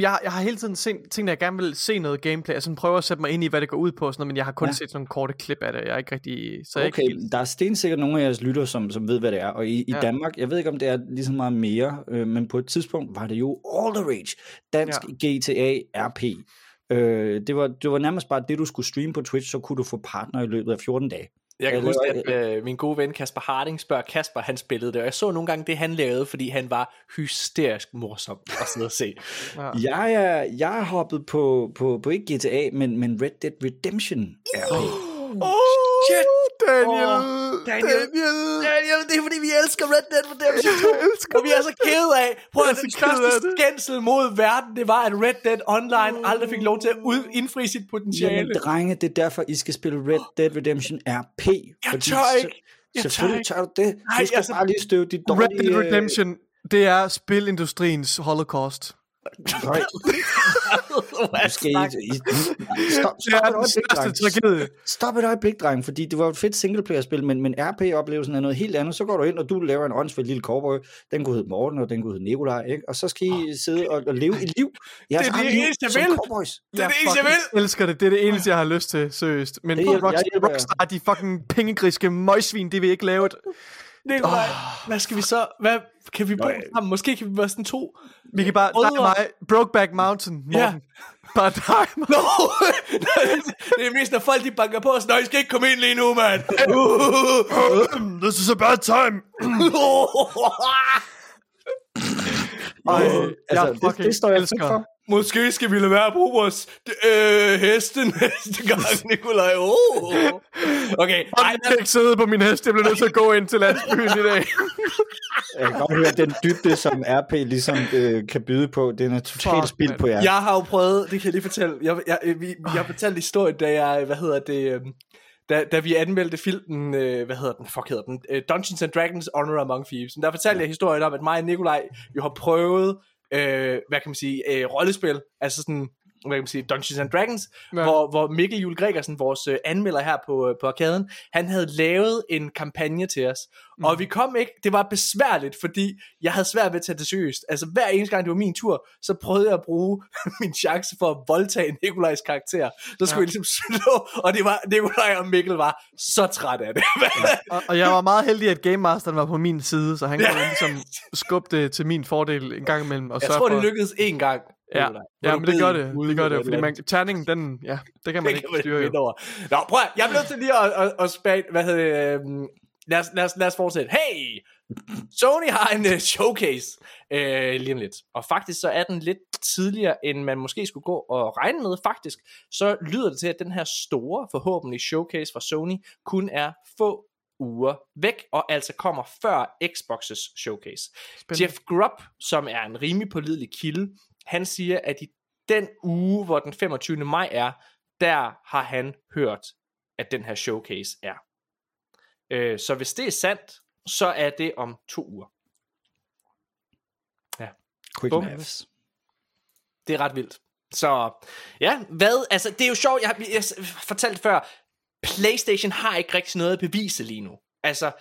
Jeg, jeg har hele tiden set, tænkt, at jeg gerne vil se noget gameplay. Altså, prøver at sætte mig ind i, hvad det går ud på, sådan noget, men jeg har kun Ja. set sådan nogle korte klip af det. Jeg er ikke rigtig... Så jeg Okay, ikke helt, der er stensikkert nogle af jeres lytter, som, som ved, hvad det er. Og i, i Ja. Danmark, jeg ved ikke, om det er lige så meget mere, øh, men på et tidspunkt var det jo all the rage. Dansk ja. GTA RP. Øh, det, var, det var nærmest bare det, du skulle streame på Twitch, så kunne du få partner i løbet af 14 dage. Jeg kan Ja, huske, at *laughs* øh, min gode ven Kasper Harding spørger Kasper, han spillede det, og jeg så nogle gange det, han lavede, fordi han var hysterisk morsom at sidde og se. *laughs* ja. Jeg er, jeg er hoppet på, på, på ikke GTA, men, men Red Dead Redemption RP. *gasps* Oh, shit! Daniel! Daniel! Daniel, det er fordi, vi elsker Red Dead Redemption *laughs* 2, og vi er så kede af. Prøv at den største skændsel mod verden, det var, at Red Dead Online aldrig fik lov til at ud, indfri sit Jamen, potentiale. drenge, det er derfor, I skal spille Red Dead Redemption RP. Jeg tør ikke. Jeg tør selvfølgelig ikke. tør du det. Nej, du skal altså- bare lige støve dit dårlige... Red Dead Redemption, det er spilindustriens holocaust. *laughs* Hvad du skal I, I, stop, Det er stop et den største dreng. tragedie. Stop et øjeblik, dreng, fordi det var et fedt singleplayer-spil, men, men RP-oplevelsen er noget helt andet. Så går du ind, og du laver en åndsfældt lille cowboy. Den kunne hedde Morten, og den kunne hedde Nikolaj, ikke? Og så skal I sidde og, og leve et liv. Jeres Det er det eneste, jeg vil. cowboys. Det er det eneste, jeg vil. elsker det. Det er det eneste, jeg har lyst til, seriøst. Men Det jeg Rockstar, hjælper jer. Rockstar, de fucking pengegriske møgsvin, de vil ikke lave et... Nikolaj, hvad skal vi så? Hvad, kan vi bo sammen? Måske kan vi være sådan to. Vi kan bare... Brødre. er mig. Brokeback Mountain, Morten. Ja. Bare dig, Morten. Nå, *laughs* det er mest, når folk de banker på os. Nå, I skal ikke komme ind lige nu, mand. *laughs* This is a bad time. *laughs* Ej, Altså, jeg det, fucking det står jeg for. Måske skal vi lade være at bruge vores øh, heste *laughs* næste gang, Nikolaj. Oh. Okay, Og ej, jeg kan ikke sidde på min hest. Jeg bliver nødt til at gå ind til landsbyen i dag. *laughs* Jeg kan godt høre, den dybde, som RP ligesom øh, kan byde på, den er totalt spild på jer. jeg har jo prøvet, det kan jeg lige fortælle. Jeg, jeg, jeg, vi, jeg har fortalt historien, da jeg, hvad hedder det, øhm, da, da vi anmeldte filmen, øh, hvad hedder den, fuck hedder den, øh, Dungeons and Dragons Honor Among Thieves. Der fortalte jeg historien om, at mig og Nikolaj jo har prøvet, øh, hvad kan man sige, øh, rollespil, altså sådan, hvad kan man sige, Dungeons and Dragons, ja. Ja. hvor, hvor Mikkel Jule Gregersen, vores øh, anmelder her på, øh, på arkaden, han havde lavet en kampagne til os, mm. og vi kom ikke, det var besværligt, fordi jeg havde svært ved at tage det seriøst. Altså hver eneste gang det var min tur, så prøvede jeg at bruge *laughs* min chance for at voldtage Nikolajs karakter. Så skulle ja. jeg ligesom slå, og det var, Nikolaj og Mikkel var så træt af det. Og, og jeg var meget heldig, at Game Masteren var på min side, så han kunne ligesom skubbe det til min fordel en gang imellem. Og jeg tror, for, det lykkedes én gang. Ja, ja men det gør det. Det gør det, fordi man, terningen, den, ja, det kan man det ikke kan man styre vinde over. Nå, prøv at, jeg er nødt til lige at, at, at spage, hvad hedder det, øhm, lad os, lad, os, lad os fortsætte. Hey! Sony har en uh, showcase øh, lige om lidt. Og faktisk så er den lidt tidligere, end man måske skulle gå og regne med. Faktisk så lyder det til, at den her store, forhåbentlig showcase fra Sony, kun er få uger væk, og altså kommer før Xbox's showcase. Spændende. Jeff Grubb, som er en rimelig pålidelig kilde, han siger, at i den uge, hvor den 25. maj er, der har han hørt, at den her showcase er. Øh, så hvis det er sandt, så er det om to uger. Quick Bum. maths. Det er ret vildt. Så ja, hvad, altså det er jo sjovt, jeg, har- jeg, jeg fortalte før, Playstation har ikke rigtig noget at bevise lige nu. Altså,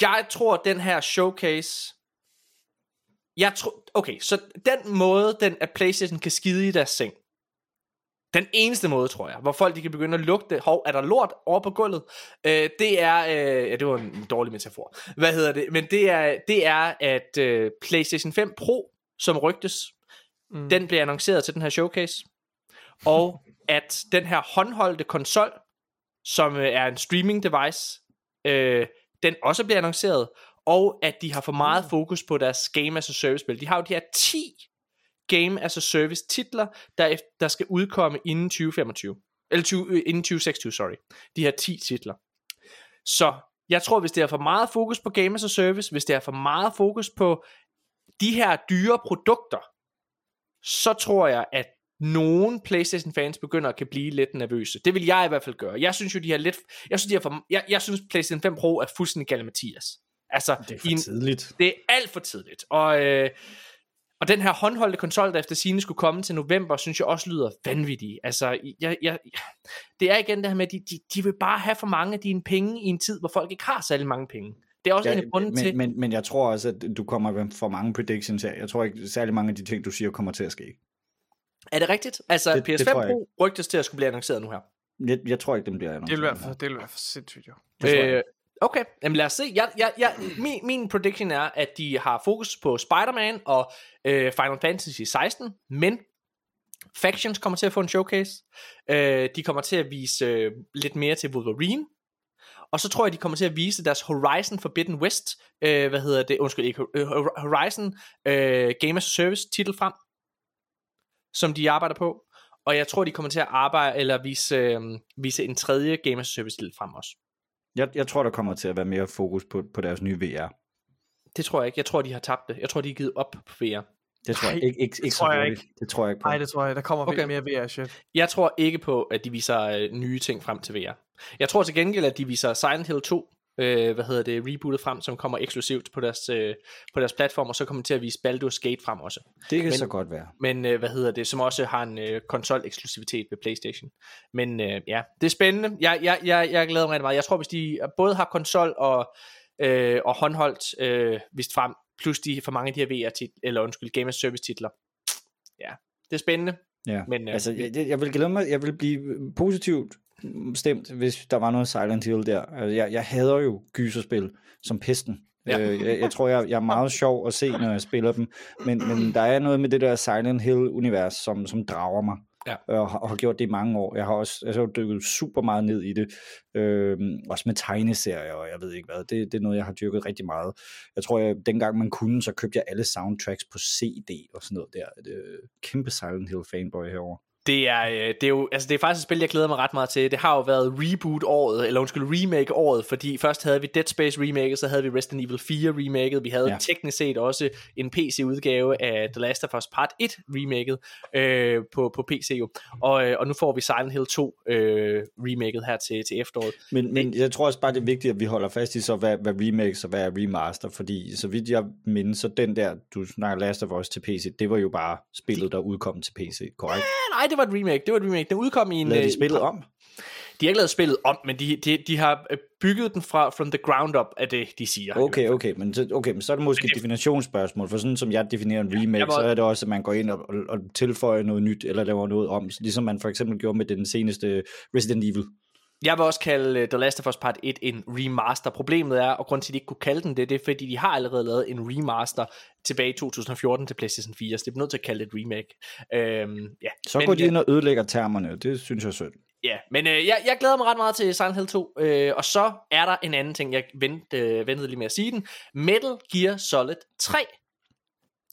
jeg tror den her showcase, jeg tror, okay, så den måde, den, at Playstation kan skide i deres seng, den eneste måde, tror jeg, hvor folk de kan begynde at lugte, hov, er der lort over på gulvet, øh, det er, øh, ja, det var en dårlig metafor, hvad hedder det, men det er, det er at øh, Playstation 5 Pro, som rygtes, Mm. den bliver annonceret til den her showcase. Og at den her håndholdte konsol, som øh, er en streaming device, øh, den også bliver annonceret. Og at de har for meget fokus på deres Game as a Service spil. De har jo de her 10 Game as a Service titler, der, der skal udkomme inden 2025. Eller 20, øh, inden 2026, sorry. De her 10 titler. Så jeg tror, hvis det er for meget fokus på Game as a Service, hvis det er for meget fokus på de her dyre produkter, så tror jeg, at nogle PlayStation fans begynder at kan blive lidt nervøse. Det vil jeg i hvert fald gøre. Jeg synes jo, de har lidt... Jeg synes, de har for, jeg, jeg synes PlayStation 5 Pro er fuldstændig galt Mathias. Altså, Det er i en, for tidligt. det er alt for tidligt. Og, øh, og den her håndholdte konsol, der efter sine skulle komme til november, synes jeg også lyder vanvittig. Altså, jeg, jeg, det er igen det her med, at de, de, de vil bare have for mange af dine penge i en tid, hvor folk ikke har særlig mange penge. Det er også ja, en af grunden til... men, men, jeg tror også, at du kommer med for mange predictions her. Jeg tror ikke særlig mange af de ting, du siger, kommer til at ske. Er det rigtigt? Altså, Det- det PS5 tror jeg Pro rygtes til at skulle blive annonceret nu her. Jeg, jeg tror ikke, den bliver Det vil annonceret. være for, det vil være for sindssygt, jo. Det tror jeg Øh, okay, jamen lad os se. Jeg, jeg, jeg, min, min prediction er, at de har fokus på Spider-Man og øh, Final Fantasy 16, men Factions kommer til at få en showcase. Øh, de kommer til at vise øh, lidt mere til Wolverine. Og så tror jeg, de kommer til at vise deres Horizon Forbidden West, øh, hvad hedder det, undskyld, ikke, øh, Horizon øh, Game as a Service titel frem, som de arbejder på. Og jeg tror, de kommer til at arbejde, eller vise, øh, vise en tredje Game as a Service titel frem også. Jeg, jeg tror, der kommer til at være mere fokus på, på deres nye VR. Det tror jeg ikke. Jeg tror, de har tabt det. Jeg tror, de er givet op på VR. Det tror jeg ikke, ikke, ikke så tror jeg hurtigt. Det tror jeg ikke på. Nej, det tror jeg. Der kommer Okay. okay. mere VR-shit. Jeg tror ikke på, at de viser øh, nye ting frem til VR. Jeg tror til gengæld, at de viser Silent Hill 2, øh, hvad hedder det, rebootet frem, som kommer eksklusivt på deres, øh, på deres platform, og så kommer til at vise Baldur's Gate frem også. Det kan Men- så godt være. Men øh, hvad hedder det, som også har en øh, konsol-eksklusivitet ved PlayStation. Men øh, ja, det er spændende. Jeg, jeg, jeg, jeg glæder mig rigtig meget. Jeg tror, hvis de både har konsol og, øh, og håndholdt øh, vist frem, plus de for mange af de her VR titler, eller undskyld, Game as Service titler. Ja, det er spændende. Ja. Men, øh, altså, jeg, jeg vil glæde mig, jeg vil blive positivt stemt, hvis der var noget Silent Hill der. Altså, jeg, jeg hader jo gyserspil som pesten. Ja. Øh, jeg, jeg tror, jeg, jeg er meget *laughs* sjov at se, når jeg spiller dem. Men, men der er noget med det der Silent Hill-univers, som, som drager mig. Ja. Og, har- og har gjort det i mange år. Jeg har også jo dykket super meget ned i det. Øhm, også med tegneserier, og jeg ved ikke hvad. Det, det er noget, jeg har dyrket rigtig meget. Jeg tror, jeg, dengang man kunne, så købte jeg alle soundtracks på CD og sådan noget der. Det, er kæmpe Silent Hill fanboy herover. Det er, øh, det er jo, altså det er faktisk et spil, jeg glæder mig ret meget til. Det har jo været reboot-året, eller undskyld, remake-året, fordi først havde vi Dead Space remake, så havde vi Resident Evil 4 remake, vi havde ja. Ja. teknisk set også en PC-udgave af The Last of Us Part 1 remaket øh, på, på PC jo. Og, øh, og nu får vi Silent Hill 2 øh, remaket her til, til efteråret. Men, men jeg tror også bare, det er vigtigt, at vi holder fast i, så hvad, hvad remakes og hvad er remaster, fordi så vidt jeg mindes, så den der, du snakker Last of Us til PC, det var jo bare spillet, der udkom til PC, korrekt? Ja, nej, det var et remake, det var et remake. Den udkom i en... Lavede øh, de spillet om? De har ikke lavet spillet om, men de, de, de har øh, bygget den fra from the ground up, af det, de siger. Okay, okay, men så, okay, men så er det måske et definitionsspørgsmål, for sådan som jeg definerer en remake, Jeg må- så er det også, at man går ind og, og, og tilføjer noget nyt, eller laver noget om, ligesom man for eksempel gjorde med den seneste Resident Evil. Jeg vil også kalde uh, The Last of Us Part 1 en remaster. Problemet er, og grund til, at de ikke kunne kalde den det, det er, fordi de har allerede lavet en remaster tilbage i 2014 til PlayStation 4, så det er nødt til at kalde det et remake. Øhm, ja. Så men, går de øh, ind og ødelægger termerne, det synes jeg er synd. Ja, men øh, jeg, jeg glæder mig ret meget til Silent Hill 2, øh, og så er der en anden ting, jeg vent, øh, ventede lige med at sige den. Metal Gear Solid 3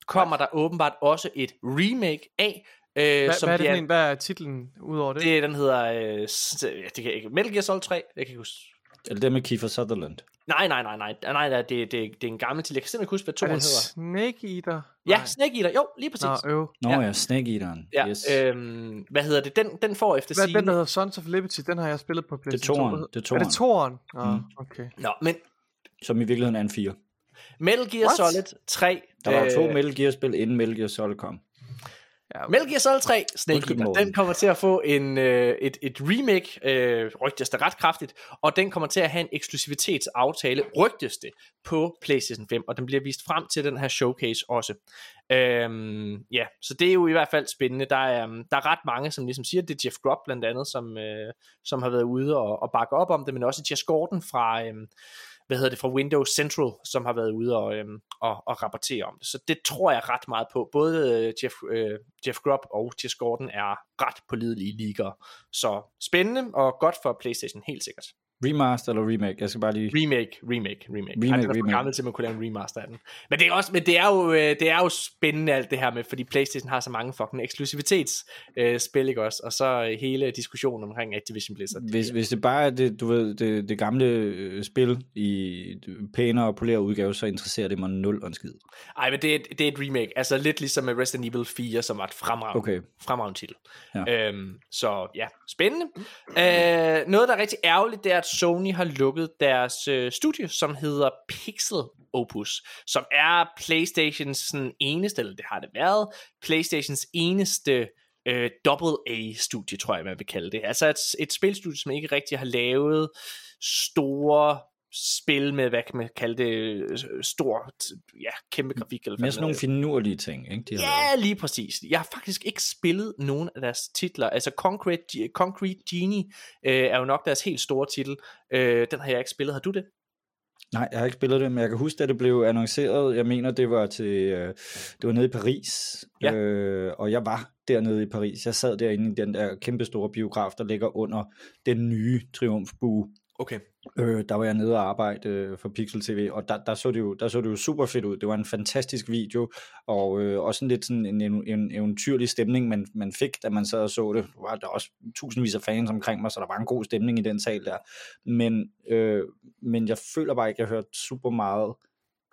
kommer der åbenbart også et remake af, øh, Hvad, som hvad er det for en? Hvad er titlen ud over det? Det, den hedder, øh, s- det kan jeg ikke, Metal Gear Solid 3, jeg kan ikke huske. Eller det med Kiefer Sutherland. Nej, nej, nej, nej, nej, nej det, det, det er en gammel til. Jeg kan simpelthen ikke huske, hvad Er toren det hedder. Snake Eater? Ja, Nej. Snake Eater. Jo, lige præcis. Nå, øv. Nå Ja. Snake Eateren. Ja, yes. øhm, hvad hedder det? Den, den får efter Hvad er den, der hedder Sons of Liberty? Den har jeg spillet på PlayStation toeren, 2. det er Er det toeren? Nå, Mm. okay. Nå, men Som i virkeligheden er en 4. Metal Gear What? Solid 3... Der var jo to øh, Metal Gear-spil, inden Metal Gear Solid kom. Ja, okay. Metal Gear Solid 3 Snake Eater, den kommer til at få en, øh, et, et remake, øh, rygtes det ret kraftigt, og den kommer til at have en eksklusivitetsaftale, rygtes det, på PlayStation 5, og den bliver vist frem til den her showcase også. Øhm, ja, så det er jo i hvert fald spændende. Der er, um, der er ret mange, som ligesom siger, det er Jeff Grubb blandt andet, som, øh, som har været ude og, og bakke op om det, men også Jess Gordon fra... Øh, hvad hedder det, fra Windows Central, som har været ude og, øhm, og, og rapportere om det. Så det tror jeg ret meget på. Både øh, Jeff, øh, Jeff Grubb og Jess Gordon er ret pålidelige ligger. Så spændende og godt for PlayStation, helt sikkert. Remaster eller remake? Jeg skal bare lige... Remake, remake, remake. Remake, Ej, den er remake. gammel til, at man kunne lave en remaster af den. Men det er, også, men det er, jo, øh, det er jo spændende alt det her med, fordi PlayStation har så mange fucking eksklusivitetsspil, øh, ikke også? Og så øh, hele diskussionen omkring Activision Blizzard. Hvis, hvis det bare er det, du ved, det, det gamle øh, spil i pænere og poleret udgave, så interesserer det mig nul og en skid. Ej, men det er, et, det er et remake. Altså lidt ligesom med Resident Evil 4, som var et fremragende, Okay. fremragende titel. Ja. Øhm, så ja, spændende. Øh, noget, der er rigtig ærgerligt, det er, at Sony har lukket deres øh, studie, som hedder Pixel Opus, som er Playstations sådan, eneste, eller det har det været, Playstations eneste øh, AA-studie, tror jeg, man vil kalde det. Altså et, et spilstudie, som ikke rigtig har lavet store spil med, hvad kan man kalde det, øh, stor, ja, kæmpe grafik. Eller Mere sådan nogle finurlige ting, ikke? De har Ja, lige præcis. Jeg har faktisk ikke spillet nogen af deres titler. Altså Concrete, Concrete Genie øh, er jo nok deres helt store titel. Øh, den har jeg ikke spillet. Har du det? Nej, jeg har ikke spillet det, men jeg kan huske, at det blev annonceret. Jeg mener, det var til, øh, det var nede i Paris, Ja. øh, og jeg var dernede i Paris. Jeg sad derinde i den der kæmpe store biograf, der ligger under den nye triumfbue. Okay. Øh, der var jeg nede og arbejde øh, for Pixel TV, og der, der, så det jo, der så det jo super fedt ud. Det var en fantastisk video, og øh, også en lidt sådan en, en, en eventyrlig stemning, man, man fik, da man sad og så det. Der var der også tusindvis af fans omkring mig, så der var en god stemning i den sal der. Men, øh, men jeg føler bare ikke, at jeg hørte super meget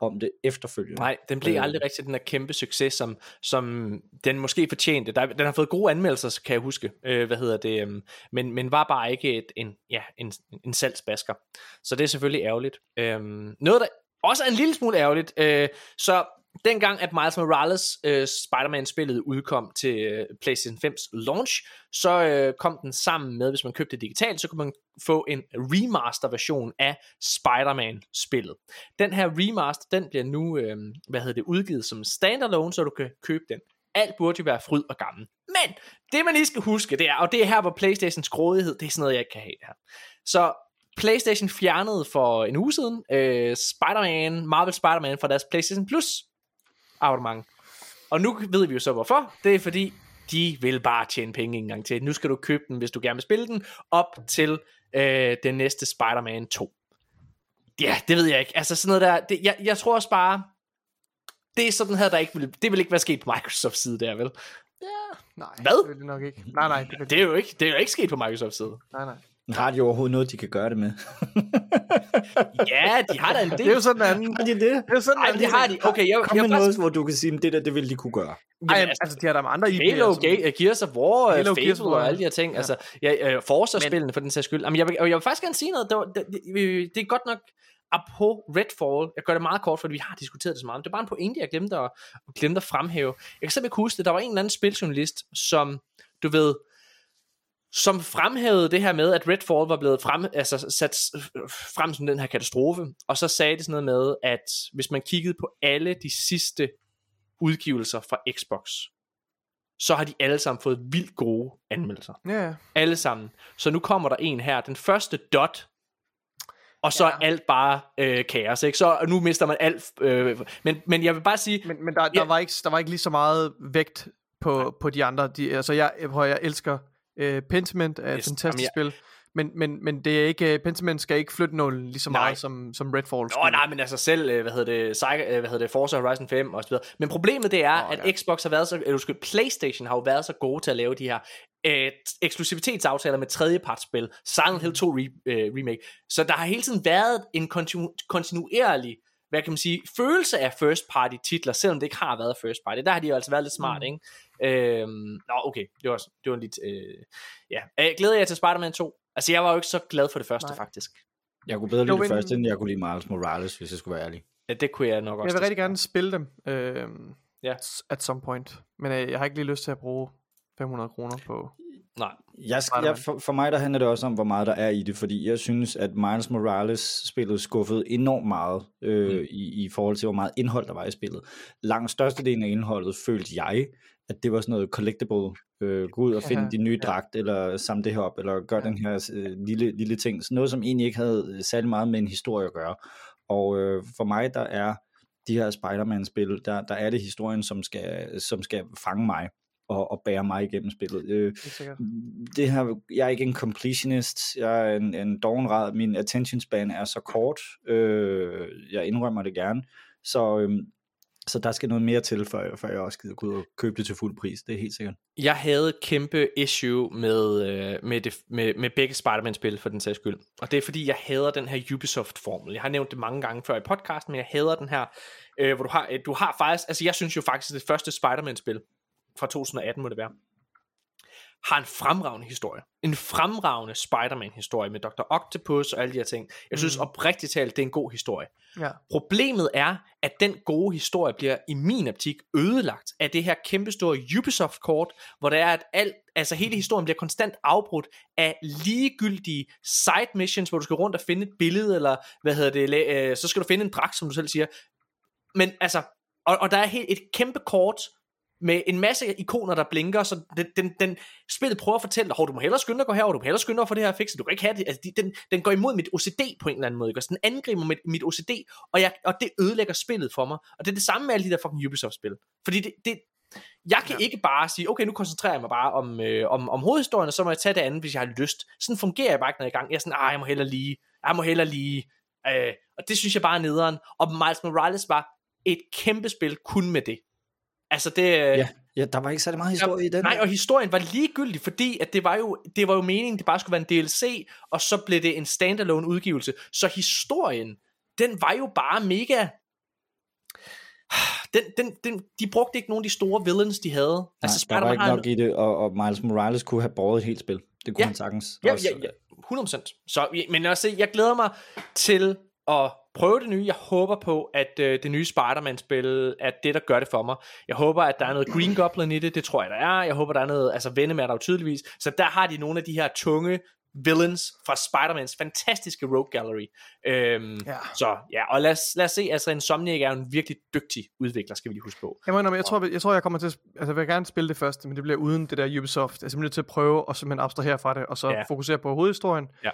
om det efterfølgende. Nej, den blev Øh. aldrig rigtig den der kæmpe succes, som, som den måske fortjente. Der, den har fået gode anmeldelser, kan jeg huske. Øh, hvad hedder det? øhm, men, men var bare ikke et, en, ja, en, en salgsbasker. Så det er selvfølgelig ærgerligt. Øhm, noget, der også er en lille smule ærgerligt. Øh, så dengang, at Miles Morales øh, Spider-Man-spillet udkom til øh, PlayStation 5's launch, så øh, kom den sammen med, hvis man købte det digitalt, så kunne man få en remaster-version af Spider-Man-spillet. Den her remaster, den bliver nu, øh, hvad hedder det, udgivet som standalone, så du kan købe den. Alt burde jo være fryd og gammel. Men det man lige skal huske, det er, og det er her, hvor Playstations grådighed, det er sådan noget, jeg ikke kan have det her. Så PlayStation fjernede for en uge siden øh, Spider-Man, Marvel Spider-Man fra deres PlayStation Plus abonnement. Og nu ved vi jo så hvorfor. Det er fordi, de vil bare tjene penge en gang til. Nu skal du købe den, hvis du gerne vil spille den, op til øh, den næste Spider-Man 2. Ja, det ved jeg ikke. Altså sådan noget der, det, jeg, jeg tror også bare, det er sådan her, der ikke vil, det vil ikke være sket på Microsofts side der, vel? Nej, Hvad? det er det nok ikke. Nej, nej, det, Det er jo ikke, det er jo ikke sket på Microsofts side. nej, nej. Har de overhovedet noget, de kan gøre det med? *laughs* Ja, de har da en del. Det er jo sådan en anden. Har de det? Det er jo sådan en Ej, anden. det har de. Okay, jeg, Kom jeg, med noget, hvor du kan sige, at det der, det ville de kunne gøre. Ej, Jamen, altså, de har der med andre IP'er. Halo, Ga- Gears of War, Halo, Halo, Gears of Fable War, og alle de her ting. ja. Altså, ja, øh, Forza-spillene for den sags skyld. Jamen, jeg, vil, jeg vil faktisk gerne sige noget. Det, var, det, det, det er godt nok på Redfall. Jeg gør det meget kort, fordi vi har diskuteret det så meget. Det er bare en pointe, jeg glemte at, glemte at fremhæve. Jeg kan simpelthen ikke huske det. Der var en eller anden spiljournalist, som, du ved, som fremhævede det her med, at Redfall var blevet frem, altså sat frem som den her katastrofe, og så sagde det sådan noget med, at hvis man kiggede på alle de sidste udgivelser fra Xbox, så har de alle sammen fået vildt gode anmeldelser. Ja, ja. Alle sammen. Så nu kommer der en her, den første dot, og så ja. er alt bare øh, kaos, ikke? Så nu mister man alt. Øh, men, men jeg vil bare sige, Men, men der, der, Ja. var ikke, der var ikke lige så meget vægt på, på de andre. De, altså, jeg, jeg elsker uh, Pentiment, er et Yes, fantastisk jamen, spil. Men, men, men det er ikke, Pentiment skal ikke flytte nålen lige så Nej. meget som, som Redfall. Nå, skulle. nej, men altså selv, øh, hvad hedder det, Psych, øh, hvad hedder det, Forza Horizon 5 og så videre. Men problemet det er, Nå, at ja. Xbox har været så, eller undskyld, Playstation har jo været så gode til at lave de her øh, eksklusivitetsaftaler med tredjepartsspil, Silent Hill 2 re, øh, remake. Så der har hele tiden været en kontinu, kontinuerlig hvad kan man sige, følelse af first party titler, selvom det ikke har været first party. Der har de jo altså været lidt smart, mm. ikke? Øhm, nå, okay, det var, det var lidt, øh, ja. Jeg glæder jeg til Spider-Man 2. Altså, jeg var jo ikke så glad for det første, Nej. faktisk. Jeg kunne bedre lide det men- første, end jeg kunne lide Miles Morales, hvis jeg skulle være ærlig. Ja, det kunne jeg nok også. Jeg vil rigtig gerne spille dem øh, Ja. at some point. Men øh, jeg har ikke lige lyst til at bruge 500 kroner på... Nej. Jeg, jeg, for, for mig der handler det også om, hvor meget der er i det, fordi jeg synes, at Miles Morales-spillet skuffede enormt meget øh, Mm. i, i forhold til, hvor meget indhold der var i spillet. Langt størstedelen af indholdet følte jeg, at det var sådan noget collectible. Øh, gå ud og finde Ja, din nye ja. dragt, eller samle det her op, eller gør Ja. den her øh, lille, lille ting. Sådan noget, som egentlig ikke havde øh, særlig meget med en historie at gøre. Og øh, for mig, der er de her Spider-Man-spil, der, der er det historien, som skal, som skal fange mig og, og bære mig igennem spillet. Øh, sikkert. det her, jeg er ikke en completionist, jeg er en, en dogenrad, min attention span er så kort, øh, jeg indrømmer det gerne, så, øh, så der skal noget mere til, før, før jeg også gider gå ud og købe det til fuld pris, det er helt sikkert. Jeg havde kæmpe issue med, øh, med, det, med, med begge Spider-Man-spil, for den sags skyld. Og det er fordi, jeg hader den her Ubisoft-formel. Jeg har nævnt det mange gange før i podcasten, men jeg hader den her, øh, hvor du har, øh, du har faktisk, altså jeg synes jo faktisk, at det første Spider-Man-spil, fra 2018 må det være, har en fremragende historie. En fremragende Spider-Man-historie med Dr. Octopus og alle de her ting. Jeg synes Mhm. oprigtigt talt, det er en god historie. Ja. Problemet er, at den gode historie bliver i min optik ødelagt af det her kæmpestore Ubisoft-kort, hvor der er, at alt, altså hele historien bliver konstant afbrudt af ligegyldige side missions, hvor du skal rundt og finde et billede, eller hvad hedder det, øh, så skal du finde en dragt, som du selv siger. Men altså, og, og der er helt et kæmpe kort, med en masse ikoner, der blinker, så den, den, den spillet prøver at fortælle dig, du må hellere skynde dig at gå herover, du må hellere skynde dig at få det her fikset, du kan ikke have det, altså, de, den, den går imod mit OCD på en eller anden måde, ikke? Så den angriber mit, mit OCD, og, jeg, og det ødelægger spillet for mig, og det er det samme med alle de der fucking Ubisoft-spil, fordi det, det jeg kan ja. ikke bare sige, okay, nu koncentrerer jeg mig bare om, øh, om, om hovedhistorien, og så må jeg tage det andet, hvis jeg har lyst. Sådan fungerer jeg bare ikke, når jeg er i gang. Jeg er sådan, ah, jeg må hellere lige, jeg må hellere lige, øh, og det synes jeg bare er nederen. Og Miles Morales var et kæmpe spil kun med det. Altså det, Ja, ja der var ikke særlig meget historie i den. Nej, og historien var ligegyldig, fordi at det var jo det var jo meningen, det bare skulle være en DLC, og så blev det en standalone udgivelse. Så historien, den var jo bare mega den, den, den, de brugte ikke nogen af de store villains, de havde. Nej, altså, der var ikke nok i det, og, og Miles Morales kunne have båret et helt spil. Det kunne Ja. han sagtens. Ja, også. ja, ja, 100%. Så, ja, men også, jeg glæder mig til at prøve det nye. Jeg håber på, at øh, det nye Spider-Man-spil er det, der gør det for mig. Jeg håber, at der er noget Green Goblin i det. Det tror jeg, der er. Jeg håber, der er noget... Altså, Venom er der jo tydeligvis. Så der har de nogle af de her tunge villains fra Spider-Mans fantastiske Rogue Gallery. Øhm, Ja. Så ja, og lad os, lad os se, altså Insomniac er en virkelig dygtig udvikler, skal vi lige huske på. Indrømme, jeg, tror, jeg tror, jeg kommer til at, altså, jeg vil gerne spille det første, men det bliver uden det der Ubisoft. Altså, jeg er nødt til at prøve at simpelthen abstrahere fra det, og så ja. fokusere på hovedhistorien, Ja.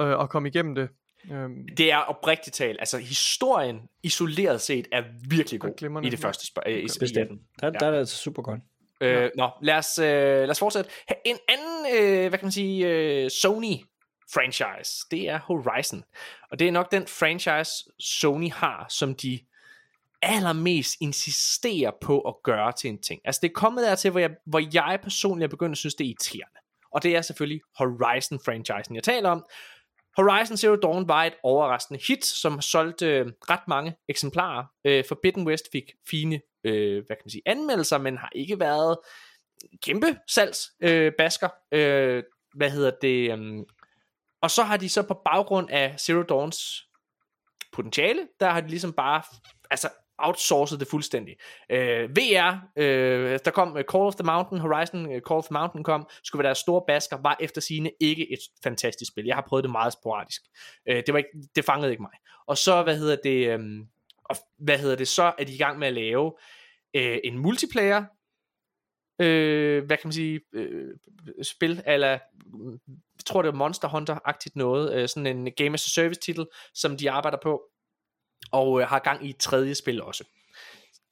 øh, og komme igennem det. Øhm, Det er oprigtigt talt, altså historien isoleret set er virkelig god glimrende, i det ja. første sp- i, i Bestemt. 18. Der, Ja. der er det altså super godt. Øh, nå, lad os, øh, lad os fortsætte. En anden, øh, hvad kan man sige, øh, Sony franchise, det er Horizon. Og det er nok den franchise, Sony har, som de allermest insisterer på at gøre til en ting. Altså det er kommet dertil, hvor jeg, hvor jeg personligt er begyndt at synes, det er irriterende. Og det er selvfølgelig Horizon-franchisen, jeg taler om. Horizon Zero Dawn var et overraskende hit, som solgte øh, ret mange eksemplarer. Øh, Forbidden West fik fine øh, hvad kan man sige, anmeldelser, men har ikke været kæmpe salgsbasker. øh, basker. Øh, hvad hedder det? Øh, og så har de så på baggrund af Zero Dawns potentiale, der har de ligesom bare altså outsourcet det fuldstændig. Øh, VR, øh, der kom øh, Call of the Mountain, Horizon øh, Call of the Mountain kom, skulle være deres store basker, var efter sine ikke et fantastisk spil. Jeg har prøvet det meget sporadisk. Øh, det, var ikke, det fangede ikke mig. Og så, hvad hedder det, øh, og, hvad hedder det, så er de i gang med at lave øh, en multiplayer, øh, hvad kan man sige, øh, spil, eller jeg tror det er Monster Hunter-agtigt noget, øh, sådan en Game as a Service titel, som de arbejder på, og øh, har gang i et tredje spil også.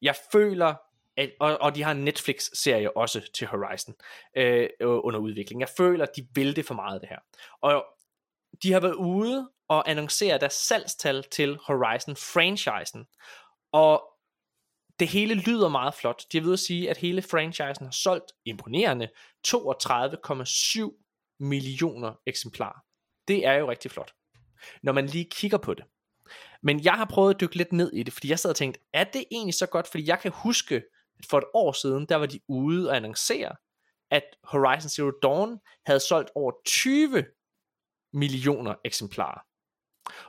Jeg føler, at, og, og de har en Netflix-serie også til Horizon øh, øh under udvikling. Jeg føler, at de vil det for meget det her. Og de har været ude og annoncere deres salgstal til Horizon-franchisen, og det hele lyder meget flot. De er ved at sige, at hele franchisen har solgt imponerende 32,7 millioner eksemplarer. Det er jo rigtig flot, når man lige kigger på det. Men jeg har prøvet at dykke lidt ned i det, fordi jeg sad og tænkte, er det egentlig så godt? Fordi jeg kan huske, at for et år siden, der var de ude og annoncere, at Horizon Zero Dawn havde solgt over 20 millioner eksemplarer.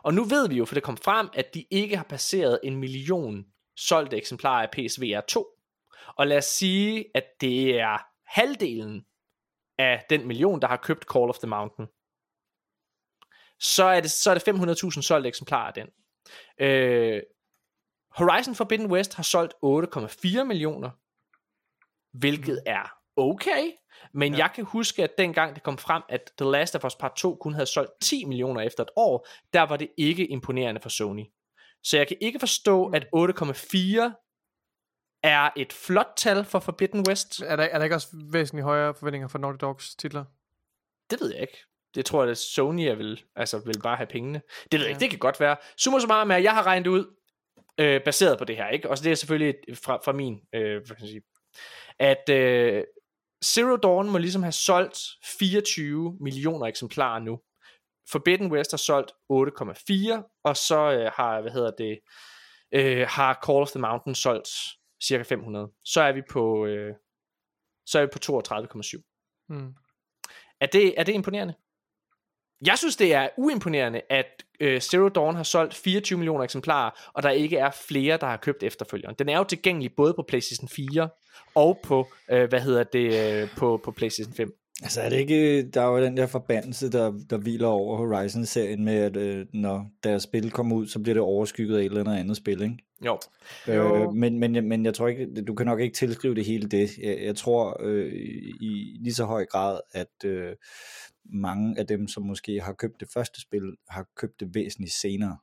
Og nu ved vi jo, for det kom frem, at de ikke har passeret en million solgte eksemplarer af PSVR 2. Og lad os sige, at det er halvdelen af den million, der har købt Call of the Mountain. Så er det, så er det 500.000 solgte eksemplarer af den. Øh, Horizon Forbidden West har solgt 8,4 millioner, hvilket er okay. Men ja. jeg kan huske, at dengang det kom frem, at The Last of Us Part 2 kun havde solgt 10 millioner efter et år, der var det ikke imponerende for Sony. Så jeg kan ikke forstå, at 8,4 er et flot tal for Forbidden West. Er der, er der ikke også væsentligt højere forventninger for Naughty Dogs titler? Det ved jeg ikke. Det tror jeg, at Sony vil, altså, vil bare have pengene. Det ved jeg ikke, det kan godt være. Summa summarum er, at jeg har regnet ud, øh, baseret på det her, ikke? Og så det er selvfølgelig fra, fra min, øh, hvad kan jeg sige, at øh, Zero Dawn må ligesom have solgt 24 millioner eksemplarer nu. Forbidden West har solgt 8,4, og så øh, har, hvad hedder det, øh, har Call of the Mountain solgt cirka 500. Så er vi på, øh, så er vi på 32,7. Hmm. Er det, er det imponerende? Jeg synes, det er uimponerende, at øh, Zero Dawn har solgt 24 millioner eksemplarer, og der ikke er flere, der har købt efterfølgeren. Den er jo tilgængelig både på PlayStation 4 og på, øh, hvad hedder det, øh, på, på PlayStation 5. Altså er det ikke, der er jo den der forbandelse, der, der hviler over Horizon-serien med, at øh, når deres spil kommer ud, så bliver det overskygget af et eller andet andet spil, ikke? Jo. Jo. Øh, men, men, jeg- men jeg tror ikke, du kan nok ikke tilskrive det hele det. Jeg, jeg tror øh, i lige så høj grad, at øh, mange af dem, som måske har købt det første spil, har købt det væsentligt senere.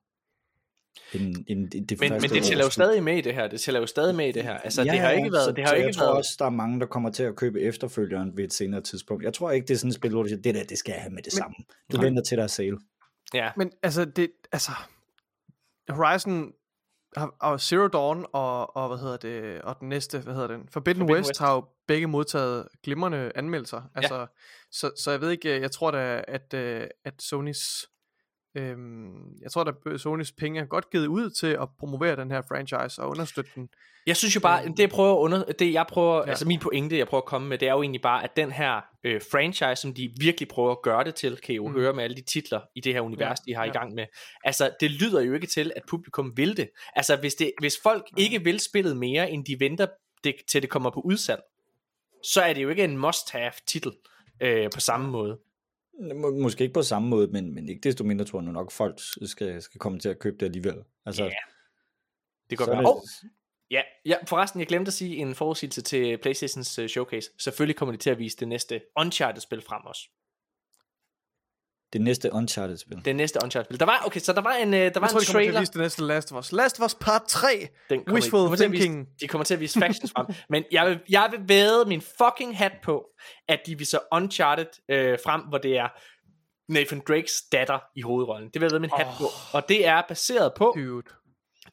End, end det, det Men, men det tæller jo stadig med i det her. Det tæller jo stadig med i det her. Altså, Ja, det har ikke været... så, Det har så ikke jeg tror været... også, der er mange, der kommer til at købe efterfølgeren ved et senere tidspunkt. Jeg tror ikke, det er sådan et spil, hvor du siger, det der, det skal jeg have med det Men- samme. Du Nej. venter til der er sale. Ja. Men altså, det, altså, Horizon og Zero Dawn og, og, hvad hedder det, og den næste, hvad hedder den, Forbidden, Forbidden West, West. har jo begge modtaget glimrende anmeldelser. Altså, så, så jeg ved ikke, jeg tror da, at, øh, at Sonys, øhm, jeg tror da, Sonys penge er godt givet ud til at promovere den her franchise og understøtte den. Jeg synes jo bare, det jeg prøver at under, det jeg prøver, ja. Ja. altså min pointe, jeg prøver at komme med, det er jo egentlig bare, at den her øh, franchise, som de virkelig prøver at gøre det til, kan I jo mm. Høre med alle de titler i det her univers, Ja, de har ja. i gang med. Altså, det lyder jo ikke til, at publikum vil det. Altså, hvis, det, hvis folk ikke vil spillet mere, end de venter det, til det kommer på udsalg, så er det jo ikke en must-have titel øh, på samme måde. Må, måske ikke på samme måde, men, men ikke desto mindre tror jeg nu nok, folk skal, skal komme til at købe det alligevel. Altså, Ja, Det kan så godt være. det, Oh, ja, ja, forresten, jeg glemte at sige en forudsigelse til Playstations uh, showcase. Selvfølgelig kommer de til at vise det næste Uncharted-spil frem også. Det næste Uncharted-spil. Det næste Uncharted-spil. Der var, okay, så der var en, uh, der var Jeg tror, en de kommer til trailer. at vise det næste Last of Us. Last of Us Part 3! Den kommer, Wishful de, kommer at vise, thinking. de kommer til at vise factions frem. Men jeg vil, jeg vil væde min fucking hat på, at de viser Uncharted øh, frem, hvor det er Nathan Drakes datter i hovedrollen. Det vil jeg væde min hat på. Og det er baseret på, Dude.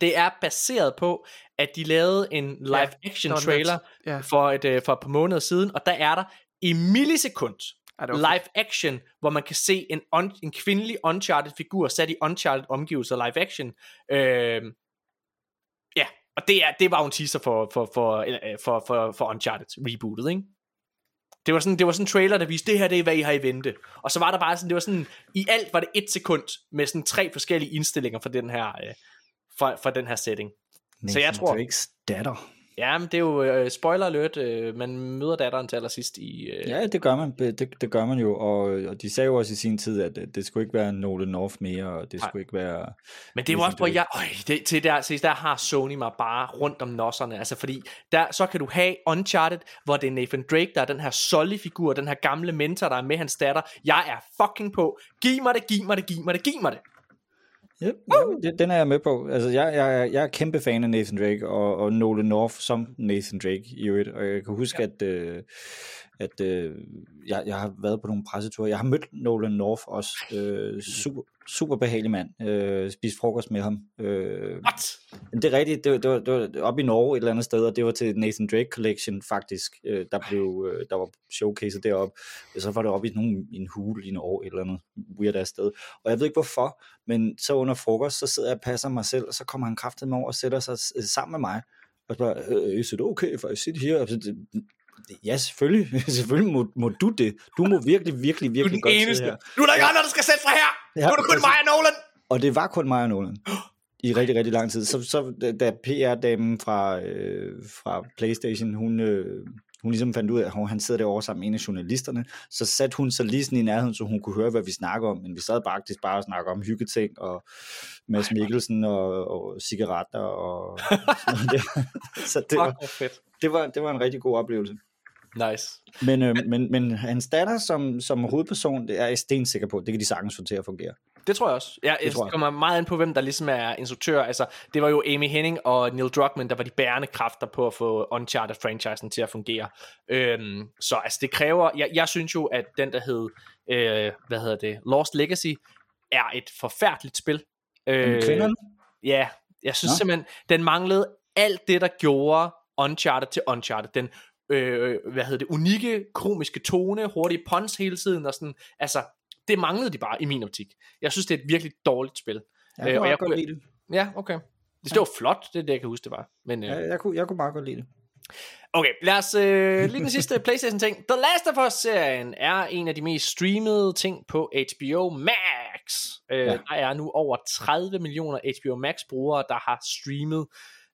det er baseret på, at de lavede en live action der var den trailer Ja, for et, øh, for et par måneder siden, og der er der i millisekund Live action, hvor man kan se en, un, en kvindelig Uncharted figur sat i Uncharted omgivelser live action. Øh, ja, og det, er, det var jo en teaser for, for, for, øh, for, for, for Uncharted rebootet, ikke? Det var, sådan, det var sådan en trailer, der viste, det her det er, hvad I har i vente. Og så var der bare sådan, det var sådan, i alt var det et sekund, med sådan tre forskellige indstillinger for den her, øh, for, for den her setting. så jeg tror- Drake's datter. Ja, men det er jo øh, spoiler alert, øh, man møder datteren til allersidst i... Øh, Ja, det gør man, det, det gør man jo, og, og de sagde jo også i sin tid, at det, det skulle ikke være Nolan North mere, og det Nej. skulle ikke være... Men det er jo også, hvor jeg, øj, det, til der, se, der har Sony mig bare rundt om nosserne, altså fordi, der, så kan du have Uncharted, hvor det er Nathan Drake, der er den her Sully-figur, den her gamle mentor, der er med hans datter, jeg er fucking på, giv mig det, giv mig det, giv mig det, giv mig det. Ja, ja, den er jeg med på. Altså, jeg, jeg, jeg er kæmpe fan af Nathan Drake, og, og Nolan North som Nathan Drake i øvrigt, og jeg kan huske, ja. at, øh, at øh, jeg, jeg har været på nogle presseture. Jeg har mødt Nolan North også. Øh, super, super behagelig mand. Øh, spist frokost med ham. Øh, What? det er rigtigt, det var, det, var, det var oppe i Norge et eller andet sted, og det var til Nathan Drake Collection faktisk. Øh, der, blev, øh, der var showcaset deroppe. Og så var det oppe i, nogen, en hule i Norge, et eller andet weird sted. Og jeg ved ikke hvorfor, men så under frokost, så sidder jeg og passer mig selv, og så kommer han kraftet med over og sætter sig s- sammen med mig. Og spørger, øh, is it okay if I sit here? Ja, selvfølgelig. *laughs* selvfølgelig må, må du det. Du må virkelig, virkelig, Du er virkelig den godt eneste. her. Nu er der ikke andre, der skal sætte fra her. Ja, nu er det kun præcis. mig og Nolan. Og det var kun mig og Nolan *gasps* i rigtig, rigtig lang tid. Så, så da- da PR-damen fra, øh, fra Playstation, hun, øh, hun ligesom fandt ud af, at han sidder derovre sammen med en af journalisterne, så satte hun sig lige sådan i nærheden, så hun kunne høre, hvad vi snakker om. Men vi sad faktisk bare og snakkede om hyggeting, og Mads Mikkelsen, og, og cigaretter, og *laughs* sådan der. Så det var, det, var, det var en rigtig god oplevelse. Nice. Men, øh, men, men hans datter som, som hovedperson, det er jeg stensikker på, det kan de sagtens få til at fungere. Det tror jeg også. Jeg, Det tror jeg. kommer meget an på, hvem der ligesom er instruktør. Altså, det var jo Amy Henning og Neil Druckmann, der var de bærende kræfter på at få Uncharted-franchisen til at fungere. Øhm, så altså, det kræver... Jeg, jeg synes jo, at den, der hed... Øh, hvad hedder det? Lost Legacy, er et forfærdeligt spil. Øh, kvinderne? Ja, jeg synes. Nå. simpelthen, den manglede alt det, der gjorde Uncharted til Uncharted. Den, øh, hvad hedder det, unikke, komiske tone, hurtige puns hele tiden, og sådan, altså, det manglede de bare i min optik. Jeg synes, det er et virkelig dårligt spil. Jeg Øh, og jeg godt kunne- lide det. Ja, okay. Det var flot, det er det, jeg kan huske, det var. Men, øh, Ja, jeg, kunne, jeg kunne meget godt lide det. Okay, lad os øh, lige den sidste *laughs* Playstation-ting. The Last of Us-serien er en af de mest streamede ting på HBO Max. Øh, Ja. Der er nu over 30 millioner HBO Max-brugere, der har streamet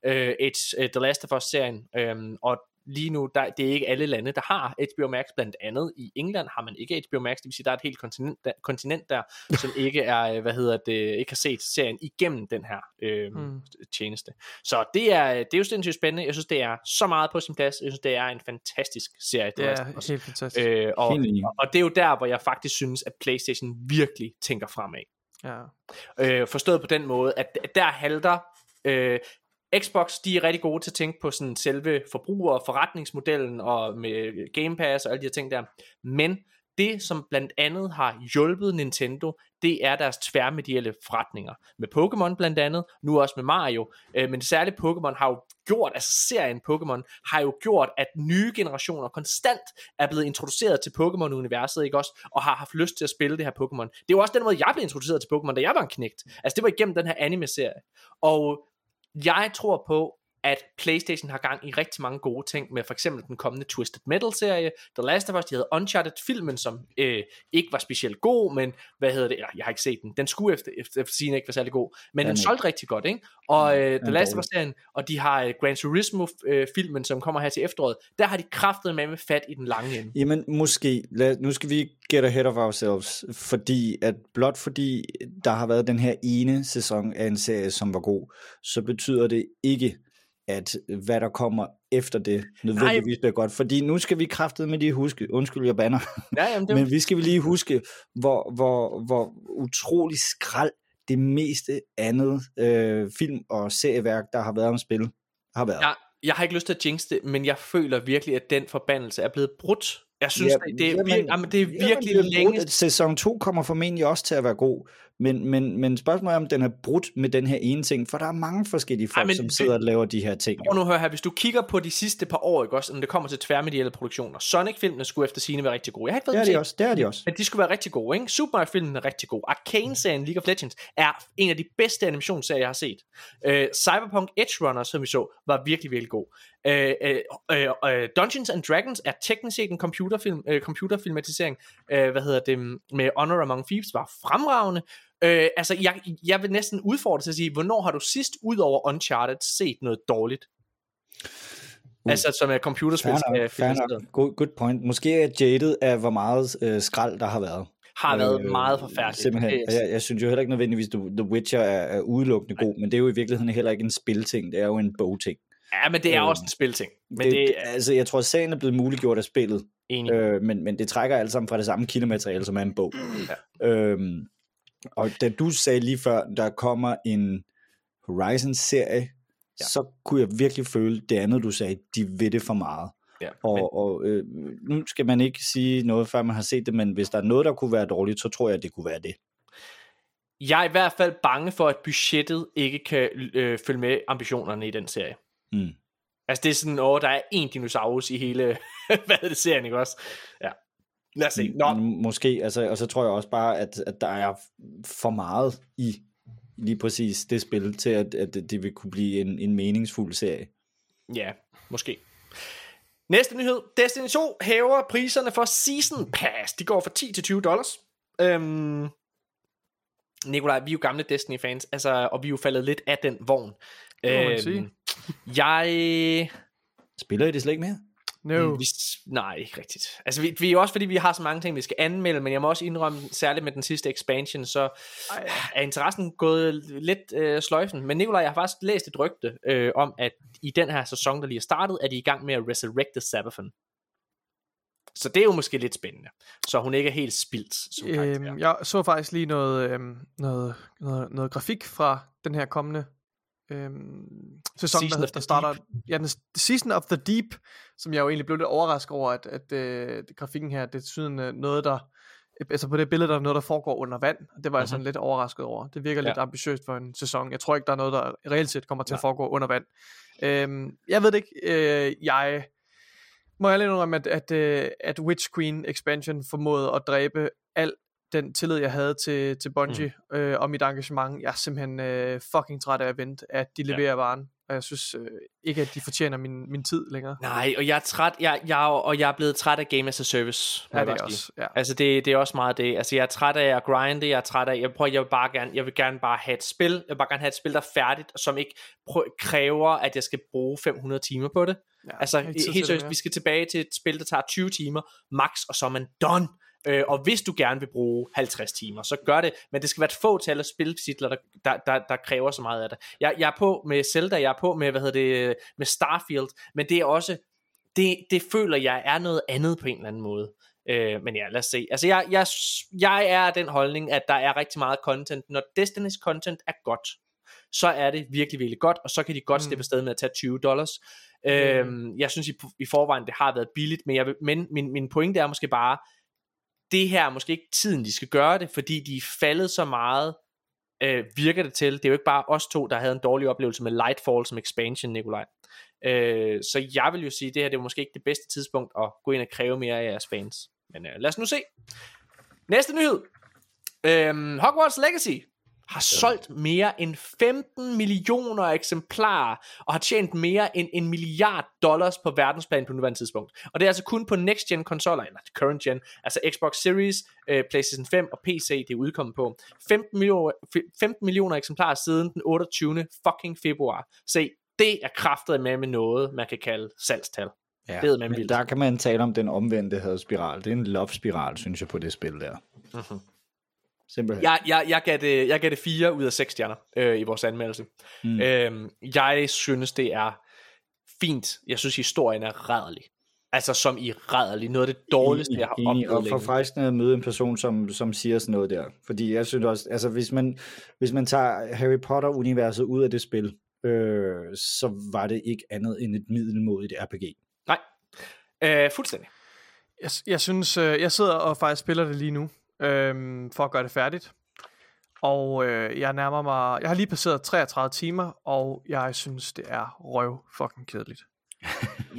øh, H, øh, The Last of Us-serien. Øhm, og lige nu, der, det er ikke alle lande, der har HBO Max. Blandt andet i England har man ikke HBO Max. Det vil sige, der er et helt kontinent der, kontinent der *laughs* som ikke er, øh, hvad hedder det, ikke har set serien igennem den her øh, Mm. tjeneste. Så det er, det er jo sindssygt spændende. Jeg synes, det er så meget på sin plads. Jeg synes, det er en fantastisk serie. Det Last er of Us. helt fantastisk. Øh, og, Helt enig. og det er jo der, hvor jeg faktisk synes, at PlayStation virkelig tænker fremad. Ja. Øh, forstået på den måde, at der halter øh, Xbox, de er rigtig gode til at tænke på sådan selve forbruger- og forretningsmodellen og med Game Pass og alle de her ting der. Men det, som blandt andet har hjulpet Nintendo, det er deres tværmedielle forretninger. Med Pokémon blandt andet, nu også med Mario, øh, men særligt Pokémon har jo gjort, altså serien Pokémon har jo gjort, at nye generationer konstant er blevet introduceret til Pokémon-universet, ikke også? Og har haft lyst til at spille det her Pokémon. Det er jo også den måde, jeg blev introduceret til Pokémon, da jeg var en knægt. Altså det var igennem den her anime-serie. Og jeg tror på, at PlayStation har gang i rigtig mange gode ting med for eksempel den kommende Twisted Metal-serie, The Last of Us, de havde Uncharted-filmen, som øh, ikke var specielt god, men hvad hedder det, jeg har ikke set den, den skulle efter, efter, efter sigende ikke være særlig god, men Den den solgte rigtig godt, ikke? Og øh, The Last of dårlig. Us-serien, og de har øh, Gran Turismo-filmen, som kommer her til efteråret, der har de kraftet med med fat i den lange ende. Jamen, måske. Lad, nu skal vi get ahead of ourselves, fordi at blot fordi der har været den her ene sæson af en serie, som var god, så betyder det ikke, at hvad der kommer efter det nødvendigvis bliver godt. Fordi nu skal vi kraftet med lige huske, undskyld jeg banner, Ja, jamen, det *laughs* men vi skal vi lige huske, hvor, hvor, hvor utrolig skrald det meste andet øh, film- og serieværk, der har været om spil, har været. jeg, jeg har ikke lyst til at jinx det, men jeg føler virkelig, at den forbandelse er blevet brudt. Jeg synes, Ja, det, det, er, jamen, virkelig, jamen, det er Jamen, virkelig det er længe brudt. Sæson 2 kommer formentlig også til at være god, men, men, men spørgsmålet er, om den er brudt med den her ene ting, for der er mange forskellige folk, men som det- sidder og laver de her ting. Prøv nu at høre her, hvis du kigger på de sidste par år, ikke også, når det kommer til tværmedielle produktioner. Sonic-filmene skulle efter sigende være rigtig gode. Jeg har ikke Det været er dem de set, også, det er de også. men de skulle være rigtig gode, ikke? Super Mario-filmen er rigtig god. Arcane-serien League of Legends er en af de bedste animationsserier, jeg har set. Øh, Cyberpunk Edge Runner, som vi så, var virkelig, virkelig god. Øh, øh, øh, øh, Dungeons and Dragons er teknisk set en computerfilm, øh, computerfilmatisering. Øh, hvad hedder det? Med Honor Among Thieves var fremragende. Øh, altså, jeg, jeg vil næsten udfordre til at sige, hvornår har du sidst, ud over Uncharted, set noget dårligt? Uh. Altså, som er computerspil. Fair nok, fair nok. Good, good point. Måske er jaded af, hvor meget øh, skrald, der har været. har været Øh, meget forfærdeligt. Simpelthen. Og Jeg, jeg synes jo heller ikke nødvendigvis, at The Witcher er, er udelukkende god, men det er jo i virkeligheden heller ikke en spilting, det er jo en bogting. Ja, men det er Øh, også en spilting. Men det, det, altså, jeg tror, at sagen er blevet muliggjort af spillet, enig. øh, men, men det trækker alt sammen fra det samme kildemateriale, som er en bog. Ja. Øhm, og da du sagde lige før, der kommer en Horizon-serie, ja. så kunne jeg virkelig føle det andet, du sagde, de ved det for meget. Ja, Og, men, og øh, nu skal man ikke sige noget, før man har set det, men hvis der er noget, der kunne være dårligt, så tror jeg, det kunne være det. jeg er i hvert fald bange for, at budgettet ikke kan øh, følge med ambitionerne i den serie. Mm. Altså det er sådan, åh, der er én dinosaurus i hele, *laughs* hvad hedder det, serien, ikke også? Ja. Lad os se. Nå, Måske, altså, og så tror jeg også bare, at, at der er for meget i lige præcis det spil, til at, at det vil kunne blive en, en meningsfuld serie. ja, måske. Næste nyhed. Destiny 2 hæver priserne for Season Pass. De går fra 10 til 20 dollars. Øhm, Nikolaj, vi er jo gamle Destiny-fans, altså, og vi er jo faldet lidt af den vogn. må man sige. jeg... Spiller I det slet ikke mere? No. Vi, nej, ikke rigtigt. Altså, vi, vi er jo også, fordi vi har så mange ting, vi skal anmelde, men jeg må også indrømme, særligt med den sidste expansion, så Ej. er interessen gået lidt øh, sløjfen. Men Nikolaj, jeg har faktisk læst et rygte øh, om, at i den her sæson, der lige er startet, er de i gang med at resurrecte Sabathon. Så det er jo måske lidt spændende. Så hun ikke er helt spildt som karakter. Øhm, jeg så faktisk lige noget, øhm, noget, noget, noget grafik fra den her kommende øhm, sæson, Season der, der starter. Ja, den Season of the Deep, som jeg jo egentlig blev lidt overrasket over, at, at øh, grafikken her, det er noget, der altså på det billede, der er noget, der foregår under vand. Det var jeg sådan lidt overrasket over. Det virker Mhm. Ja. lidt ambitiøst for en sæson. Jeg tror ikke, der er noget, der reelt set kommer til at Nej. foregå under vand. Øhm, jeg ved det ikke. Øh, jeg må jeg indrømme, at, at, øh, at Witch Queen expansion formåede at dræbe al den tillid, jeg havde til, til Bungie mm. øh, og mit engagement. Jeg er simpelthen øh, fucking træt af at vente, at de leverer ja. varen. Og jeg synes øh, ikke, at de fortjener min, min tid længere. Nej, og jeg er træt, jeg, jeg, og jeg er blevet træt af Game as a Service. Ja, det er også. Ja. Altså det, det er også meget det. Altså jeg er træt af at grinde, jeg er træt af, jeg prøver, jeg vil bare gerne, jeg vil gerne bare have et spil, jeg vil bare gerne have et spil, der er færdigt, og som ikke prøv, kræver, at jeg skal bruge 500 timer på det. ja. Altså helt seriøst, vi skal tilbage til et spil, der tager 20 timer max, og så er man done. Øh, og hvis du gerne vil bruge 50 timer, så gør det, men det skal være et fåtal af spiltitler, der, der, der, der kræver så meget af det. Jeg, jeg er på med Zelda, jeg er på med, hvad hedder det, med Starfield, men det er også, det, det føler jeg er noget andet på en eller anden måde. Øh, men ja, lad os se. Altså jeg, jeg, jeg er den holdning, at der er rigtig meget content. Når Destiny's content er godt, så er det virkelig, virkelig godt, og så kan de godt Mm. slippe afsted med at tage 20 dollars. Øhm, jeg synes i, i forvejen, det har været billigt, men, jeg men min, min pointe er måske bare, det her er måske ikke tiden, de skal gøre det, fordi de er faldet så meget, øh, virker det til. Det er jo ikke bare os to, der havde en dårlig oplevelse med Lightfall som expansion, Nikolaj. Øh, så jeg vil jo sige, at det her det er måske ikke det bedste tidspunkt at gå ind og kræve mere af jeres fans. Men øh, lad os nu se. Næste nyhed. Øhm, Hogwarts Legacy har solgt mere end 15 millioner eksemplarer og har tjent mere end en milliard dollars på verdensplan på nuværende tidspunkt. Og det er altså kun på next gen konsoller, eller current gen, altså Xbox Series, øh, PlayStation 5 og PC, det er udkommet på. 15 millioner, 15 millioner eksemplarer siden den 28. fucking februar. Se, det er kraftet med med noget, man kan kalde salgstal. Ja, Det er man men vildt. der kan man tale om den omvendte hadspiral. Det er en love-spiral, synes jeg, på det spil der. Mhm. Simpelthen. Jeg, jeg, jeg, gav det, jeg gav det 4 ud af 6 stjerner øh, i vores anmeldelse. Mm. Øhm, jeg synes, det er fint. Jeg synes, historien er rædderlig. Altså som i rædderlig. Noget af det dårligste, jeg har oplevet og længe. forfriskende at møde en person, som, som siger sådan noget der. Fordi jeg synes også, altså hvis man, hvis man tager Harry Potter-universet ud af det spil, øh, så var det ikke andet end et middelmodigt RPG. Nej, øh, fuldstændig. Jeg, jeg synes, øh, jeg sidder og faktisk spiller det lige nu, øhm, for at gøre det færdigt. Og øh, jeg nærmer mig, jeg har lige passeret 33 timer, og jeg synes, det er røv fucking kedeligt. *laughs*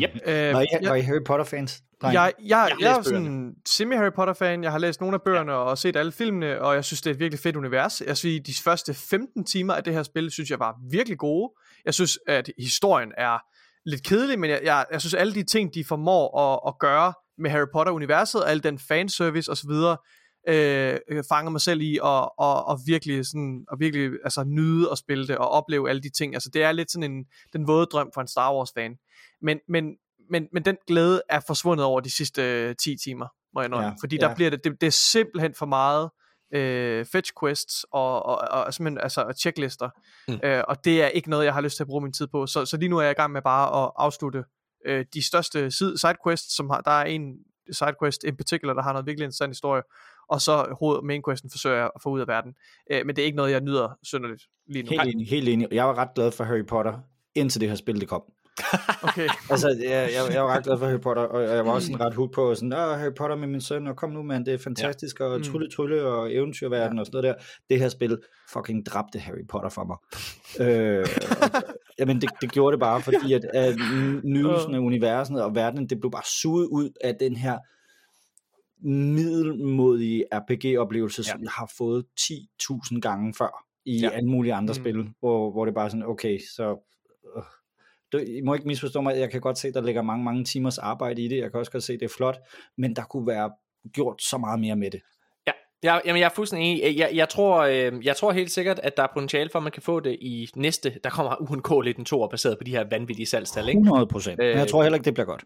Yep. Øh, Var I, jeg, var I Harry Potter-fans? jeg, jeg, jeg, har jeg er sådan semi-Harry Potter-fan. Jeg har læst nogle af bøgerne ja. og set alle filmene, og jeg synes, det er et virkelig fedt univers. Jeg synes, de første 15 timer af det her spil, synes jeg var virkelig gode. Jeg synes, at historien er lidt kedelig, men jeg, jeg, jeg synes, alle de ting, de formår at, at gøre med Harry Potter-universet, al den fanservice osv., øh, øh, fanger mig selv i og, og, og virkelig sådan og virkelig altså nyde at spille det og opleve alle de ting. Altså det er lidt sådan en den våde drøm for en Star Wars fan. Men men men, men den glæde er forsvundet over de sidste øh, 10 timer, må jeg indrømme. Ja, fordi der ja. bliver det, det, det er simpelthen for meget øh, fetch quests og, og, og simpelthen altså checklister. Mm. Øh, og det er ikke noget, jeg har lyst til at bruge min tid på. Så, så lige nu er jeg i gang med bare at afslutte øh, de største sid- sidequests, som har, der er en sidequest in particular, der har noget virkelig interessant historie, og så hoved main questen forsøger jeg at få ud af verden. Øh, men det er ikke noget, jeg nyder synderligt lige nu. Helt enig, helt enig. Jeg var ret glad for Harry Potter, indtil det her spil det kom. Okay. *laughs* Altså, jeg, jeg, jeg var ret glad for Harry Potter, og jeg var også sådan ret hud på, sådan, Åh, Harry Potter med min søn, og kom nu, mand, det er fantastisk, og Mm. trylle, trylle, og eventyrverden, og sådan noget der. Det her spil fucking dræbte Harry Potter for mig. *laughs* øh, og- jamen, det, det gjorde det bare, fordi at, at *laughs* nydelsen af universet og verdenen, det blev bare suget ud af den her middelmodige RPG-oplevelse, som jeg har fået 10.000 gange før i Ja. ja. alle mulige andre mm. spil, hvor, hvor det bare er sådan, okay, så... Øh, du, I må ikke misforstå mig, jeg kan godt se, der ligger mange, mange timers arbejde i det, jeg kan også godt se, det er flot, men der kunne være gjort så meget mere med det. Ja, jamen jeg er fuldstændig enig. Jeg, jeg, tror, øh, jeg tror helt sikkert, at der er potentiale for, at man kan få det i næste. Der kommer lidt en to baseret på de her vanvittige salgstal, ikke? 100 procent. Øh, jeg tror heller ikke, det bliver godt.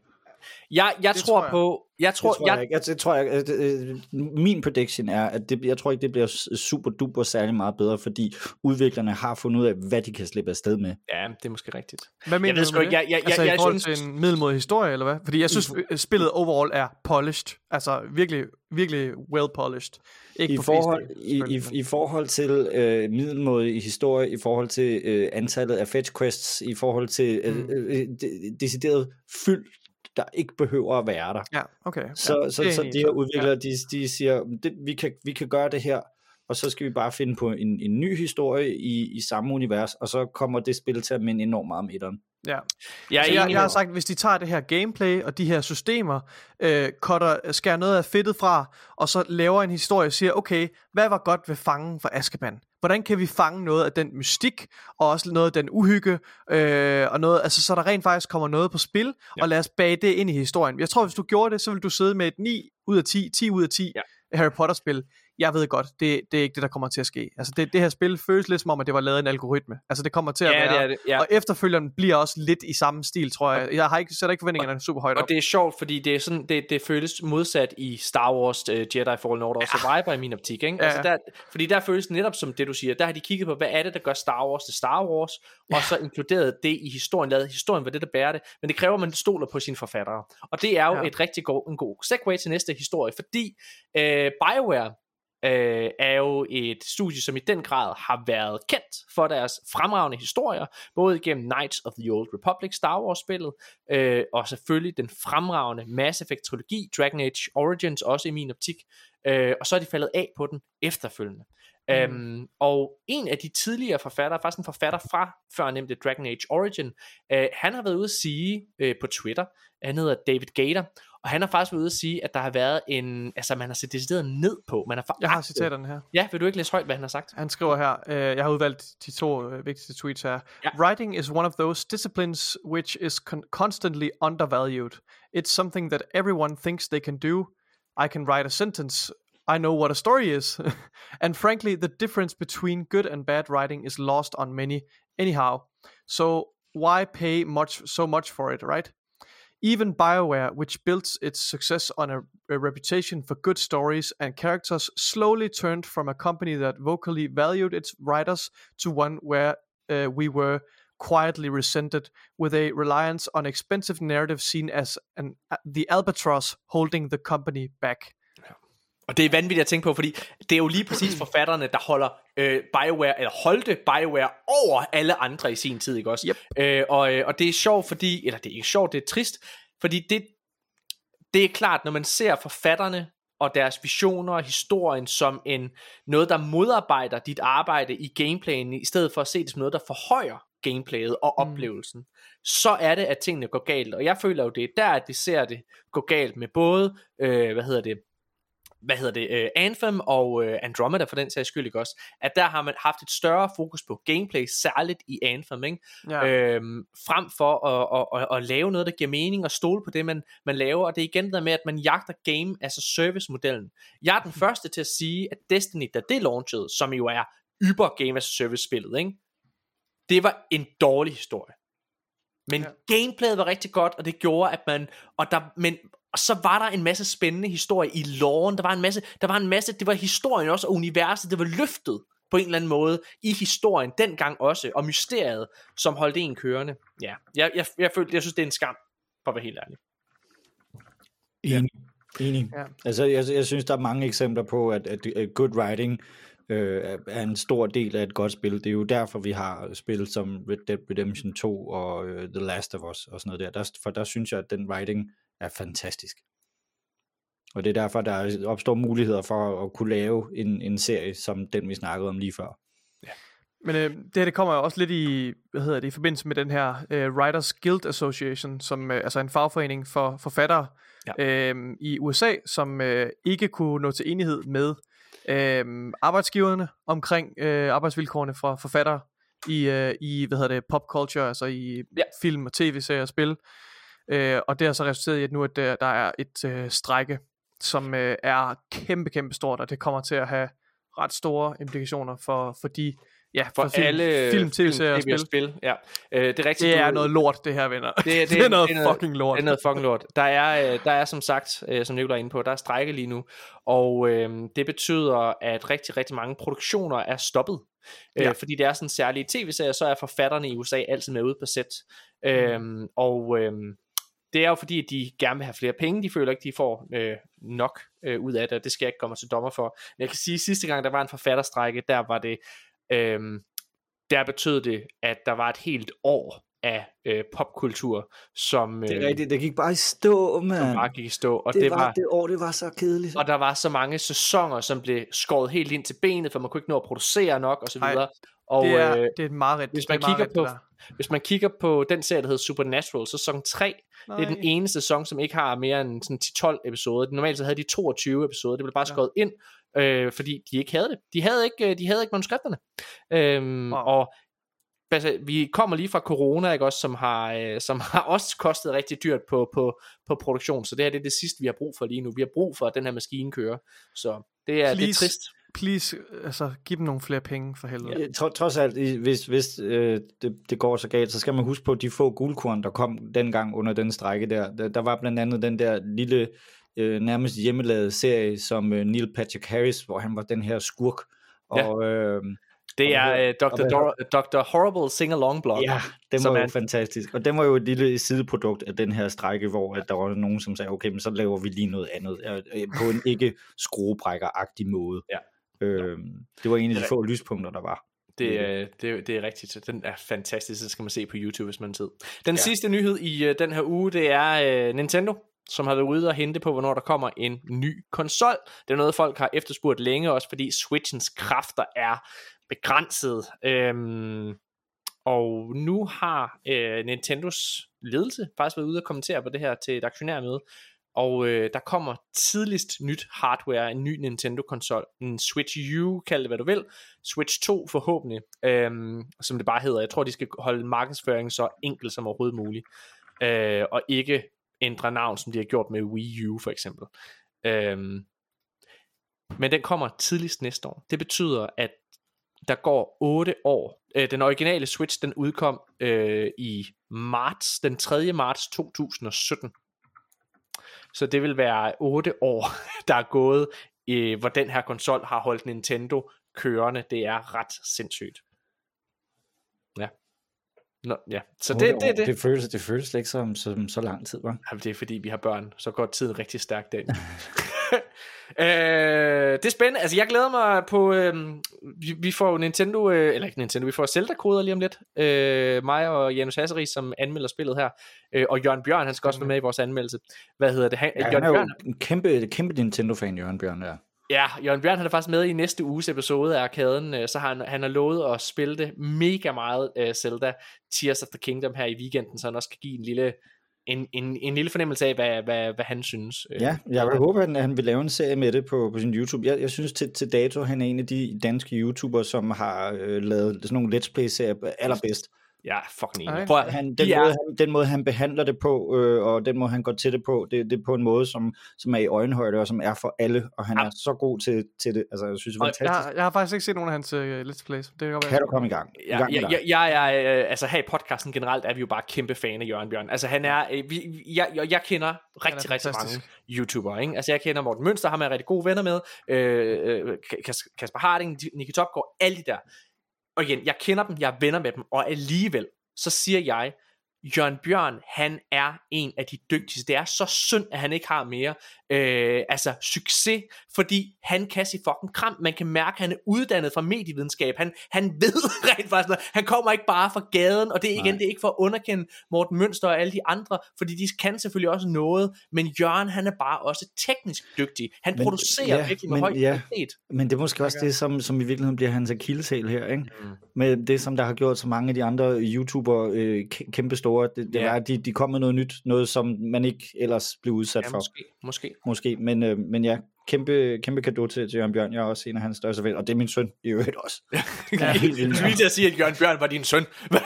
Jeg, jeg Det tror, tror jeg. på... Jeg tror, Det tror jeg, ikke. Jeg, det tror jeg, øh, det, øh, min prediction er, at det, jeg tror ikke, det bliver super duper særlig meget bedre, fordi udviklerne har fundet ud af, hvad de kan slippe afsted med. Ja, det er måske rigtigt. Hvad mener ved du med ikke, det? jeg- jeg- altså jeg- i forhold jeg synes- til en middelmodig historie, eller hvad? Fordi jeg synes, øh, spillet overall er polished. Altså virkelig, virkelig well polished. Ikke I på forhold, i, i, I forhold til øh, middelmådig historie, i forhold til øh, antallet af fetch quests, i forhold til øh, Mm. øh, de, decideret fyld, der ikke behøver at være der. Ja, okay. Så, ja, ja, så, det så de her udviklere, de, de siger, det, vi, kan, vi kan gøre det her, og så skal vi bare finde på en, en ny historie i, i samme univers, og så kommer det spil til at minde enormt meget om etteren. Ja. Er jeg, jeg har sagt, hvis de tager det her gameplay og de her systemer, øh, cutter, skærer noget af fedtet fra, og så laver en historie og siger, okay, hvad var godt ved fangen for Azkaban? Hvordan kan vi fange noget af den mystik, og også noget af den uhygge, øh, og noget, altså så der rent faktisk kommer noget på spil, ja. og lad os bage det ind i historien. Jeg tror, hvis du gjorde det, så vil du sidde med et 9 ud af 10, 10 ud af 10 Ja. ja. Harry Potter-spil. Jeg ved godt, det, det er ikke det, der kommer til at ske. Altså det, det her spil føles lidt som om, at det var lavet en algoritme. Altså det kommer til at Ja, være... det er det. Ja. Og efterfølgeren bliver også lidt i samme stil, tror jeg. Jeg har ikke, sætter ikke forventningerne super højt op. Og det er sjovt, fordi det, er sådan, det, det føles modsat i Star Wars, uh, Jedi Fallen Order og Survivor i min optik. Ikke? Ja, Altså ja. der, fordi der føles netop som det, du siger. Der har de kigget på, hvad er det, der gør Star Wars til Star Wars, og så inkluderet det i historien, lavet historien var det, der bærer det. Men det kræver, at man stoler på sine forfattere. Og det er jo Ja. ja. et rigtig god, en god segue til næste historie, fordi uh, BioWare øh, er jo et studie, som i den grad har været kendt for deres fremragende historier, både igennem Knights of the Old Republic, Star Wars-spillet, øh, og selvfølgelig den fremragende Mass Effect-trilogi, Dragon Age Origins, også i min optik, øh, og så er de faldet af på den efterfølgende. Mm. Øhm, og en af de tidligere forfattere, faktisk en forfatter fra før nemlig Dragon Age Origin, øh, han har været ude at sige øh, på Twitter, han hedder David Gator, og han har faktisk været ude at sige, at der har været en, altså man har set decideret ned på, man har Jeg har citaterne her. Ja, vil du ikke læse højt, hvad han har sagt? Han skriver her, øh, jeg har udvalgt de to øh, vigtigste tweets her. Ja. Writing is one of those disciplines which is con- constantly undervalued. It's something that everyone thinks they can do. I can write a sentence. I know what a story is. *laughs* and frankly, the difference between good and bad writing is lost on many anyhow. So why pay much so much for it, right? Even BioWare, which built its success on a, a reputation for good stories and characters, slowly turned from a company that vocally valued its writers to one where uh, we were quietly resented with a reliance on expensive narrative seen as an, uh, the albatross holding the company back. Og det er vanvittigt at tænke på, fordi det er jo lige præcis forfatterne, der holder øh, BioWare, eller holdte BioWare over alle andre i sin tid, ikke også? Yep. Øh, og, øh, og det er sjovt, fordi, eller det er ikke sjovt, det er trist, fordi det, det er klart, når man ser forfatterne og deres visioner og historien som en noget, der modarbejder dit arbejde i gameplayen, i stedet for at se det som noget, der forhøjer gameplayet og Mm. oplevelsen, så er det, at tingene går galt. Og jeg føler jo, det er der, at vi ser det gå galt med både, øh, hvad hedder det, hvad hedder det, uh, Anthem og uh, Andromeda for den sags skyld, ikke også? At der har man haft et større fokus på gameplay, særligt i Anthem, ikke? Ja. Øhm, frem for at, at, at, at lave noget, der giver mening og stole på det, man, man laver. Og det er igen der med, at man jagter game as a service-modellen. Jeg er den første til at sige, at Destiny, da det launchede, som jo er yber game as service-spillet, ikke? det var en dårlig historie. Men ja. gameplayet var rigtig godt, og det gjorde, at man, og der, men, og så var der en masse spændende historie i loven, der var en masse, der var en masse, det var historien også, og universet, det var løftet på en eller anden måde i historien dengang også, og mysteriet, som holdt en kørende. Ja, jeg, jeg, jeg, følte, jeg synes, det er en skam, for at være helt ærlig. Enig. Enig. Ja. Altså, jeg, jeg synes, der er mange eksempler på, at, at, at good writing øh, er- er en stor del af et godt spil. Det er jo derfor, vi har spil som Red Dead Redemption 2 og øh, The Last of Us og sådan noget der. der. For der synes jeg, at den writing er fantastisk. Og det er derfor, der er- opstår muligheder for at kunne lave en, en serie, som den vi snakkede om lige før. Men øh, det her det kommer jo også lidt i, hvad hedder det, i forbindelse med den her øh, Writers Guild Association, som øh, altså en fagforening for forfattere Ja. øh, i USA, som øh, ikke kunne nå til enighed med øh, arbejdsgiverne omkring øh, arbejdsvilkårene for forfattere i, øh, i hvad hedder det, pop culture, altså i Ja. ja. film og tv-serier og spil. Øh, og det har så resulteret i, at nu at der, der er et øh, strække, som øh, er kæmpe, kæmpe stort, og det kommer til at have ret store implikationer for, for de ja, For, film, alle film, tv-serier og tv spil. spil. Ja. Øh, det er rigtigt. Det er du- noget lort, det her, venner. Det, *laughs* det, det er noget det er fucking lort. Det er noget fucking lort. Der er, øh, der er som sagt, øh, som Nicolai er inde på, der er strække lige nu, og øh, det betyder, at rigtig, rigtig mange produktioner er stoppet. Øh, Ja. Fordi det er sådan særlige tv-serier, så er forfatterne i USA altid med ude på sæt. Øh, og øh, det er jo fordi, at de gerne vil have flere penge. De føler ikke, de får øh, nok øh, ud af det, og det skal jeg ikke komme til dommer for. Men jeg kan sige, at sidste gang, der var en forfatterstrække, der var det... Øh, der betød det, at der var et helt år af øh, popkultur, som, Det øh, er rigtigt, det gik bare i stå, som mand. bare gik i stå. Og det, det, var, var, det år, det var så kedeligt. og der var så mange sæsoner, som blev skåret helt ind til benet, for man kunne ikke nå at producere nok, og så Ej, videre. Og det, er, øh, det er et mareridt. hvis man kigger det på- hvis man kigger på den serie, der hedder Supernatural, så sæson 3, det er den Nej. ene sæson, som ikke har mere end sådan 10-12 episoder. Normalt så havde de 22 episoder, det blev bare Ja. skåret ind, øh, fordi de ikke havde det. De havde ikke, øh, de havde ikke manuskripterne. Øhm, Wow. Og altså, vi kommer lige fra corona, ikke også, som har, øh, som *laughs* har også kostet rigtig dyrt på, på, på produktion, så det her det er det sidste, vi har brug for lige nu. Vi har brug for, at den her maskine kører, så det er, det er Please. trist. Please, altså, giv dem nogle flere penge for helvede. Ja, tro, trods alt, hvis, hvis øh, det, det går så galt, så skal man huske på de få guldkorn, der kom dengang under den strække der. Der, der var blandt andet den der lille, øh, nærmest hjemmelavede serie, som øh, Neil Patrick Harris, hvor han var den her skurk. Ja. Og øh, Det Og er øh, Dr. og Dor- Dr. Horrible Sing-Along Blog. ja, den var er- jo fantastisk. Og den var jo et lille sideprodukt af den her strække, hvor at der var nogen, som sagde, okay, men så laver vi lige noget andet, øh, øh, på en ikke skruebrækker-agtig måde. Ja. Øh, det var en af de få lyspunkter, der var. Det, er- det, det er rigtigt. Den er fantastisk. Den skal man se på YouTube, hvis man tid. Den ja. sidste nyhed i uh, den her uge, det er uh, Nintendo, som har været ude og hente på, hvornår der kommer en ny konsol. Det er noget, folk har efterspurgt længe, også fordi Switchens kræfter er begrænset. Øhm, og nu har øh, Nintendos ledelse faktisk været ude og kommentere på det her til et aktionærmøde. Og øh, der kommer tidligst nyt hardware, en ny Nintendo-konsol, en Switch U, kald det hvad du vil, Switch 2 forhåbentlig, øhm, som det bare hedder. Jeg tror, de skal holde markedsføringen så enkel som overhovedet muligt, øh, og ikke ændre navn, som de har gjort med Wii U for eksempel. Øhm, men den kommer tidligst næste år. Det betyder, at der går 8 år. Øh, den originale Switch, den udkom øh, i marts, den 3. marts 2017. Så det vil være 8 år, *laughs* der er gået, øh, hvor den her konsol har holdt Nintendo kørende. Det er ret sindssygt. Ja. Nå, ja. Så det, det, det, det, føles, det føles slet ikke som, som så lang tid, var. Jamen, det er fordi, vi har børn, så går tiden rigtig stærkt den. *laughs* *laughs* øh, det er spændende. Altså, jeg glæder mig på... Øh, vi, vi får Nintendo... Øh, eller ikke Nintendo, vi får Zelda-koder lige om lidt. Øh, mig og Janus Hasseris, som anmelder spillet her. Øh, og Jørgen Bjørn, han skal også være med i vores anmeldelse. Hvad hedder det? Han, Ja, han Jørgen er jo Bjørn, en kæmpe, kæmpe Nintendo-fan, Jørgen Bjørn, der. Ja, Jørgen Bjørn han er faktisk med i næste uges episode af Arkaden, øh, så har han, han har lovet at spille det mega meget uh, Zelda Tears of the Kingdom her i weekenden, så han også kan give en lille, en, en, en lille fornemmelse af, hvad, hvad, hvad han synes. øh. Ja, jeg vil håbe, at han vil lave en serie med det på, på sin YouTube. Jeg, jeg synes til, til dato, han er en af de danske YouTubere, som har øh, lavet sådan nogle Let's Play-serier allerbedst. Ja, fucking enig. Prøv at, Han, den, de er- måde, han, den måde, han behandler det på, øh, og den måde, han går til det på, det, det er på en måde, som, som er i øjenhøjde, og som er for alle, og han Ja. er så god til, til det. Altså, jeg synes, det er fantastisk. Jeg, har- jeg har faktisk ikke set nogen af hans uh, Let's Plays. Det kan. Kan du komme i gang? I Ja, gang ja, ja, jeg er, øh, altså her i podcasten generelt er vi jo bare kæmpe fan af Jørgen Bjørn. Altså han er, øh, vi, jeg, jeg, jeg kender rigtig, rigtig mange YouTubere, ikke? Altså jeg kender Morten Mønster, ham er jeg rigtig gode venner med, øh, øh, Kas- Kasper Harding, Nicky Topgaard, alle de der. Og igen, jeg kender dem, jeg er venner med dem, og alligevel, så siger jeg, Jørgen Bjørn, han er en af de dygtigste. Det er så synd, at han ikke har mere øh, altså succes, fordi han kan se fucking kram. Man kan mærke, at han er uddannet fra medievidenskab. Han, han ved *laughs* rent faktisk noget. Han kommer ikke bare fra gaden, og det er igen, Nej. det er ikke for at underkende Morten Mønster og alle de andre, fordi de kan selvfølgelig også noget, men Jørgen, han er bare også teknisk dygtig. Han Men- producerer ja, virkelig med men- høj ja. kvalitet. Men det er måske også det, som, som i virkeligheden bliver hans akilleshæl her, ikke? Mm. Med det, som der har gjort så mange af de andre YouTubere øh, kæ- kæmpe store, det, det Ja. var, at de, de kom med noget nyt, noget som man ikke ellers blev udsat Ja, for, måske, måske. Måske. Men, øh, men ja, kæmpe, kæmpe kado til, til Jørgen Bjørn. Jeg er også en af hans største venner, og det er min søn i øvrigt også. Ja, helt vildt. Du til at sige, at Jørgen Bjørn var din søn. *laughs* Nej,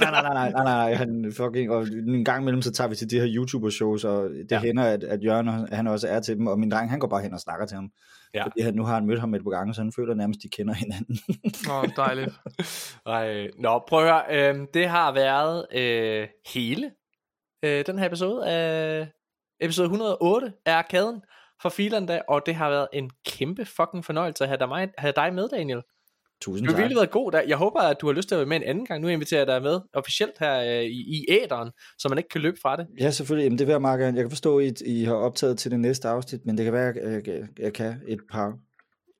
nej, nej, nej, nej, nej, han fucking, og en gang imellem, så tager vi til de her YouTuber-shows, og det Ja. hænder, at, at Jørgen, han også er til dem, og min dreng, han går bare hen og snakker til ham. Ja. Fordi han, nu har han mødt ham et par gange, så han føler nærmest, de kender hinanden. Åh, dejligt. *laughs* Ej, nå, prøv at høre. Øh, det har været øh, hele øh, den her episode af episode 108 af Arkaden fra Filanda, og det har været en kæmpe fucking fornøjelse at have dig, mig, have dig med, Daniel. Tusind Du har tak. virkelig været god der. Jeg håber, at du har lyst til at være med en anden gang. Nu inviterer jeg dig med officielt her øh, i, i æderen, så man ikke kan løbe fra det. Ja, selvfølgelig. Jamen, det vil jeg gerne. Jeg kan forstå, at I har optaget til det næste afsnit, men det kan være, at jeg, jeg, jeg kan et par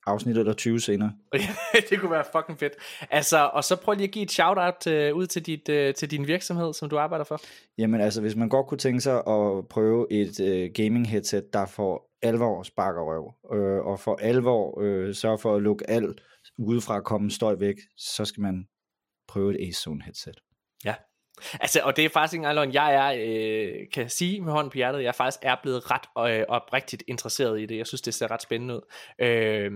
afsnit eller 20 senere. *laughs* det kunne være fucking fedt. Altså, og så prøv lige at give et shout-out øh, ud til, dit, øh, til din virksomhed, som du arbejder for. Jamen altså, hvis man godt kunne tænke sig at prøve et øh, gaming headset, der får alvor sparker røv, øh, og for alvor øh, sørger for at lukke alt udefra komme støj væk, så skal man prøve et Ace Zone headset. Altså, og det er faktisk ikke engang. Jeg er, øh, kan sige med hånden på hjertet, jeg faktisk er blevet ret øh, oprigtigt interesseret i det. Jeg synes, det ser ret spændende ud. Øh,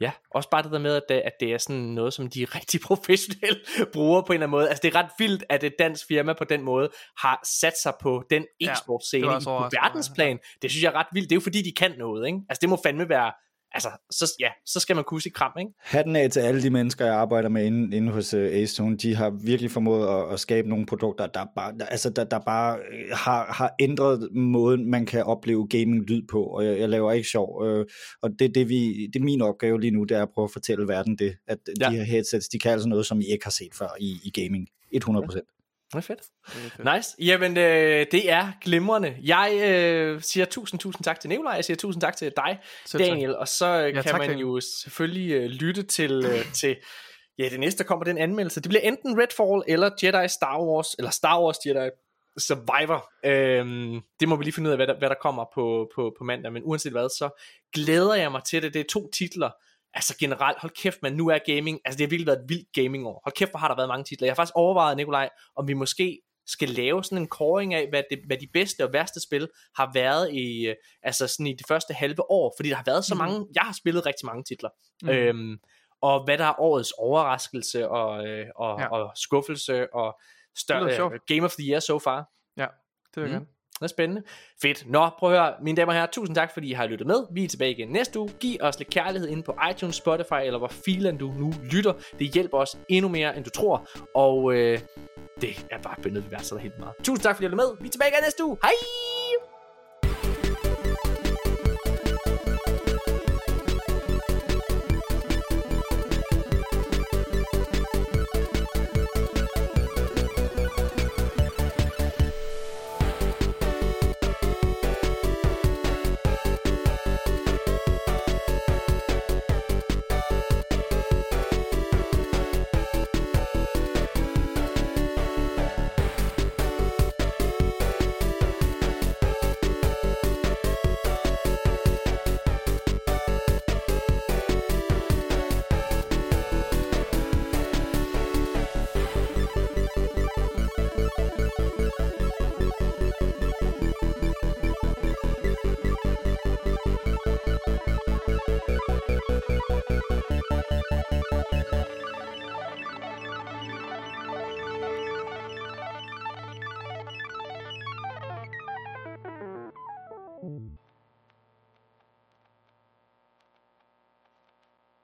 ja, også bare det der med, at det, at det er sådan noget, som de *laughs* rigtig professionelle bruger på en eller anden måde. Altså, det er ret vildt, at et dansk firma på den måde har sat sig på den e-sportscene ja, på verdensplan. Det synes jeg er ret vildt. Det er jo fordi, de kan noget, ikke? Altså, det må fandme være... Altså, så, ja, så skal man kunne sige kram, ikke? Hatten af til alle de mennesker, jeg arbejder med inde, inde hos uh, Ace Zone. De har virkelig formået at, at skabe nogle produkter, der bare, der, altså, der, der bare øh, har, har ændret måden, man kan opleve gaming-lyd på. Og jeg, jeg laver ikke sjov. Øh, og det, det, vi, det er min opgave lige nu, det er at prøve at fortælle verden det. At Ja. de her headsets, de kan altså noget, som I ikke har set før i, i gaming. 100 procent. Det er fedt. Det er fedt. Nice. Jamen, øh, det er glimrende. Jeg øh, siger tusind, tusind tak til Nikolaj. Jeg siger tusind tak til dig, Selv tak. Daniel. Og så øh, Ja, kan tak, man Daniel. jo selvfølgelig øh, lytte til, øh, til ja, det næste der kommer den anmeldelse. Det bliver enten Redfall eller Jedi Star Wars, eller Star Wars Jedi Survivor. Øhm, det må vi lige finde ud af, hvad der, hvad der kommer på, på, på mandag. Men uanset hvad, så glæder jeg mig til det. Det er to titler. Altså generelt, hold kæft, man, nu er gaming, altså det har virkelig været et vildt gaming år. Hold kæft, hvor har der været mange titler. Jeg har faktisk overvejet, Nikolaj, om vi måske skal lave sådan en koring af, hvad, det, hvad de bedste og værste spil har været i, øh, altså sådan i det første halve år, fordi der har været så Mhm. mange, jeg har spillet rigtig mange titler, Mhm. øhm, og hvad der er årets overraskelse og, øh, og, Ja. og skuffelse og større, sjovt. øh, Game of the Year so far. Ja, det vil jeg Mm. gerne. Det er spændende. Fedt. Nå, prøv at høre, mine damer og herrer, tusind tak, fordi I har lyttet med. Vi er tilbage igen næste uge. Giv os lidt kærlighed inde på iTunes, Spotify, eller hvor filen du nu lytter. Det hjælper os endnu mere, end du tror. Og øh, det er bare benyttet, vi så helt meget. Tusind tak, fordi I har lyttet med. Vi er tilbage igen næste uge. Hej!